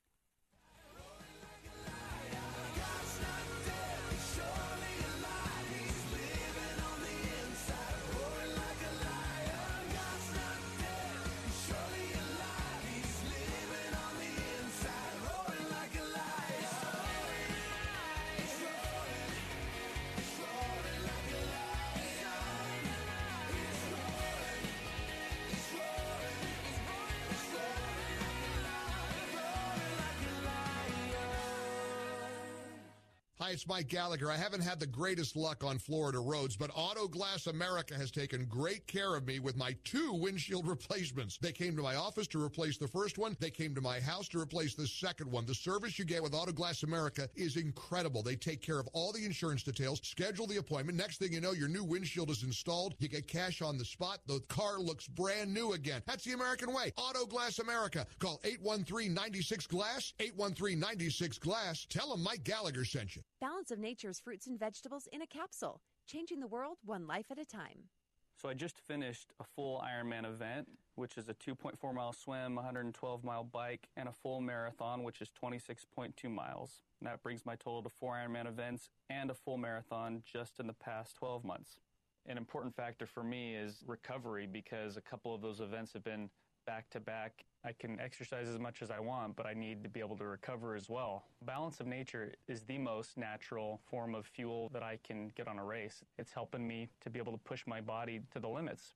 Mike Gallagher. I haven't had the greatest luck on Florida roads, but Auto Glass America has taken great care of me with my two windshield replacements. They came to my office to replace the first one. They came to my house to replace the second one. The service you get with Auto Glass America is incredible. They take care of all the insurance details, schedule the appointment. Next thing you know, your new windshield is installed. You get cash on the spot. The car looks brand new again. That's the American way. Auto Glass America. Call 813-96-GLASS, 813-96-GLASS. Tell them Mike Gallagher sent you. Balance of Nature's fruits and vegetables in a capsule, changing the world one life at a time. So I just finished a full Ironman event, which is a 2.4 mile swim, 112 mile bike, and a full marathon, which is 26.2 miles. And that brings my total to four Ironman events and a full marathon just in the past 12 months. An important factor for me is recovery because a couple of those events have been back to back. I can exercise as much as I want, but I need to be able to recover as well. Balance of nature is the most natural form of fuel that I can get on a race. It's helping me to be able to push my body to the limits.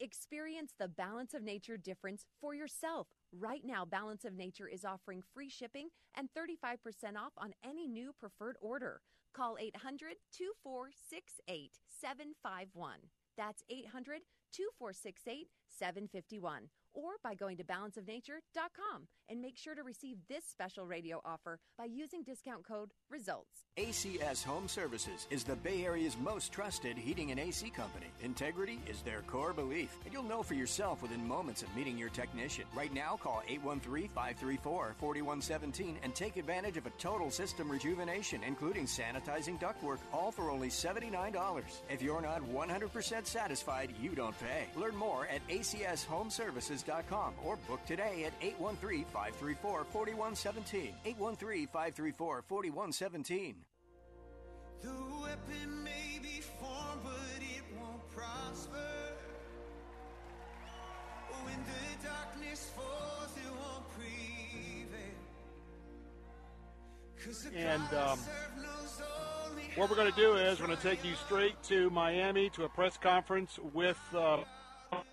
Experience the Balance of Nature difference for yourself. Right now, Balance of Nature is offering free shipping and 35% off on any new preferred order. Call 800 2468 751. That's 800 2468 751 or by going to balanceofnature.com and make sure to receive this special radio offer by using discount code RESULTS. ACS Home Services is the Bay Area's most trusted heating and AC company. Integrity is their core belief, and you'll know for yourself within moments of meeting your technician. Right now, call 813-534-4117 and take advantage of a total system rejuvenation, including sanitizing ductwork, all for only $79. If you're not 100% satisfied, you don't pay. Learn more at acshomeservices.com or book today at 813-534-4117. 813-534-4117. The weapon may be formed, but it won't prosper. When the darkness falls, it won't prevail. And um, what we're going to do is we're going to take you straight to Miami to a press conference with uh,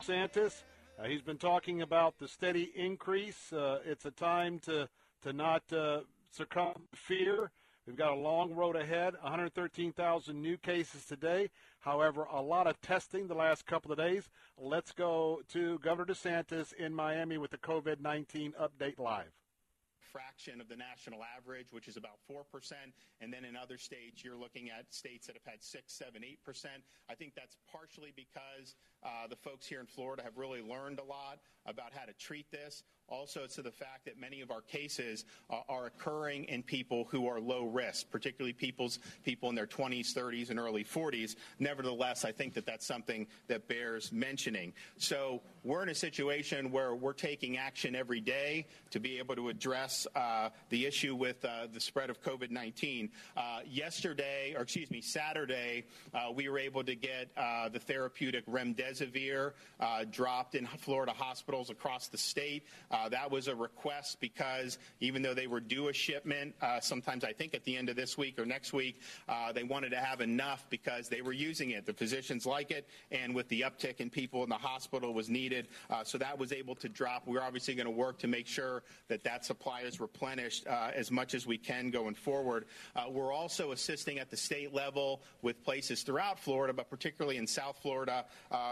Santos. Uh, he's been talking about the steady increase. Uh, it's a time to to not uh, succumb to fear. We've got a long road ahead. 113,000 new cases today. However, a lot of testing the last couple of days. Let's go to Governor DeSantis in Miami with the COVID-19 update live fraction of the national average, which is about 4%. And then in other states, you're looking at states that have had 6, 7, 8%. I think that's partially because uh, the folks here in Florida have really learned a lot about how to treat this. Also, to the fact that many of our cases uh, are occurring in people who are low risk, particularly people's people in their 20s, 30s, and early 40s. Nevertheless, I think that that's something that bears mentioning. So we're in a situation where we're taking action every day to be able to address uh, the issue with uh, the spread of COVID-19. Uh, yesterday, or excuse me, Saturday, uh, we were able to get the therapeutic remdesivir dropped in Florida hospitals across the state. Uh, that was a request because even though they were due a shipment, uh, sometimes I think at the end of this week or next week, uh, they wanted to have enough because they were using it. The physicians like it, and with the uptick in people in the hospital was needed. Uh, so that was able to drop. We're obviously going to work to make sure that that supply is replenished uh, as much as we can going forward. Uh, we're also assisting at the state level with places throughout Florida, but particularly in South Florida,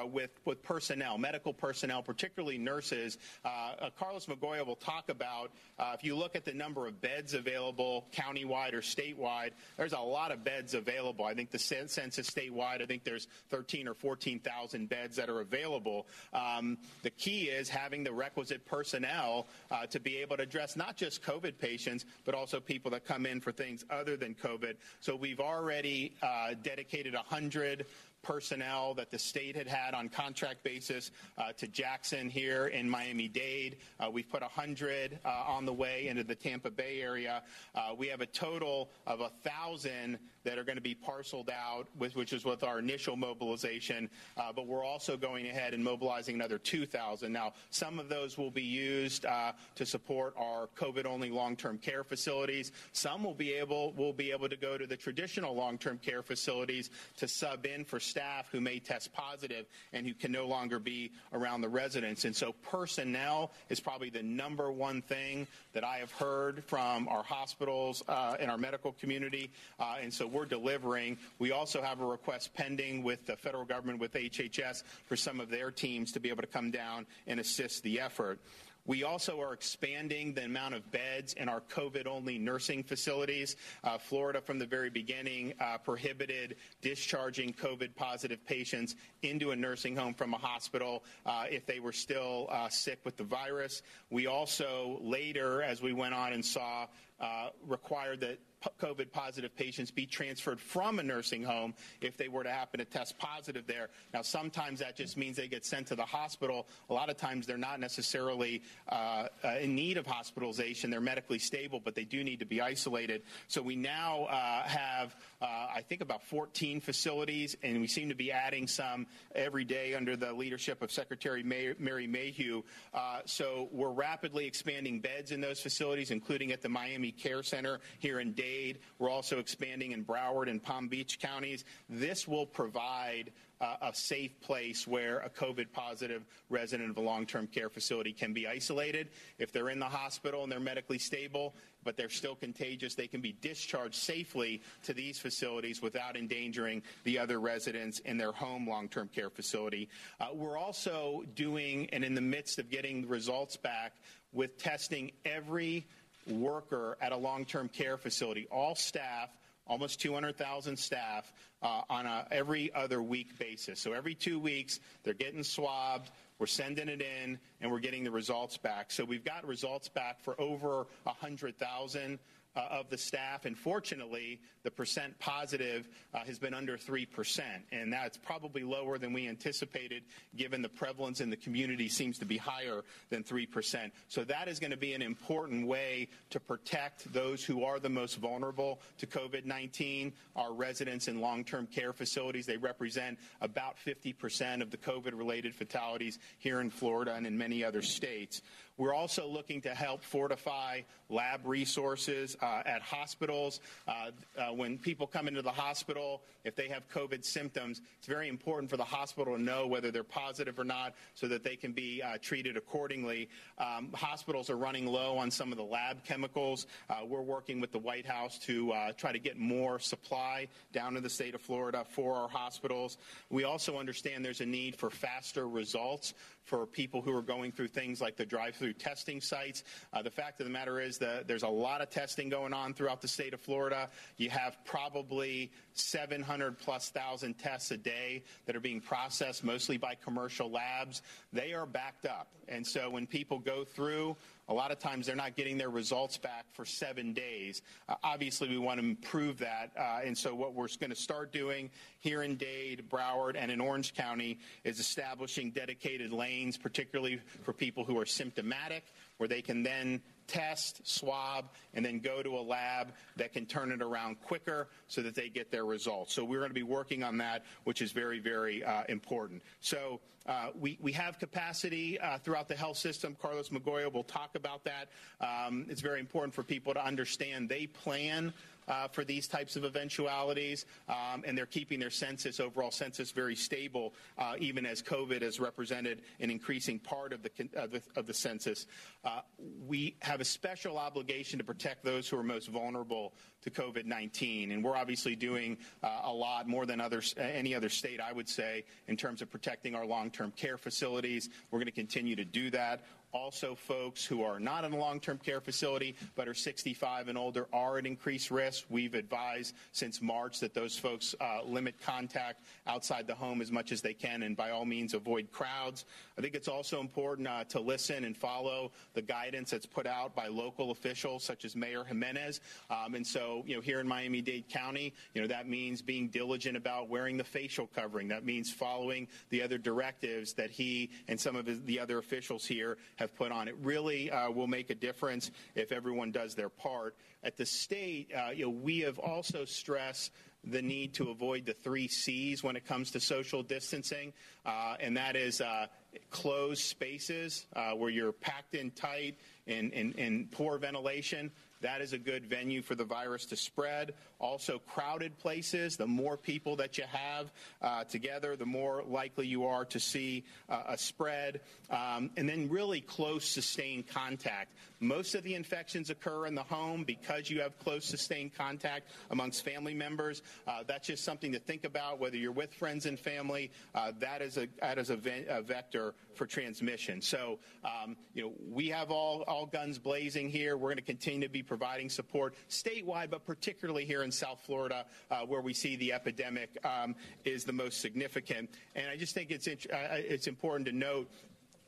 with, with personnel, medical personnel, particularly nurses. Uh, uh, Carlos Migoya will talk about uh, if you look at the number of beds available countywide or statewide, there's a lot of beds available. I think the census statewide, I think there's 13 or 14,000 beds that are available. Um, the key is having the requisite personnel uh, to be able to address not just COVID patients, but also people that come in for things other than COVID. So we've already uh, dedicated 100 personnel that the state had had on contract basis uh, to Jackson here in Miami-Dade. Uh, we've put 100 uh, on the way into the Tampa Bay area. Uh, we have a total of 1,000 that are going to be parceled out, with, which is with our initial mobilization. Uh, but we're also going ahead and mobilizing another 2,000. Now, some of those will be used uh, to support our COVID-only long-term care facilities. Some will be able will be able to go to the traditional long-term care facilities to sub in for staff who may test positive and who can no longer be around the residents. And so, personnel is probably the number one thing that I have heard from our hospitals uh, and our medical community. Uh, and so we're delivering. We also have a request pending with the federal government, with HHS, for some of their teams to be able to come down and assist the effort. We also are expanding the amount of beds in our COVID-only nursing facilities. Uh, Florida, from the very beginning, uh, prohibited discharging COVID-positive patients into a nursing home from a hospital uh, if they were still uh, sick with the virus. We also later, as we went on and saw, uh, required that COVID positive patients be transferred from a nursing home if they were to happen to test positive there. Now, sometimes that just means they get sent to the hospital. A lot of times they're not necessarily uh, uh, in need of hospitalization. They're medically stable, but they do need to be isolated. So we now uh, have, uh, I think, about 14 facilities, and we seem to be adding some every day under the leadership of Secretary May- Mary Mayhew. Uh, so we're rapidly expanding beds in those facilities, including at the Miami Care Center here in Dade Dade. We're also expanding in Broward and Palm Beach counties. This will provide uh, a safe place where a COVID positive resident of a long term care facility can be isolated. If they're in the hospital and they're medically stable, but they're still contagious, they can be discharged safely to these facilities without endangering the other residents in their home long term care facility. Uh, we're also doing and in the midst of getting results back with testing every worker at a long-term care facility, all staff, almost 200,000 staff, uh, on every other week basis. So every two weeks, they're getting swabbed, we're sending it in, and we're getting the results back. So we've got results back for over 100,000 uh, of the staff. And fortunately, the percent positive uh, has been under 3%. And that's probably lower than we anticipated, given the prevalence in the community seems to be higher than 3%. So that is going to be an important way to protect those who are the most vulnerable to COVID 19, our residents in long term care facilities. They represent about 50% of the COVID related fatalities here in Florida and in many other states. We're also looking to help fortify lab resources uh, at hospitals. Uh, uh, when people come into the hospital, if they have COVID symptoms, it's very important for the hospital to know whether they're positive or not so that they can be uh, treated accordingly. Um, hospitals are running low on some of the lab chemicals. Uh, we're working with the White House to uh, try to get more supply down to the state of Florida for our hospitals. We also understand there's a need for faster results for people who are going through things like the drive-through testing sites. Uh, the fact of the matter is that there's a lot of testing going on throughout the state of Florida. You have probably 700 plus thousand tests a day that are being processed mostly by commercial labs. They are backed up. And so when people go through a lot of times they're not getting their results back for seven days. Uh, obviously, we want to improve that. Uh, and so, what we're going to start doing here in Dade, Broward, and in Orange County is establishing dedicated lanes, particularly for people who are symptomatic, where they can then test, swab, and then go to a lab that can turn it around quicker so that they get their results. So we're going to be working on that, which is very, very uh, important. So uh, we, we have capacity uh, throughout the health system. Carlos Migoya will talk about that. Um, it's very important for people to understand they plan uh, for these types of eventualities, um, and they're keeping their census, overall census, very stable, uh, even as COVID has represented an increasing part of the, of the, of the census. Uh, we have a special obligation to protect those who are most vulnerable to COVID-19, and we're obviously doing uh, a lot more than others, any other state, I would say, in terms of protecting our long-term care facilities. We're going to continue to do that. Also, folks who are not in a long-term care facility but are 65 and older are at increased risk. We've advised since March that those folks uh, limit contact outside the home as much as they can and by all means avoid crowds. I think it's also important uh, to listen and follow the guidance that's put out by local officials such as Mayor Gimenez. Um, and so, you know, here in Miami-Dade County, you know, that means being diligent about wearing the facial covering. That means following the other directives that he and some of his, the other officials here have put on. It really uh, will make a difference if everyone does their part. At the state, uh, you know, we have also stressed the need to avoid the three C's when it comes to social distancing, uh, and that is uh, closed spaces uh, where you're packed in tight and, and, and poor ventilation. That is a good venue for the virus to spread. Also, crowded places, the more people that you have uh, together, the more likely you are to see uh, a spread. Um, and then, really close, sustained contact. Most of the infections occur in the home because you have close, sustained contact amongst family members. Uh, that's just something to think about, whether you're with friends and family. Uh, that is a, that is a, ve- a vector for transmission. So, um, you know, we have all, all guns blazing here. We're going to continue to be providing support statewide, but particularly here in South Florida, uh, where we see the epidemic um, is the most significant. And I just think it's, int- uh, it's important to note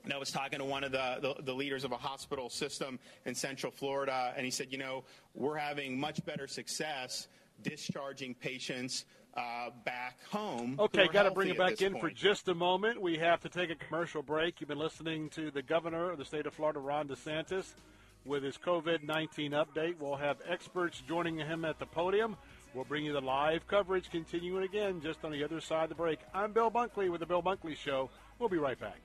and I was talking to one of the, the, the, leaders of a hospital system in Central Florida, and he said, you know, we're having much better success discharging patients uh, back home. Okay, got to bring it back in point. for just a moment. We have to take a commercial break. You've been listening to the governor of the state of Florida, Ron DeSantis with his COVID 19 update. We'll have experts joining him at the podium. We'll bring you the live coverage continuing again just on the other side of the break. I'm Bill Bunkley with The Bill Bunkley Show. We'll be right back.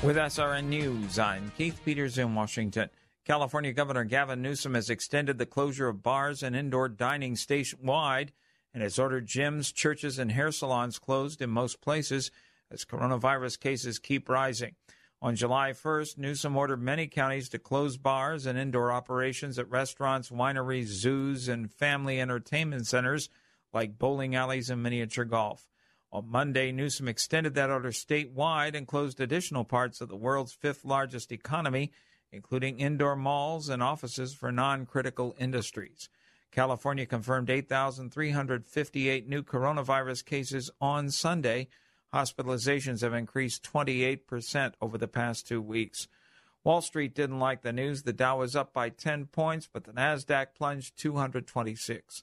With SRN News, I'm Keith Peters in Washington. California Governor Gavin Newsom has extended the closure of bars and indoor dining statewide and has ordered gyms, churches, and hair salons closed in most places as coronavirus cases keep rising. On July 1st, Newsom ordered many counties to close bars and indoor operations at restaurants, wineries, zoos, and family entertainment centers like bowling alleys and miniature golf. On Monday, Newsom extended that order statewide and closed additional parts of the world's fifth largest economy including indoor malls and offices for non critical industries. California confirmed 8,358 new coronavirus cases on Sunday. Hospitalizations have increased 28% over the past two weeks. Wall Street didn't like the news. The Dow was up by 10 points, but the Nasdaq plunged 226.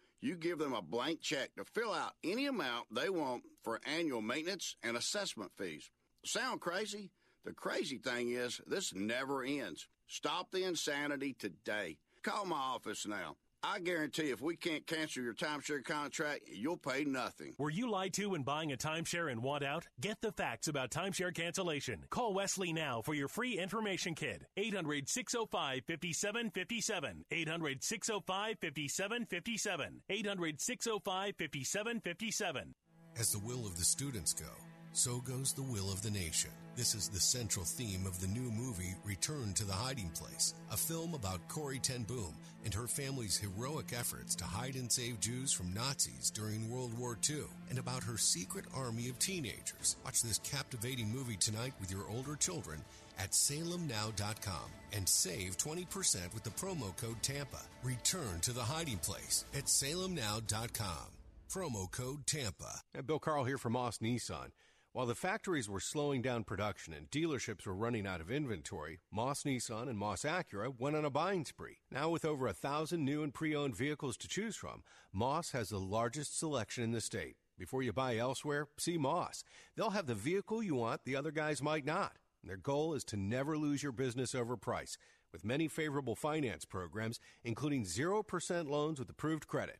you give them a blank check to fill out any amount they want for annual maintenance and assessment fees. Sound crazy? The crazy thing is, this never ends. Stop the insanity today. Call my office now. I guarantee if we can't cancel your timeshare contract, you'll pay nothing. Were you lied to when buying a timeshare and want out? Get the facts about timeshare cancellation. Call Wesley now for your free information kit. 800 605 5757. 800 605 5757. 800 605 5757. As the will of the students go, so goes the will of the nation. This is the central theme of the new movie Return to the Hiding Place, a film about Corrie ten Boom and her family's heroic efforts to hide and save Jews from Nazis during World War II, and about her secret army of teenagers. Watch this captivating movie tonight with your older children at salemnow.com and save 20% with the promo code TAMPA. Return to the hiding place at salemnow.com. Promo code TAMPA. And Bill Carl here from Moss Nissan. While the factories were slowing down production and dealerships were running out of inventory, Moss Nissan and Moss Acura went on a buying spree. Now, with over a thousand new and pre owned vehicles to choose from, Moss has the largest selection in the state. Before you buy elsewhere, see Moss. They'll have the vehicle you want the other guys might not. Their goal is to never lose your business over price, with many favorable finance programs, including 0% loans with approved credit.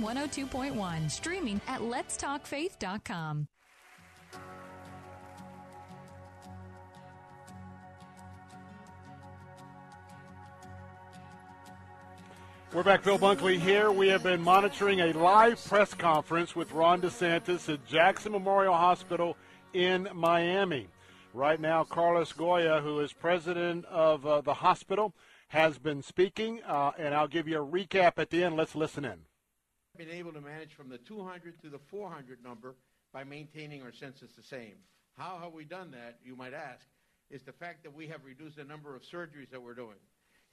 102.1, streaming at letstalkfaith.com. We're back, Bill Bunkley here. We have been monitoring a live press conference with Ron DeSantis at Jackson Memorial Hospital in Miami. Right now, Carlos Goya, who is president of uh, the hospital, has been speaking, uh, and I'll give you a recap at the end. Let's listen in. Been able to manage from the 200 to the 400 number by maintaining our census the same. How have we done that, you might ask, is the fact that we have reduced the number of surgeries that we're doing.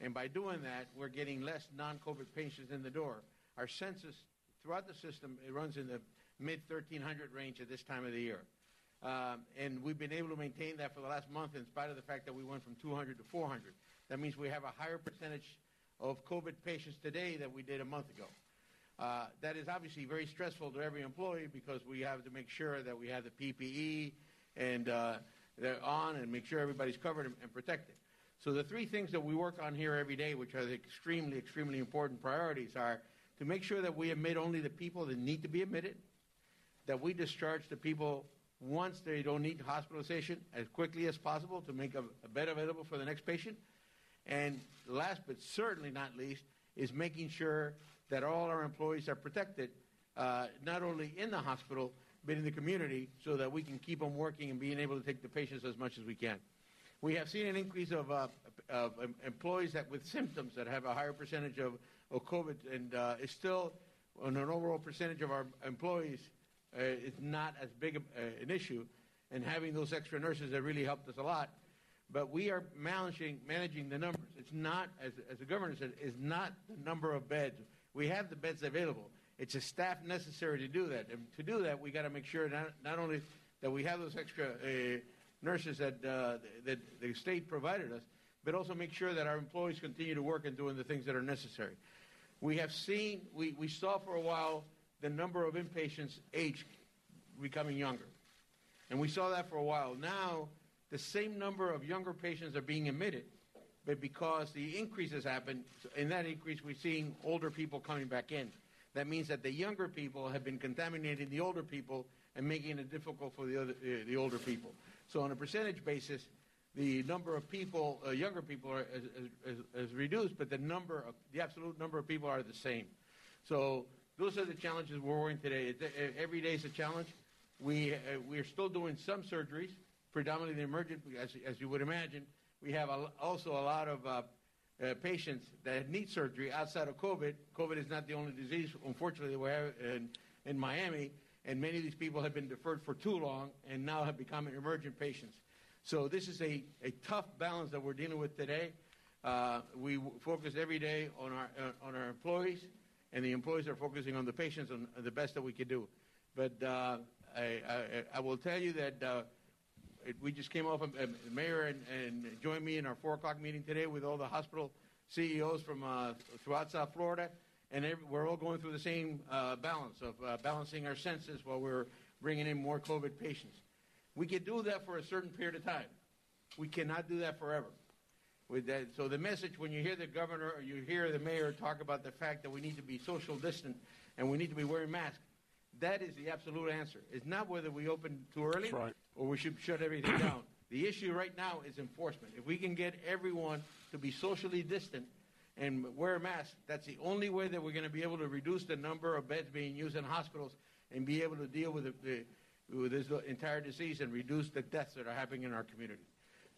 And by doing that, we're getting less non-COVID patients in the door. Our census throughout the system, it runs in the mid 1300 range at this time of the year. Um, and we've been able to maintain that for the last month in spite of the fact that we went from 200 to 400. That means we have a higher percentage of COVID patients today than we did a month ago. Uh, that is obviously very stressful to every employee because we have to make sure that we have the PPE and uh, they're on and make sure everybody's covered and, and protected. So the three things that we work on here every day, which are the extremely, extremely important priorities, are to make sure that we admit only the people that need to be admitted, that we discharge the people once they don't need hospitalization as quickly as possible to make a, a bed available for the next patient, and last but certainly not least is making sure that all our employees are protected, uh, not only in the hospital but in the community, so that we can keep them working and being able to take the patients as much as we can. We have seen an increase of, uh, of employees that with symptoms that have a higher percentage of, of COVID, and uh, it's still on an overall percentage of our employees uh, is not as big uh, an issue. And having those extra nurses have really helped us a lot. But we are managing managing the numbers. It's not, as, as the governor said, is not the number of beds. We have the beds available. It's a staff necessary to do that. And to do that, we got to make sure not, not only that we have those extra uh, nurses that, uh, that the state provided us, but also make sure that our employees continue to work and doing the things that are necessary. We have seen, we, we saw for a while the number of inpatients age becoming younger. And we saw that for a while. Now, the same number of younger patients are being admitted, but because the increase has happened, in that increase, we're seeing older people coming back in. That means that the younger people have been contaminating the older people and making it difficult for the, other, uh, the older people. So on a percentage basis, the number of people, uh, younger people, are, is, is, is, reduced, but the number of the absolute number of people are the same. So those are the challenges we're working today. Every day is a challenge. We uh, we are still doing some surgeries, predominantly the emergent, as, as you would imagine. We have a, also a lot of uh, uh, patients that need surgery outside of COVID. COVID is not the only disease, unfortunately, we have in, in Miami and many of these people have been deferred for too long and now have become emergent patients. So this is a, a tough balance that we're dealing with today. Uh, we focus every day on our uh, on our employees, and the employees are focusing on the patients on the best that we can do. But uh, I, I, I, will tell you that uh, we just came off. the mayor and, and, joined me in our four o'clock meeting today with all the hospital CEOs from uh, throughout South Florida, and every, we're all going through the same uh, balance of uh, balancing our senses while we're bringing in more COVID patients. We can do that for a certain period of time. We cannot do that forever. That, so the message when you hear the governor or you hear the mayor talk about the fact that we need to be social distant and we need to be wearing masks, that is the absolute answer. It's not whether we open too early right. Or we should shut everything down. The issue right now is enforcement. If we can get everyone to be socially distant and wear a mask, that's the only way that we're going to be able to reduce the number of beds being used in hospitals and be able to deal with, the, the, with this entire disease and reduce the deaths that are happening in our community.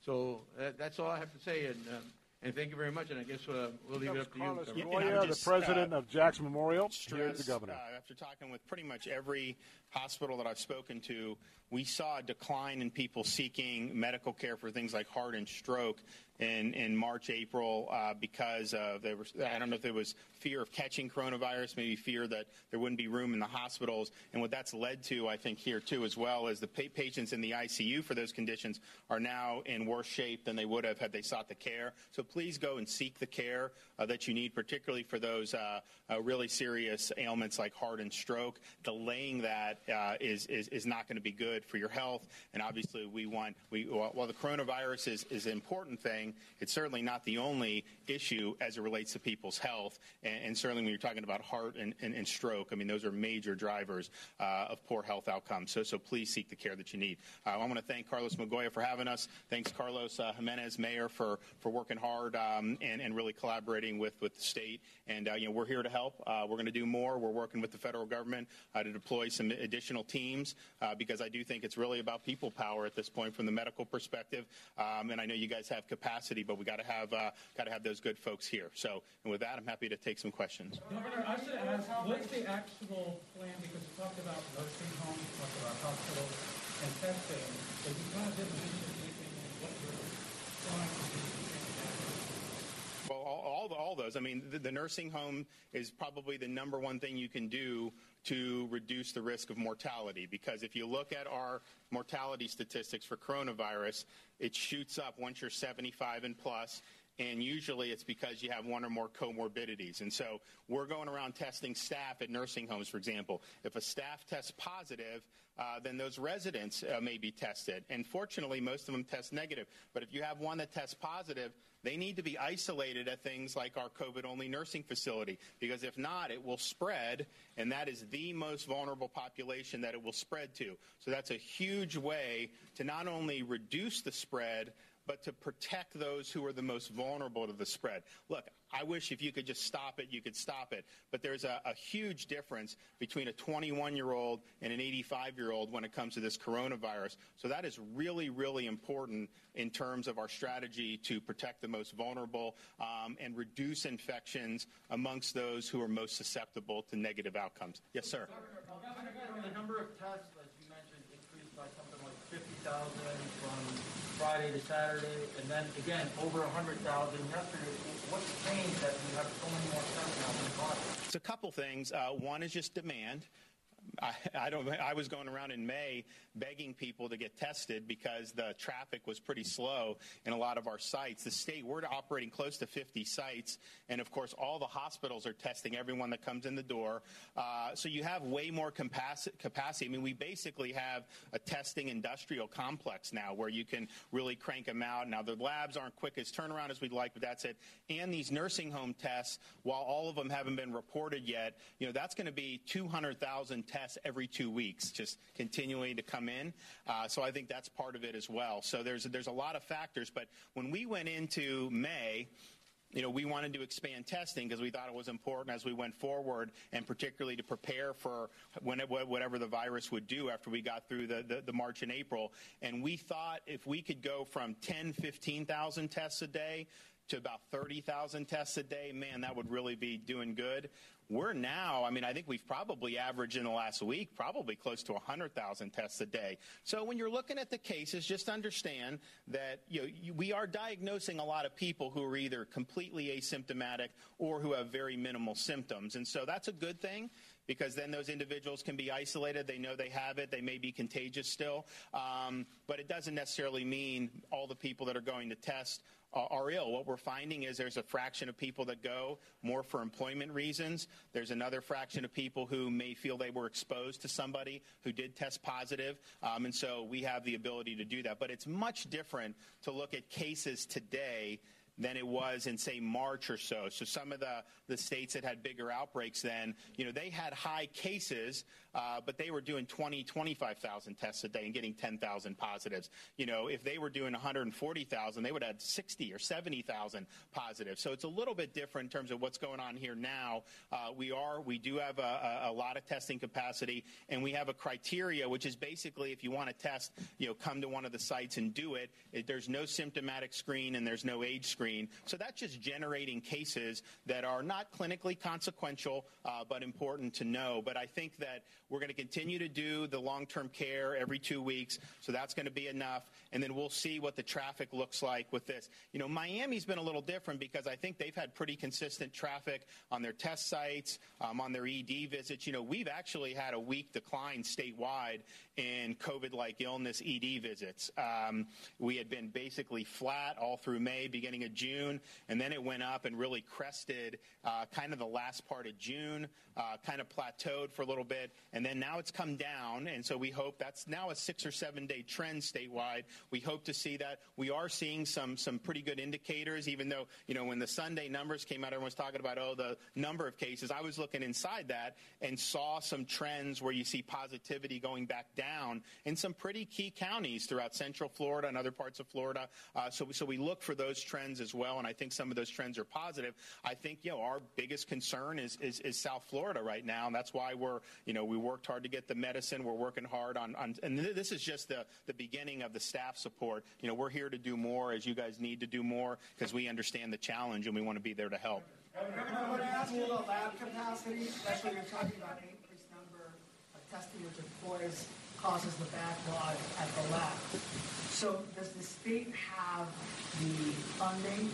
So uh, that's all I have to say, and, uh, and thank you very much. And I guess uh, we'll leave it up to you. Carlos Governor. Goya, the president of Jackson Memorial. Here's stress, the governor. uh, after talking with pretty much every hospital that I've spoken to, we saw a decline in people seeking medical care for things like heart and stroke in, in March, April, uh, because of I don't know if there was fear of catching coronavirus, maybe fear that there wouldn't be room in the hospitals, and what that's led to, I think, here too, as well as the pa- patients in the ICU for those conditions are now in worse shape than they would have had they sought the care. So please go and seek the care uh, that you need, particularly for those uh, uh, really serious ailments like heart and stroke. Delaying that uh, is is is not going to be good for your health, and obviously we want we while the coronavirus is is an important thing, it's certainly not the only issue as it relates to people's health, and, and certainly when you're talking about heart and, and, and stroke, I mean those are major drivers uh, of poor health outcomes. So so please seek the care that you need. Uh, I want to thank Carlos Migoya for having us. Thanks Carlos uh, Gimenez, Mayor, for for working hard um, and and really collaborating with with the state. And uh, you know we're here to help. Uh, we're going to do more. We're working with the federal government to deploy some additional teams uh, because I do think it's really about people power at this point from the medical perspective. Um, and I know you guys have capacity, but we got to have uh, got to have those good folks here. So, and with that, I'm happy to take some questions. Governor, I should ask, what's the actual plan? Because you talked about nursing homes, you talked about hospitals and testing, but you kind of didn't mention anything in what you're trying to do. Well, all, all, all those. I mean, the, the nursing home is probably the number one thing you can do to reduce the risk of mortality. Because if you look at our mortality statistics for coronavirus, it shoots up once you're 75 and plus. And usually it's because you have one or more comorbidities. And so we're going around testing staff at nursing homes, for example. If a staff tests positive, uh, then those residents uh, may be tested. And fortunately, most of them test negative. But if you have one that tests positive, they need to be isolated at things like our COVID only nursing facility because if not, it will spread, and that is the most vulnerable population that it will spread to. So that's a huge way to not only reduce the spread, but to protect those who are the most vulnerable to the spread. Look, I wish if you could just stop it, you could stop it. But there's a, a huge difference between a 21 year old and an 85 year old when it comes to this coronavirus. So that is really, really important in terms of our strategy to protect the most vulnerable um, and reduce infections amongst those who are most susceptible to negative outcomes. Yes, sir. The number of tests, as you mentioned, increased by something like 50,000 from Friday to Saturday, and then again, over 100,000 yesterday. What's changed that we have so many more tests now than? It's a couple things. Uh, one is just demand. I, I, don't. I was going around in May begging people to get tested because the traffic was pretty slow in a lot of our sites. The state we're operating close to 50 sites, and of course, all the hospitals are testing everyone that comes in the door. Uh, so you have way more capacity. Capacity. I mean, we basically have a testing industrial complex now where you can really crank them out. Now the labs aren't quick as turnaround as we'd like, but that's it. And these nursing home tests, while all of them haven't been reported yet, you know that's going to be 200,000 tests every two weeks, just continuing to come in. Uh, so I think that's part of it as well. So there's there's a lot of factors. But when we went into May, you know, we wanted to expand testing because we thought it was important as we went forward, and particularly to prepare for when it, whatever the virus would do after we got through the, the, the March and April. And we thought if we could go from 10, 15,000 tests a day to about 30,000 tests a day, man, that would really be doing good. We're now, I mean, I think we've probably averaged in the last week probably close to 100,000 tests a day. So when you're looking at the cases, just understand that you know, we are diagnosing a lot of people who are either completely asymptomatic or who have very minimal symptoms. And so that's a good thing because then those individuals can be isolated. They know they have it. They may be contagious still. Um, but it doesn't necessarily mean all the people that are going to test are, are ill. What we're finding is there's a fraction of people that go more for employment reasons. There's another fraction of people who may feel they were exposed to somebody who did test positive, um, and so we have the ability to do that. But it's much different to look at cases today than it was in, say, March or so. So some of the, the states that had bigger outbreaks then, you know, they had high cases, uh, but they were doing 20, 25,000 tests a day and getting 10,000 positives. You know, if they were doing 140,000, they would have 60 or 70,000 positives. So it's a little bit different in terms of what's going on here now. Uh, we are, we do have a, a, a lot of testing capacity, and we have a criteria, which is basically if you want to test, you know, come to one of the sites and do it. it there's no symptomatic screen and there's no age screen. So that's just generating cases that are not clinically consequential, uh, but important to know. But I think that we're going to continue to do the long-term care every two weeks, so that's going to be enough. And then we'll see what the traffic looks like with this. You know, Miami's been a little different because I think they've had pretty consistent traffic on their test sites, um, on their ED visits. You know, we've actually had a weak decline statewide in COVID-like illness ED visits. Um, we had been basically flat all through May, beginning of June, and then it went up and really crested uh, kind of the last part of June, uh, kind of plateaued for a little bit, and then now it's come down, and so we hope that's now a six or seven day trend statewide. We hope to see that. We are seeing some some pretty good indicators, even though you know when the Sunday numbers came out, everyone was talking about oh the number of cases. I was looking inside that and saw some trends where you see positivity going back down in some pretty key counties throughout Central Florida and other parts of Florida. Uh, so so we look for those trends as well, and I think some of those trends are positive. I think you know our biggest concern is is, is South Florida right now, and that's why we're you know we worked hard to get the medicine. We're working hard on, on and this is just the the beginning of the staff support. You know we're here to do more as you guys need to do more because we understand the challenge and we want to be there to help. I want to ask you about lab capacity, especially you're talking about an increased number of testing, which causes the backlog at the lab. So does the state have the funding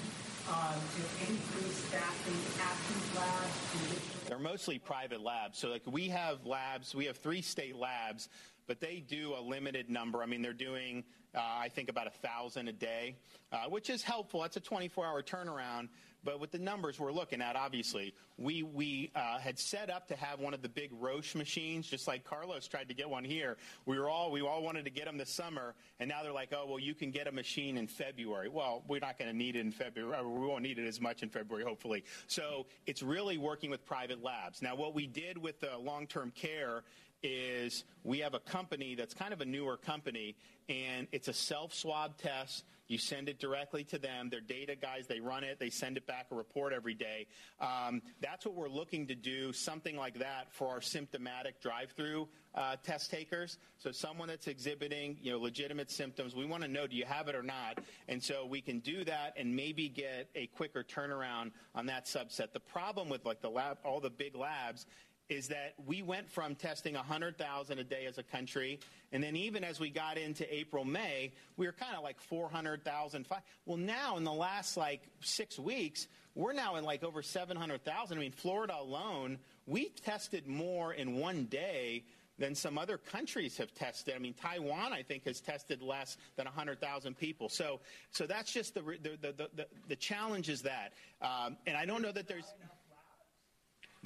um, to increase staffing at these labs? They're mostly private labs. So like we have labs, we have three state labs, but they do a limited number. I mean, they're doing, uh, I think, about a thousand a day, uh, which is helpful. That's a 24-hour turnaround. But with the numbers we're looking at, obviously, we, we uh, had set up to have one of the big Roche machines, just like Carlos tried to get one here. We were all we all wanted to get them this summer, and now they're like, oh well, you can get a machine in February. Well, we're not going to need it in February. We won't need it as much in February, hopefully. So it's really working with private labs. Now, what we did with the long-term care is we have a company that's kind of a newer company, and it's a self-swab test. You send it directly to them. They're data guys. They run it. They send it back a report every day. Um, that's what we're looking to do, something like that for our symptomatic drive-through uh, test takers. So someone that's exhibiting, you know, legitimate symptoms, we want to know, do you have it or not? And so we can do that and maybe get a quicker turnaround on that subset. The problem with like the lab, all the big labs is that we went from testing 100,000 a day as a country, and then even as we got into April, May, we were kind of like 400,000. Well, now in the last like six weeks, we're now in like over 700,000. I mean, Florida alone, we tested more in one day than some other countries have tested. I mean, Taiwan, I think, has tested less than 100,000 people. So, so that's just the the the the, the challenge is that, um, and I don't know that there's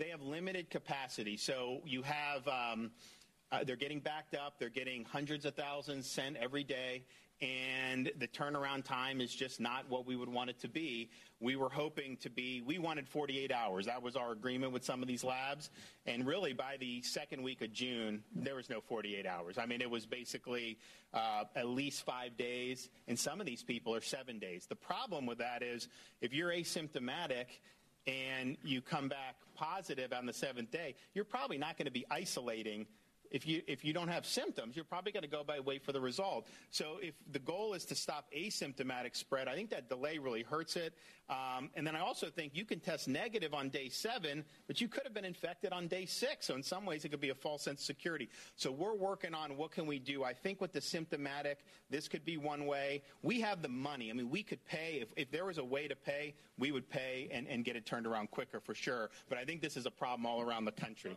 they have limited capacity. So you have, um, uh, they're getting backed up. They're getting hundreds of thousands sent every day. And the turnaround time is just not what we would want it to be. We were hoping to be, we wanted 48 hours. That was our agreement with some of these labs. And really, by the second week of June, there was no 48 hours. I mean, it was basically uh, at least five days, and some of these people are seven days. The problem with that is if you're asymptomatic and you come back positive on the seventh day, you're probably not going to be isolating if you if you don't have symptoms, you're probably going to go by wait for the result. So if the goal is to stop asymptomatic spread, I think that delay really hurts it. Um, and then I also think you can test negative on day seven, but you could have been infected on day six. So in some ways, it could be a false sense of security. So we're working on what can we do. I think with the symptomatic, this could be one way. We have the money. I mean, we could pay if, if there was a way to pay, we would pay and, and get it turned around quicker for sure. But I think this is a problem all around the country.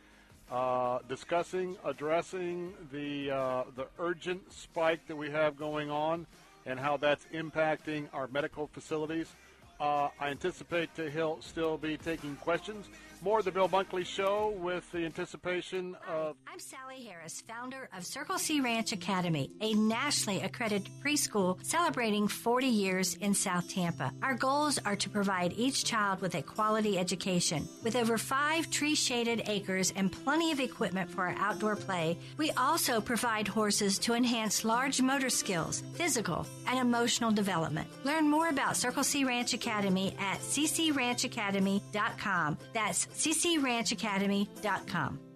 uh, discussing, addressing the uh, the urgent spike that we have going on and how that's impacting our medical facilities. Uh, I anticipate that he'll still be taking questions. More of the Bill Bunkley Show with the anticipation of. I'm Sally Harris, founder of Circle C Ranch Academy, a nationally accredited preschool celebrating 40 years in South Tampa. Our goals are to provide each child with a quality education. With over five tree shaded acres and plenty of equipment for our outdoor play, we also provide horses to enhance large motor skills, physical, and emotional development. Learn more about Circle C Ranch Academy at ccranchacademy.com. That's ccranchacademy.com.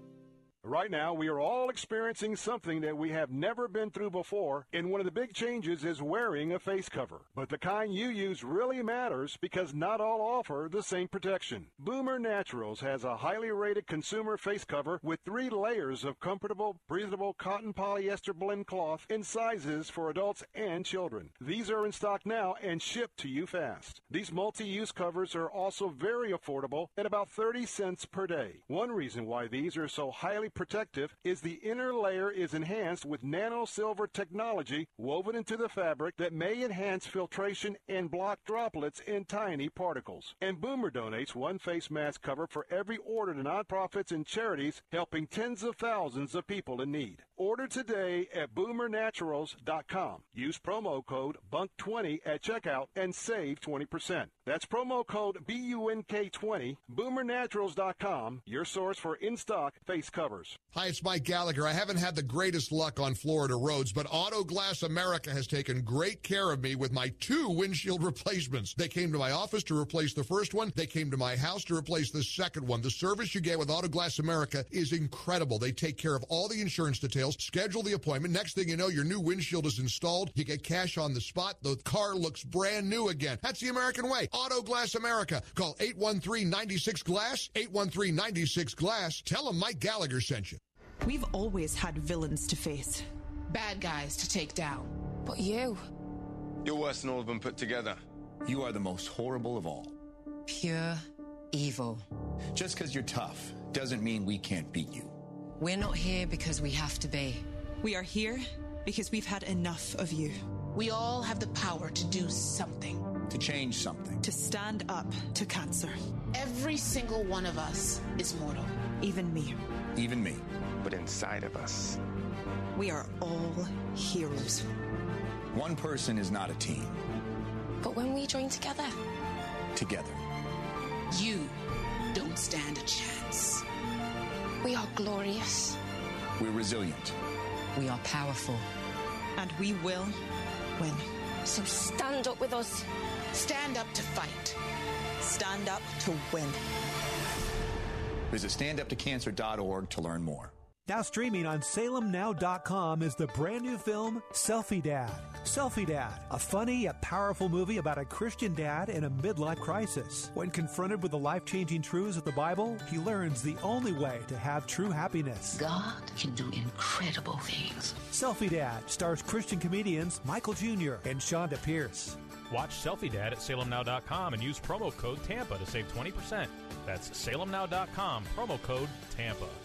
Right now, we are all experiencing something that we have never been through before, and one of the big changes is wearing a face cover. But the kind you use really matters because not all offer the same protection. Boomer Naturals has a highly rated consumer face cover with three layers of comfortable, breathable cotton polyester blend cloth in sizes for adults and children. These are in stock now and shipped to you fast. These multi-use covers are also very affordable at about 30 cents per day. One reason why these are so highly protective is the inner layer is enhanced with nano silver technology woven into the fabric that may enhance filtration and block droplets in tiny particles. And Boomer donates one face mask cover for every order to nonprofits and charities helping tens of thousands of people in need. Order today at boomernaturals.com. Use promo code BUNK20 at checkout and save 20%. That's promo code BUNK20, boomernaturals.com, your source for in-stock face covers. Hi, it's Mike Gallagher. I haven't had the greatest luck on Florida roads, but Auto Glass America has taken great care of me with my two windshield replacements. They came to my office to replace the first one. They came to my house to replace the second one. The service you get with Auto Glass America is incredible. They take care of all the insurance details, schedule the appointment. Next thing you know, your new windshield is installed. You get cash on the spot. The car looks brand new again. That's the American way. Auto Glass America. Call 813-96-GLASS, 813-96-GLASS. Tell them Mike Gallagher sent you. We've always had villains to face, bad guys to take down. But you, You're worse than all of them put together. You are the most horrible of all. pure evil. Just because you're tough doesn't mean we can't beat you. We're not here because we have to be. We are here because we've had enough of you. We all have the power to do something. To change something. To stand up to cancer. Every single one of us is mortal. Even me. Even me. But inside of us, We are all heroes. One person is not a team. But when we join together, Together. you don't stand a chance. We are glorious. We're resilient. We are powerful. And we will win. So stand up with us. Stand up to fight. Stand up to win. Visit standuptocancer.org to learn more. Now streaming on salemnow.com is the brand new film Selfie Dad. Selfie Dad, a funny yet powerful movie about a Christian dad in a midlife crisis. When confronted with the life-changing truths of the Bible, he learns the only way to have true happiness. God can do incredible things. Selfie Dad stars Christian comedians Michael Jr. and Chonda Pierce. Watch Selfie Dad at salemnow.com and use promo code TAMPA to save 20%. That's salemnow.com, promo code TAMPA.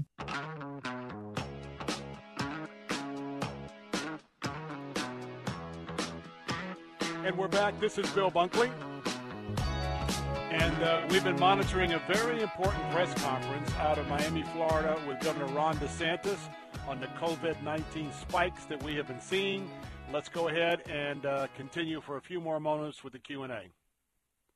And we're back. This is Bill Bunkley. And uh, we've been monitoring a very important press conference out of Miami, Florida, with Governor Ron DeSantis on the COVID 19 spikes that we have been seeing. Let's go ahead and uh, continue for a few more moments with the Q&A.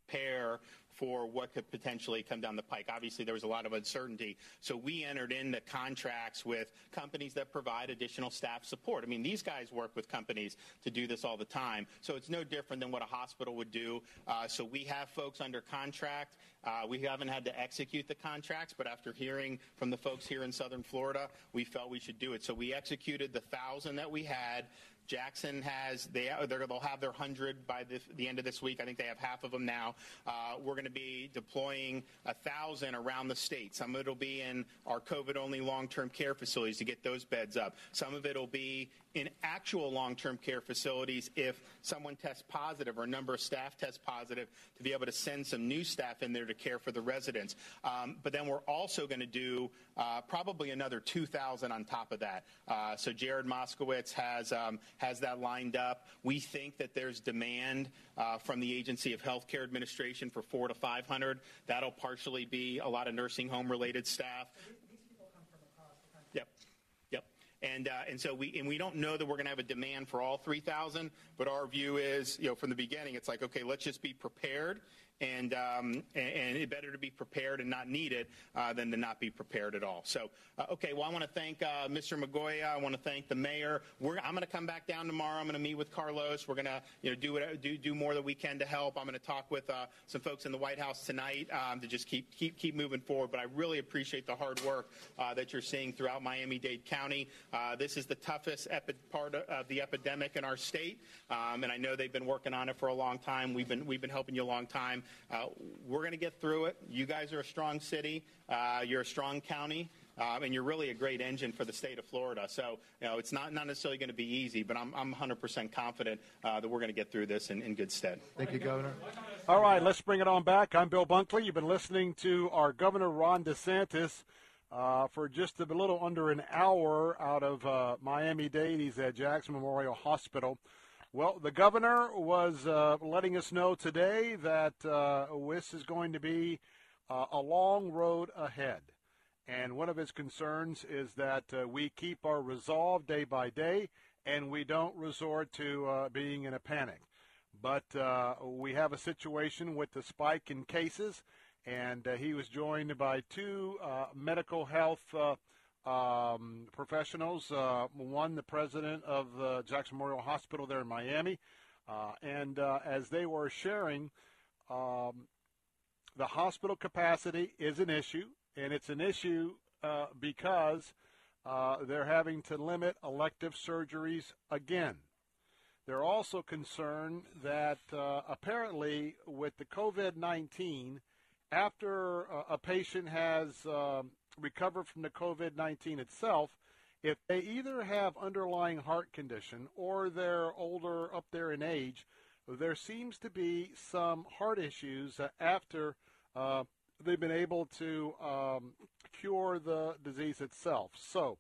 prepare for what could potentially come down the pike. Obviously, there was a lot of uncertainty. So we entered into contracts with companies that provide additional staff support. I mean, these guys work with companies to do this all the time. So it's no different than what a hospital would do. Uh, so we have folks under contract. Uh, we haven't had to execute the contracts, but after hearing from the folks here in Southern Florida, we felt we should do it. So we executed the thousand that we had. Jackson has they they'll have their hundred by the, the, end of this week. I think they have half of them now. Uh, we're going to be deploying a thousand around the state. Some of it will be in our COVID-only long-term care facilities to get those beds up. Some of it will be in actual long-term care facilities if someone tests positive or a number of staff test positive to be able to send some new staff in there to care for the residents. Um, but then we're also going to do uh, probably another 2,000 on top of that. Uh, so Jared Moskowitz has um, has that lined up. We think that there's demand uh, from the Agency of Healthcare Administration for four to 500. That'll partially be a lot of nursing home related staff. And, uh, and so we and we don't know that we're going to have a demand for all 3,000, but our view is, you know, from the beginning, it's like, okay, let's just be prepared and um, and, it's better to be prepared and not need it uh, than to not be prepared at all. So, uh, okay, well, I want to thank uh, Mr. Migoya. I want to thank the mayor. We're, I'm going to come back down tomorrow. I'm going to meet with Carlos. We're going to you know do what, do do more that we can to help. I'm going to talk with uh, some folks in the White House tonight um, to just keep keep keep moving forward. But I really appreciate the hard work uh, that you're seeing throughout Miami-Dade County. Uh, this is the toughest epi- part of the epidemic in our state, um, and I know they've been working on it for a long time. We've been we've been helping you a long time. Uh, we're going to get through it. You guys are a strong city. Uh, you're a strong county. Um, and you're really a great engine for the state of Florida. So, you know, it's not, not necessarily going to be easy, but I'm, I'm 100% confident uh, that we're going to get through this in, in good stead. Thank you, Governor. All right, let's bring it on back. I'm Bill Bunkley. You've been listening to our Governor Ron DeSantis uh, for just a little under an hour out of uh, Miami Dade. He's at Jackson Memorial Hospital. Well, the governor was uh, letting us know today that uh, this is going to be uh, a long road ahead. And one of his concerns is that uh, we keep our resolve day by day and we don't resort to uh, being in a panic. But uh, we have a situation with the spike in cases, and he was joined by two medical health um, professionals. Uh, one, the president of the Jackson Memorial Hospital there in Miami. Uh, and uh, as they were sharing, um, the hospital capacity is an issue, and it's an issue because they're having to limit elective surgeries again. They're also concerned that uh, apparently with the COVID 19, after a patient has um, recover from the COVID 19 itself, if they either have underlying heart condition or they're older up there in age, there seems to be some heart issues after uh, they've been able to um, cure the disease itself. So,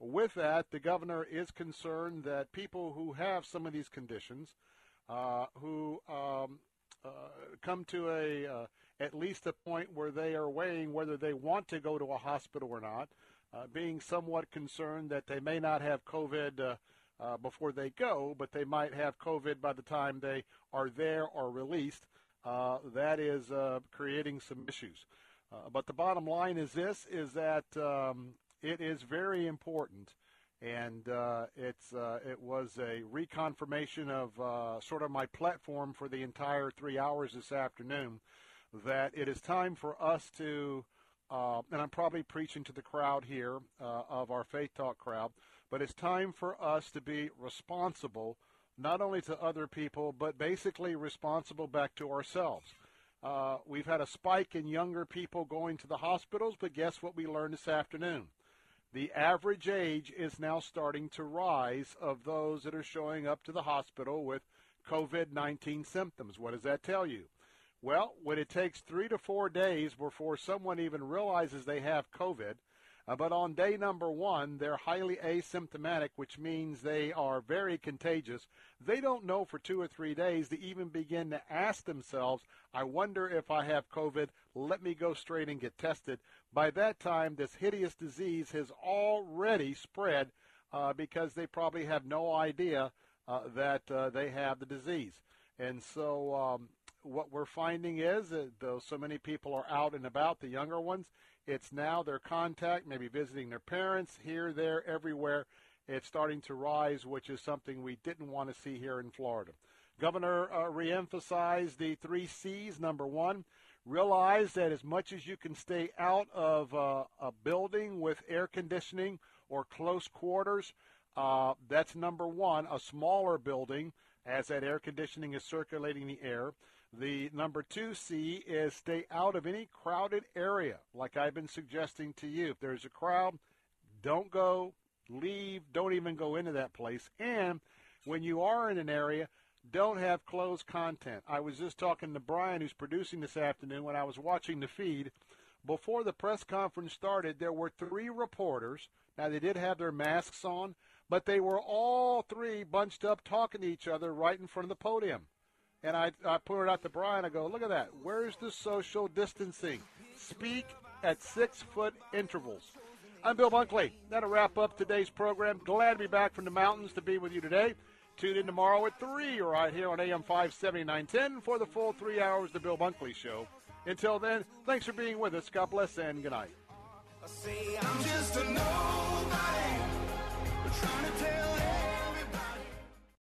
with that, the governor is concerned that people who have some of these conditions, uh, who um, uh, come to a uh, at least the point where they are weighing whether they want to go to a hospital or not, uh, being somewhat concerned that they may not have COVID uh, uh, before they go, but they might have COVID by the time they are there or released. Uh, that is uh, creating some issues. Uh, but the bottom line is this: is that um, it is very important and it's it was a reconfirmation of sort of my platform for the entire three hours this afternoon that it is time for us to, uh, and I'm probably preaching to the crowd here uh, of our Faith Talk crowd, but it's time for us to be responsible, not only to other people, but basically responsible back to ourselves. Uh, we've had a spike in younger people going to the hospitals, but guess what we learned this afternoon? The average age is now starting to rise of those that are showing up to the hospital with COVID 19 symptoms. What does that tell you? Well, when it takes three to four days before someone even realizes they have COVID, uh, but on day number one, they're highly asymptomatic, which means they are very contagious. They don't know for two or three days to even begin to ask themselves, I wonder if I have COVID. Let me go straight and get tested. By that time, this hideous disease has already spread uh, because they probably have no idea uh, that uh, they have the disease. And so um, what we're finding is that though so many people are out and about, the younger ones, it's now their contact, maybe visiting their parents here, there, everywhere. It's starting to rise, which is something we didn't want to see here in Florida. Governor uh, reemphasized the three C's. Number one, realize that as much as you can stay out of uh, a building with air conditioning or close quarters, uh, that's number one. A smaller building, as that air conditioning is circulating the air. The number two C is stay out of any crowded area, like I've been suggesting to you. If there's a crowd, don't go, leave, don't even go into that place. And when you are in an area, don't have closed content. I was just talking to Brian, who's producing this afternoon, when I was watching the feed. Before the press conference started, there were three reporters. Now, they did have their masks on, but they were all three bunched up talking to each other right in front of the podium. And I, I put it out to Brian. I go, look at that. Where's the social distancing? Speak at six foot intervals. I'm Bill Bunkley. That'll wrap up today's program. Glad to be back from the mountains to be with you today. Tune in tomorrow at 3 right here on AM 57910 for the full three hours The Bill Bunkley Show. Until then, thanks for being with us. God bless and good night.